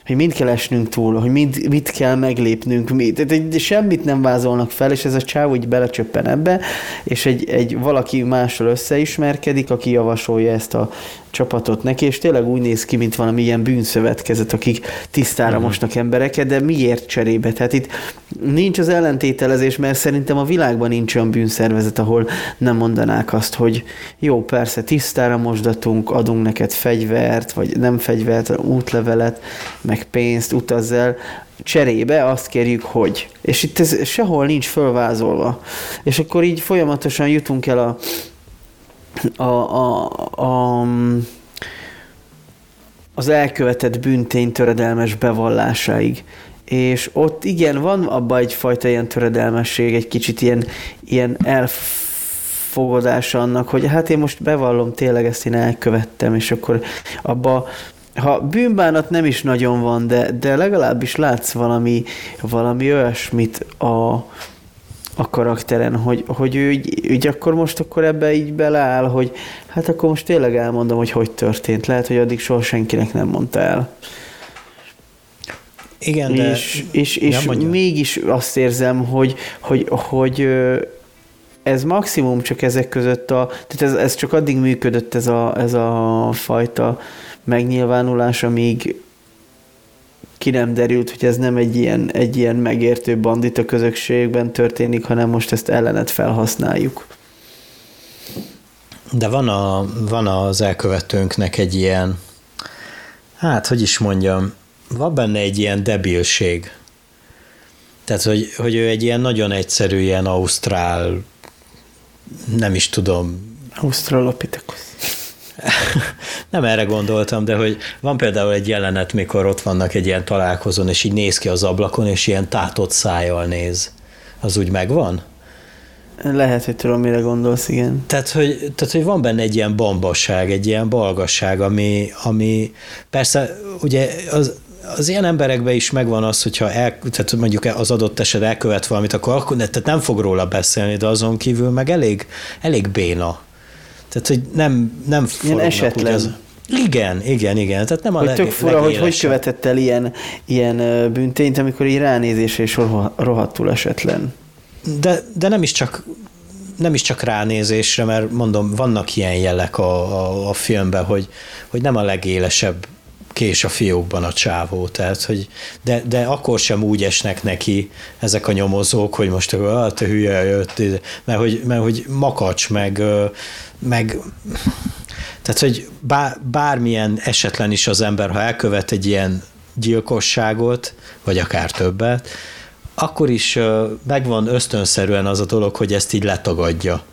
hogy mind kell esnünk túl, hogy mind, mit kell meglépnünk, mit, de semmit nem vázolnak fel, és ez a csáv úgy belecsöppen ebbe, és egy, egy valaki mással összeismerkedik, aki javasolja ezt a csapatot neki, és tényleg úgy néz ki, mint valami ilyen bűnszövetkezet, akik tisztára uh-huh. mosnak embereket, de miért cserébe? Tehát itt nincs az ellentételezés, mert szerintem a világban nincs olyan bűnszervezet, ahol nem mondanák azt, hogy jó, persze, tisztára mosdatunk, adunk neked fegyvert, vagy nem fegyvert, útlevelet, meg pénzt, utazz el, cserébe azt kérjük, hogy. És itt ez sehol nincs fölvázolva. És akkor így folyamatosan jutunk el a a, a, az elkövetett bűntény töredelmes bevallásáig. És ott igen, van abban egyfajta ilyen töredelmesség, egy kicsit ilyen, ilyen elfogadása annak, hogy hát én most bevallom, tényleg ezt én elkövettem, és akkor abba ha bűnbánat nem is nagyon van, de, de legalábbis látsz valami, valami olyasmit a, a karakteren, hogy, hogy ő így, így akkor most akkor ebbe így beleáll, hogy hát akkor most tényleg elmondom, hogy hogy történt. Lehet, hogy addig soha senkinek nem mondta el.
Igen,
de... És, és, és mégis azt érzem, hogy, hogy, hogy ez maximum csak ezek között a, tehát ez, ez csak addig működött ez a, ez a fajta megnyilvánulás, amíg ki nem derült, hogy ez nem egy ilyen, egy ilyen megértő bandita közösségben történik, hanem most ezt ellenet felhasználjuk.
De van, a, van az elkövetőnknek egy ilyen, hát hogy is mondjam, van benne egy ilyen debilség. Tehát, hogy, hogy ő egy ilyen nagyon egyszerű, ilyen ausztrál, nem is tudom.
Australopithecus.
Nem erre gondoltam, de hogy van például egy jelenet, mikor ott vannak egy ilyen találkozón, és így néz ki az ablakon, és ilyen tátott szájjal néz. Az úgy megvan?
Lehet, hogy tudom, mire gondolsz, igen.
Tehát hogy, tehát, hogy van benne egy ilyen bambaság, egy ilyen balgasság, ami, ami persze ugye az, az ilyen emberekben is megvan az, hogyha el, tehát mondjuk az adott eset elkövet valamit, akkor, akkor tehát nem fog róla beszélni, de azon kívül meg elég, elég béna tehát, hogy nem, nem
Ilyen esetlen. Az...
Igen, igen, igen. Tehát nem a
hogy leg, tök fura, hogy hogy követett el ilyen, ilyen büntényt, amikor így ránézésre és rohadtul esetlen.
De, de nem is csak nem is csak ránézésre, mert mondom, vannak ilyen jelek a, a, a filmben, hogy, hogy nem a legélesebb kés a fiókban a csávó, tehát, hogy de, de akkor sem úgy esnek neki ezek a nyomozók, hogy most ah, te hülye jött, mert hogy, mert hogy makacs, meg, meg tehát, hogy bár, bármilyen esetlen is az ember, ha elkövet egy ilyen gyilkosságot, vagy akár többet, akkor is megvan ösztönszerűen az a dolog, hogy ezt így letagadja.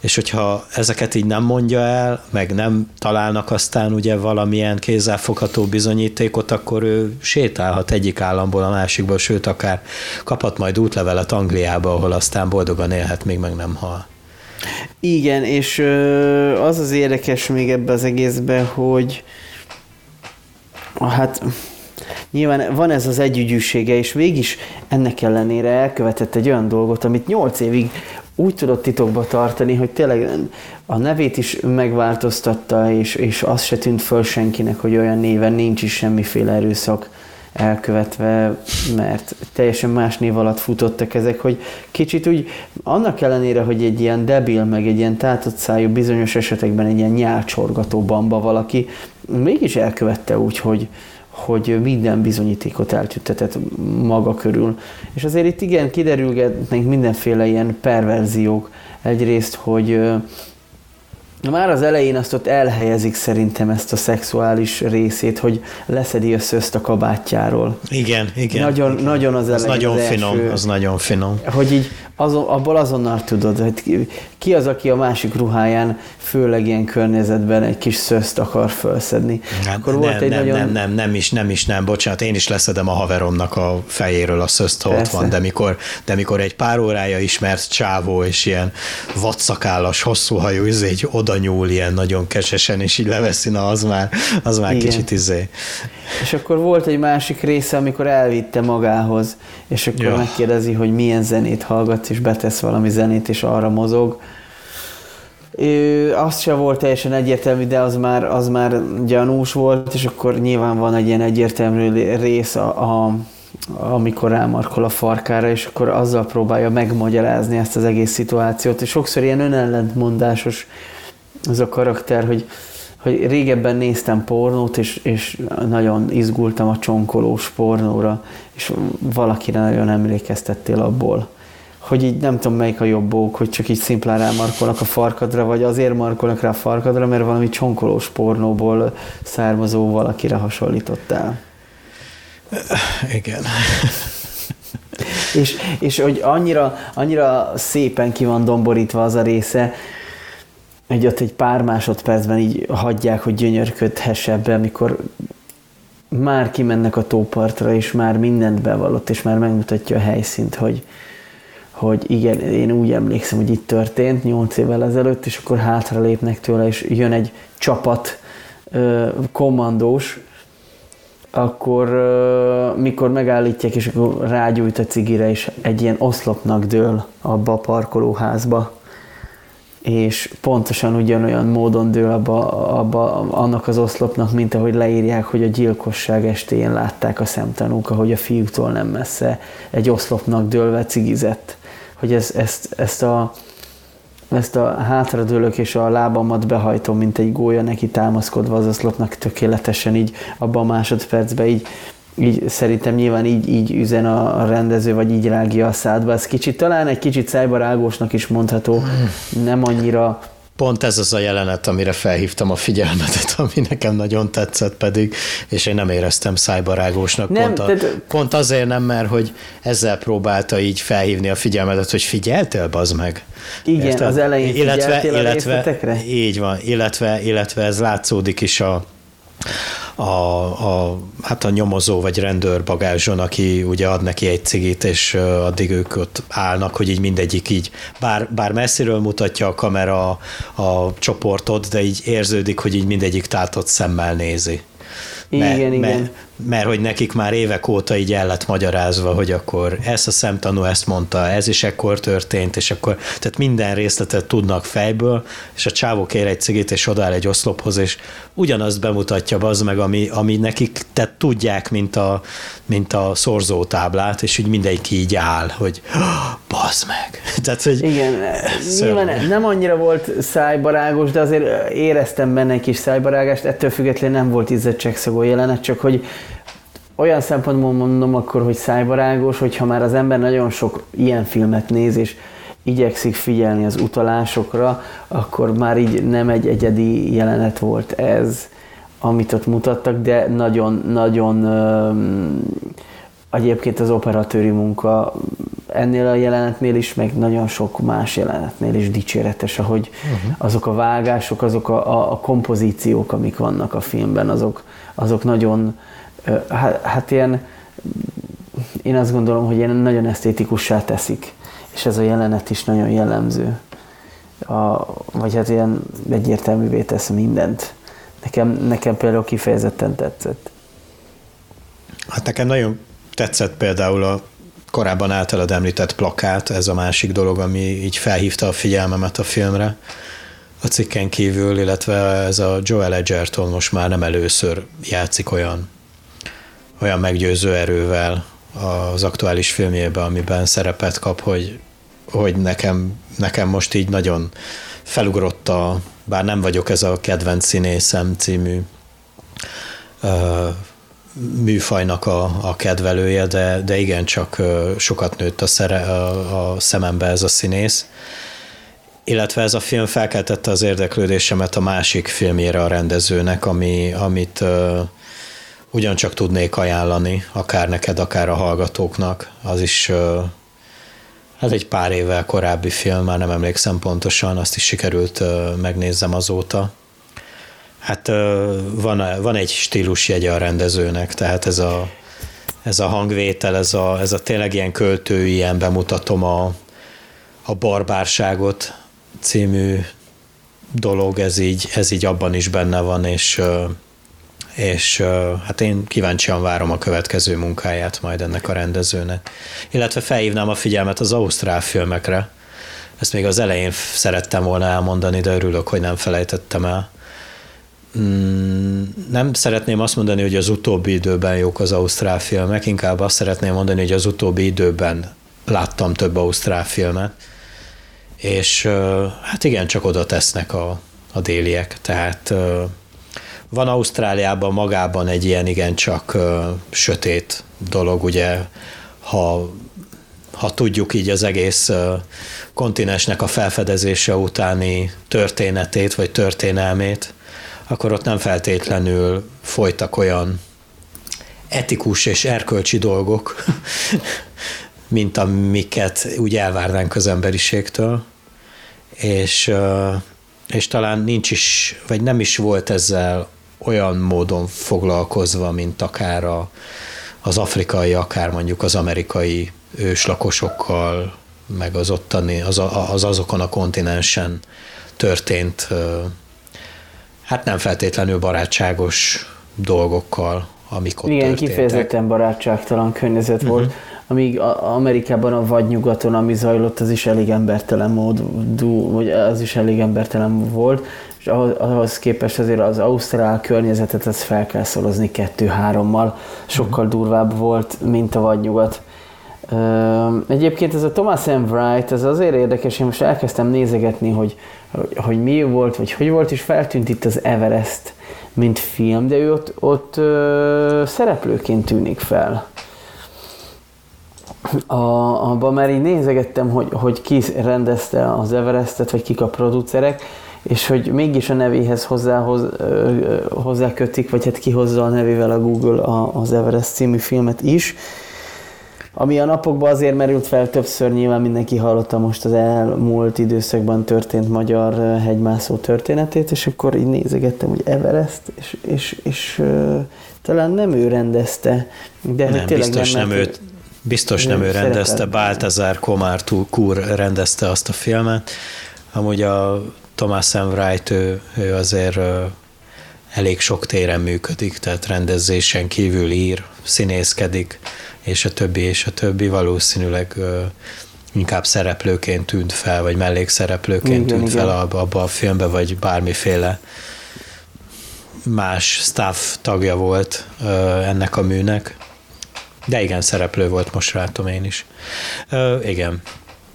És hogyha ezeket így nem mondja el, meg nem találnak aztán ugye valamilyen kézzelfogható bizonyítékot, akkor ő sétálhat egyik államból a másikba, sőt akár kaphat majd útlevelet Angliába, ahol aztán boldogan élhet, még meg nem hal.
Igen, és az az érdekes még ebbe az egészben, hogy hát nyilván van ez az együgyűsége, és végig ennek ellenére elkövetett egy olyan dolgot, amit nyolc évig úgy tudott titokba tartani, hogy tényleg a nevét is megváltoztatta, és, és az se tűnt föl senkinek, hogy olyan néven nincs is semmiféle erőszak elkövetve, mert teljesen más név alatt futottak ezek, hogy kicsit úgy, annak ellenére, hogy egy ilyen debil, meg egy ilyen tátott szájú bizonyos esetekben egy ilyen nyálcsorgató bamba valaki, mégis elkövette úgy, hogy, hogy minden bizonyítékot eltüntetett maga körül. És azért itt igen, kiderülgetnek mindenféle ilyen perverziók. Egyrészt, hogy már az elején azt ott elhelyezik szerintem ezt a szexuális részét, hogy leszedi össze ezt a kabátjáról.
Igen, igen.
Nagyon,
igen.
nagyon az elején
az nagyon
az
finom,
első,
az nagyon finom.
Hogy így azon, abból azonnal tudod, hogy ki az, aki a másik ruháján, főleg ilyen környezetben egy kis szözt akar felszedni.
Hát Akkor nem, volt egy nem, nagyon... nem, nem, nem is, nem is, nem, bocsánat, én is leszedem a haveromnak a fejéről a szözt, ha ott van, de mikor, de mikor egy pár órája ismert csávó, és ilyen vadszakállas, hosszú hajú, izé, egy oda nyúl ilyen nagyon kesesen, és így leveszi, na az már, az már Igen. kicsit izé.
És akkor volt egy másik része, amikor elvitte magához, és akkor ja. megkérdezi, hogy milyen zenét hallgat, és betesz valami zenét, és arra mozog. Ő, az se volt teljesen egyértelmű, de az már, az már gyanús volt, és akkor nyilván van egy ilyen egyértelmű rész, a, a, amikor rámarkol a farkára, és akkor azzal próbálja megmagyarázni ezt az egész szituációt. És sokszor ilyen önellentmondásos az a karakter, hogy, hogy régebben néztem pornót, és, és nagyon izgultam a csonkolós pornóra, és valakire nagyon emlékeztettél abból hogy így nem tudom melyik a jobb ok, hogy csak így szimplán rámarkolnak a farkadra, vagy azért markolnak rá a farkadra, mert valami csonkolós pornóból származó valakire hasonlítottál.
Igen.
és, és hogy annyira, annyira szépen ki van domborítva az a része, hogy ott egy pár másodpercben így hagyják, hogy gyönyörködhesse ebbe, amikor már kimennek a tópartra, és már mindent bevallott, és már megmutatja a helyszínt, hogy, hogy igen, én úgy emlékszem, hogy itt történt 8 évvel ezelőtt, és akkor hátra lépnek tőle, és jön egy csapat kommandós, akkor mikor megállítják, és akkor rágyújt a cigire, és egy ilyen oszlopnak dől abba a parkolóházba, és pontosan ugyanolyan módon dől abba, abba annak az oszlopnak, mint ahogy leírják, hogy a gyilkosság estéjén látták a szemtanúk, ahogy a fiútól nem messze egy oszlopnak dőlve cigizett hogy ez, ezt, ezt a ezt a hátradőlök és a lábamat behajtom, mint egy gólya neki támaszkodva az oszlopnak tökéletesen így abban a másodpercben így, így szerintem nyilván így, így üzen a, rendező, vagy így rágja a szádba. Ez kicsit, talán egy kicsit szájbarágósnak is mondható, nem annyira
Pont ez az a jelenet, amire felhívtam a figyelmetet, ami nekem nagyon tetszett pedig, és én nem éreztem szájbarágósnak. Nem, pont, a, tehát... pont azért nem, mert hogy ezzel próbálta így felhívni a figyelmetet, hogy figyeltél, bazd meg.
Igen, Érted? az elején illetve,
illetve, a Így van, illetve, illetve ez látszódik is a, a, a, hát a nyomozó vagy rendőr bagázson, aki ugye ad neki egy cigit, és addig ők ott állnak, hogy így mindegyik így, bár, bár messziről mutatja a kamera a, csoportot, de így érződik, hogy így mindegyik tátott szemmel nézi.
Igen, mert, igen. Mert,
mert hogy nekik már évek óta így el lett magyarázva, hogy akkor ez a szemtanú ezt mondta, ez is ekkor történt, és akkor, tehát minden részletet tudnak fejből, és a csávó kér egy cigit, és odáll egy oszlophoz, és ugyanazt bemutatja az meg, ami, ami nekik tehát tudják, mint a, mint a szorzótáblát, és úgy mindenki így áll, hogy bazd meg.
Tehát, hogy Igen, nyilván nem annyira volt szájbarágos, de azért éreztem benne egy kis szájbarágást, ettől függetlenül nem volt izzadságszagó jelenet, csak hogy olyan szempontból mondom akkor, hogy szájbarágos, hogyha már az ember nagyon sok ilyen filmet néz, és igyekszik figyelni az utalásokra, akkor már így nem egy egyedi jelenet volt ez, amit ott mutattak, de nagyon-nagyon egyébként az operatőri munka ennél a jelenetnél is, meg nagyon sok más jelenetnél is dicséretes, ahogy uh-huh. azok a vágások, azok a, a, a kompozíciók, amik vannak a filmben, azok, azok nagyon, hát, hát ilyen, én azt gondolom, hogy ilyen nagyon esztétikussá teszik, és ez a jelenet is nagyon jellemző. A, vagy hát ilyen egyértelművé tesz mindent. Nekem, nekem például kifejezetten tetszett.
Hát nekem nagyon tetszett például a korábban általad említett plakát, ez a másik dolog, ami így felhívta a figyelmemet a filmre a cikken kívül, illetve ez a Joel Edgerton most már nem először játszik olyan, olyan meggyőző erővel az aktuális filmjében, amiben szerepet kap, hogy, hogy nekem, nekem most így nagyon felugrott a, bár nem vagyok ez a kedvenc színészem című műfajnak a, a kedvelője, de, de igen, csak sokat nőtt a, szere, a, a szemembe ez a színész. Illetve ez a film felkeltette az érdeklődésemet a másik filmjére a rendezőnek, ami, amit uh, ugyancsak tudnék ajánlani, akár neked, akár a hallgatóknak. Az is hát egy pár évvel korábbi film, már nem emlékszem pontosan, azt is sikerült megnézzem azóta. Hát van, van egy stílusjegye a rendezőnek, tehát ez a, ez a hangvétel, ez a, ez a tényleg ilyen költői, ilyen bemutatom a, a barbárságot című dolog, ez így, ez így abban is benne van, és, és hát én kíváncsian várom a következő munkáját majd ennek a rendezőnek. Illetve felhívnám a figyelmet az ausztrál filmekre, ezt még az elején szerettem volna elmondani, de örülök, hogy nem felejtettem el. Mm, nem szeretném azt mondani, hogy az utóbbi időben jók az ausztrál filmek, inkább azt szeretném mondani, hogy az utóbbi időben láttam több ausztrál filmet, és hát igen, csak oda tesznek a, a déliek, tehát van Ausztráliában magában egy ilyen igencsak sötét dolog, ugye, ha, ha tudjuk így az egész kontinensnek a felfedezése utáni történetét, vagy történelmét, akkor ott nem feltétlenül folytak olyan etikus és erkölcsi dolgok, mint amiket úgy elvárnánk az emberiségtől, és, és talán nincs is, vagy nem is volt ezzel olyan módon foglalkozva, mint akár a, az afrikai, akár mondjuk az amerikai őslakosokkal, meg az ottani, az, az azokon a kontinensen történt hát nem feltétlenül barátságos dolgokkal, amik ott
Igen,
történtek.
kifejezetten barátságtalan környezet uh-huh. Amíg Amerikában a vadnyugaton, ami zajlott, az is elég embertelen módú, vagy az is elég embertelen volt, és ahhoz, ahhoz képest azért az ausztrál környezetet az fel kell szorozni kettő-hárommal, sokkal uh-huh. durvább volt, mint a vadnyugat. Egyébként ez a Thomas M. Wright, ez azért érdekes, én most elkezdtem nézegetni, hogy, hogy, hogy mi volt, vagy hogy volt, és feltűnt itt az Everest, mint film, de ő ott, ott ö, szereplőként tűnik fel. A, abban már így nézegettem, hogy, hogy ki rendezte az Everestet, vagy kik a producerek, és hogy mégis a nevéhez hozzához, hozzá kötik, vagy hát kihozza a nevével a Google az Everest című filmet is, ami a napokban azért merült fel többször, nyilván mindenki hallotta most az elmúlt időszakban történt magyar hegymászó történetét, és akkor így nézegettem, hogy Everest, és, és, és talán nem ő rendezte, de
nem, tényleg biztos nem, nem ő, biztos nem ő rendezte, Baltazar Komár Kúr rendezte azt a filmet. Amúgy a Thomas M. Wright, ő, ő azért elég sok téren működik, tehát rendezésen kívül ír, színészkedik, és a többi, és a többi valószínűleg inkább szereplőként tűnt fel, vagy mellékszereplőként igen, tűnt igen. fel abba, abba a filmbe, vagy bármiféle más staff tagja volt ennek a műnek. De igen, szereplő volt, most látom én is. igen.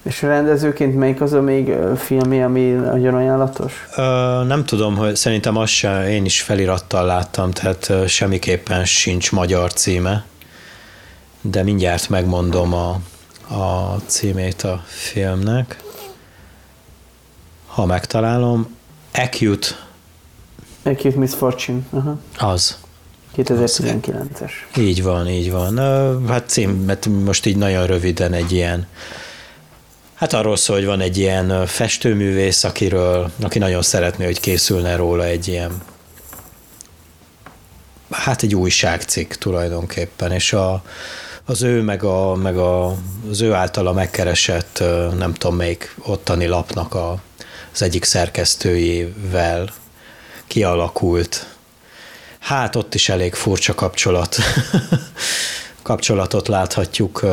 És rendezőként melyik az a még filmi, ami nagyon ajánlatos?
nem tudom, hogy szerintem azt sem, én is felirattal láttam, tehát semmiképpen sincs magyar címe, de mindjárt megmondom a, a címét a filmnek. Ha megtalálom, Acute.
Acute Misfortune.
Uh-huh. Az.
2019-es.
Így van, így van. Hát cím, mert most így nagyon röviden egy ilyen Hát arról szól, hogy van egy ilyen festőművész, akiről, aki nagyon szeretné, hogy készülne róla egy ilyen hát egy újságcikk tulajdonképpen, és a, az ő meg, a, meg a, az ő általa megkeresett, nem tudom melyik ottani lapnak a, az egyik szerkesztőjével kialakult, hát ott is elég furcsa kapcsolat, kapcsolatot láthatjuk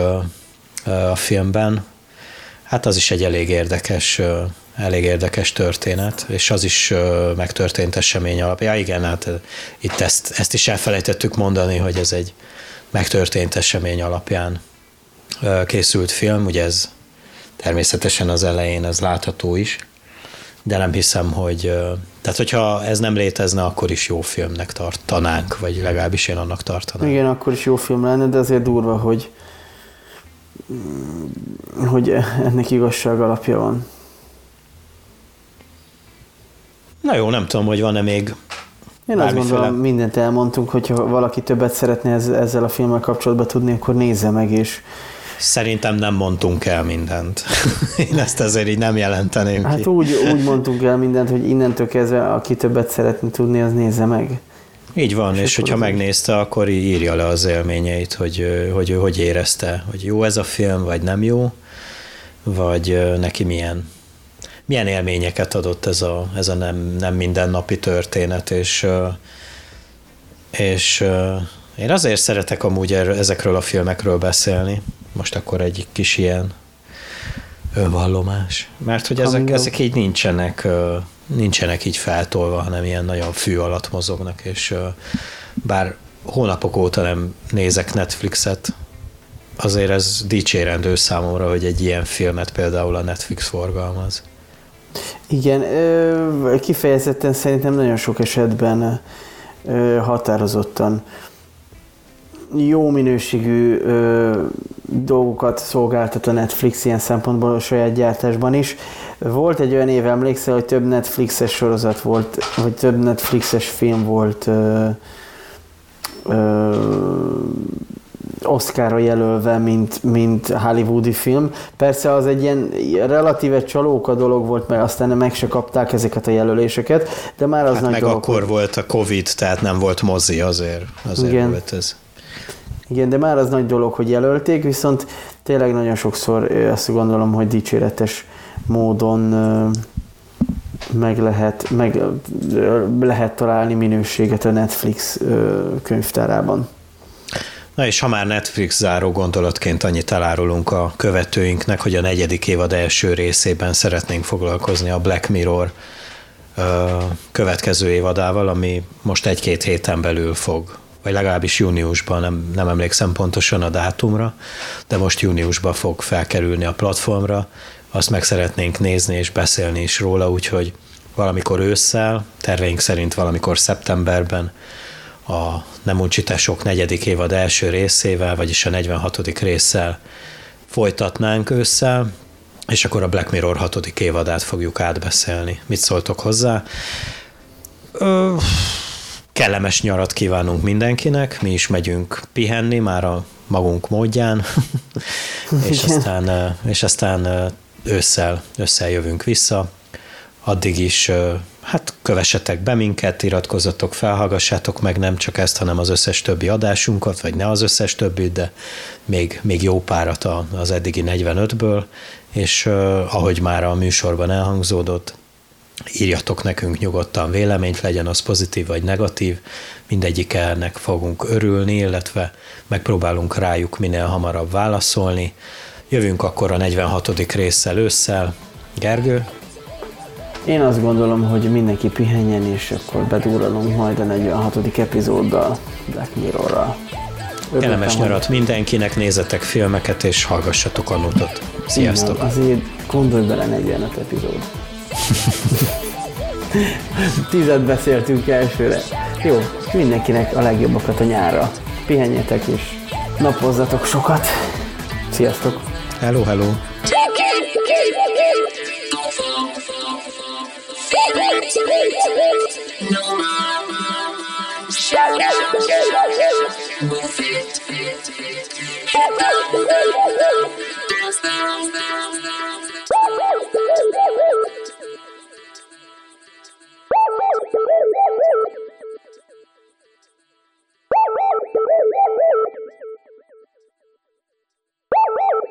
a filmben. Hát az is egy elég érdekes, elég érdekes történet, és az is megtörtént esemény alapján. Ja, igen, hát itt ezt, ezt is elfelejtettük mondani, hogy ez egy megtörtént esemény alapján készült film, ugye ez természetesen az elején ez látható is, de nem hiszem, hogy tehát hogyha ez nem létezne, akkor is jó filmnek tartanánk, vagy legalábbis én annak tartanám.
Igen, akkor is jó film lenne, de azért durva, hogy hogy ennek igazság alapja van.
Na jó, nem tudom, hogy van-e még
én azt gondolom, mindent elmondtunk, hogyha valaki többet szeretne ezzel a filmmel kapcsolatban tudni, akkor nézze meg, és
Szerintem nem mondtunk el mindent. Én ezt ezért így nem jelenteném
Hát
ki.
úgy, úgy mondtunk el mindent, hogy innentől kezdve, aki többet szeretne tudni, az nézze meg.
Így van, és, és hogyha megnézte, akkor írja le az élményeit, hogy, hogy hogy érezte, hogy jó ez a film, vagy nem jó, vagy neki milyen, milyen élményeket adott ez a, ez a nem, nem mindennapi történet, és, és én azért szeretek amúgy ezekről a filmekről beszélni. Most akkor egy kis ilyen önvallomás. Mert hogy ezek, ezek így nincsenek nincsenek így feltolva, hanem ilyen nagyon fű alatt mozognak, és bár hónapok óta nem nézek Netflixet, azért ez dicsérendő számomra, hogy egy ilyen filmet például a Netflix forgalmaz.
Igen, kifejezetten szerintem nagyon sok esetben határozottan jó minőségű dolgokat szolgáltat a Netflix ilyen szempontból a saját gyártásban is. Volt egy olyan év, emlékszel, hogy több Netflixes sorozat volt, vagy több Netflixes film volt ö, ö, Oscarra jelölve, mint, mint hollywoodi film. Persze az egy ilyen relatíve csalóka dolog volt, mert aztán meg se kapták ezeket a jelöléseket, de már az hát nagy
meg
dolog.
akkor volt a Covid, tehát nem volt mozi azért, azért Igen. volt ez.
Igen, de már az nagy dolog, hogy jelölték, viszont tényleg nagyon sokszor azt gondolom, hogy dicséretes módon meg lehet, meg lehet találni minőséget a Netflix könyvtárában.
Na és ha már Netflix záró gondolatként annyit elárulunk a követőinknek, hogy a negyedik évad első részében szeretnénk foglalkozni a Black Mirror következő évadával, ami most egy-két héten belül fog vagy legalábbis júniusban, nem, nem emlékszem pontosan a dátumra, de most júniusban fog felkerülni a platformra, azt meg szeretnénk nézni és beszélni is róla, úgyhogy valamikor ősszel, terveink szerint valamikor szeptemberben a Nem uncsitások negyedik évad első részével, vagyis a 46. résszel folytatnánk ősszel, és akkor a Black Mirror hatodik évadát fogjuk átbeszélni. Mit szóltok hozzá? Ö, kellemes nyarat kívánunk mindenkinek, mi is megyünk pihenni már a magunk módján, és aztán, és aztán ősszel, ősszel jövünk vissza. Addig is hát kövessetek be minket, iratkozzatok, felhallgassátok meg nem csak ezt, hanem az összes többi adásunkat, vagy ne az összes többit, de még, még jó párat az eddigi 45-ből, és ahogy már a műsorban elhangzódott, írjatok nekünk nyugodtan véleményt, legyen az pozitív vagy negatív, mindegyik ennek fogunk örülni, illetve megpróbálunk rájuk minél hamarabb válaszolni. Jövünk akkor a 46. résszel ősszel. Gergő?
Én azt gondolom, hogy mindenki pihenjen, és akkor bedúralunk majd a 46. epizóddal, Black Mirrorral.
Kellemes nyarat mindenkinek, nézzetek filmeket, és hallgassatok a nutot. Sziasztok! Igen,
azért gondolj bele 45 epizód. Tizet beszéltünk elsőre. Jó, mindenkinek a legjobbakat a nyárra. Pihenjetek és napozzatok sokat. Sziasztok!
Hello, hello! Dance, dance, dance, dance.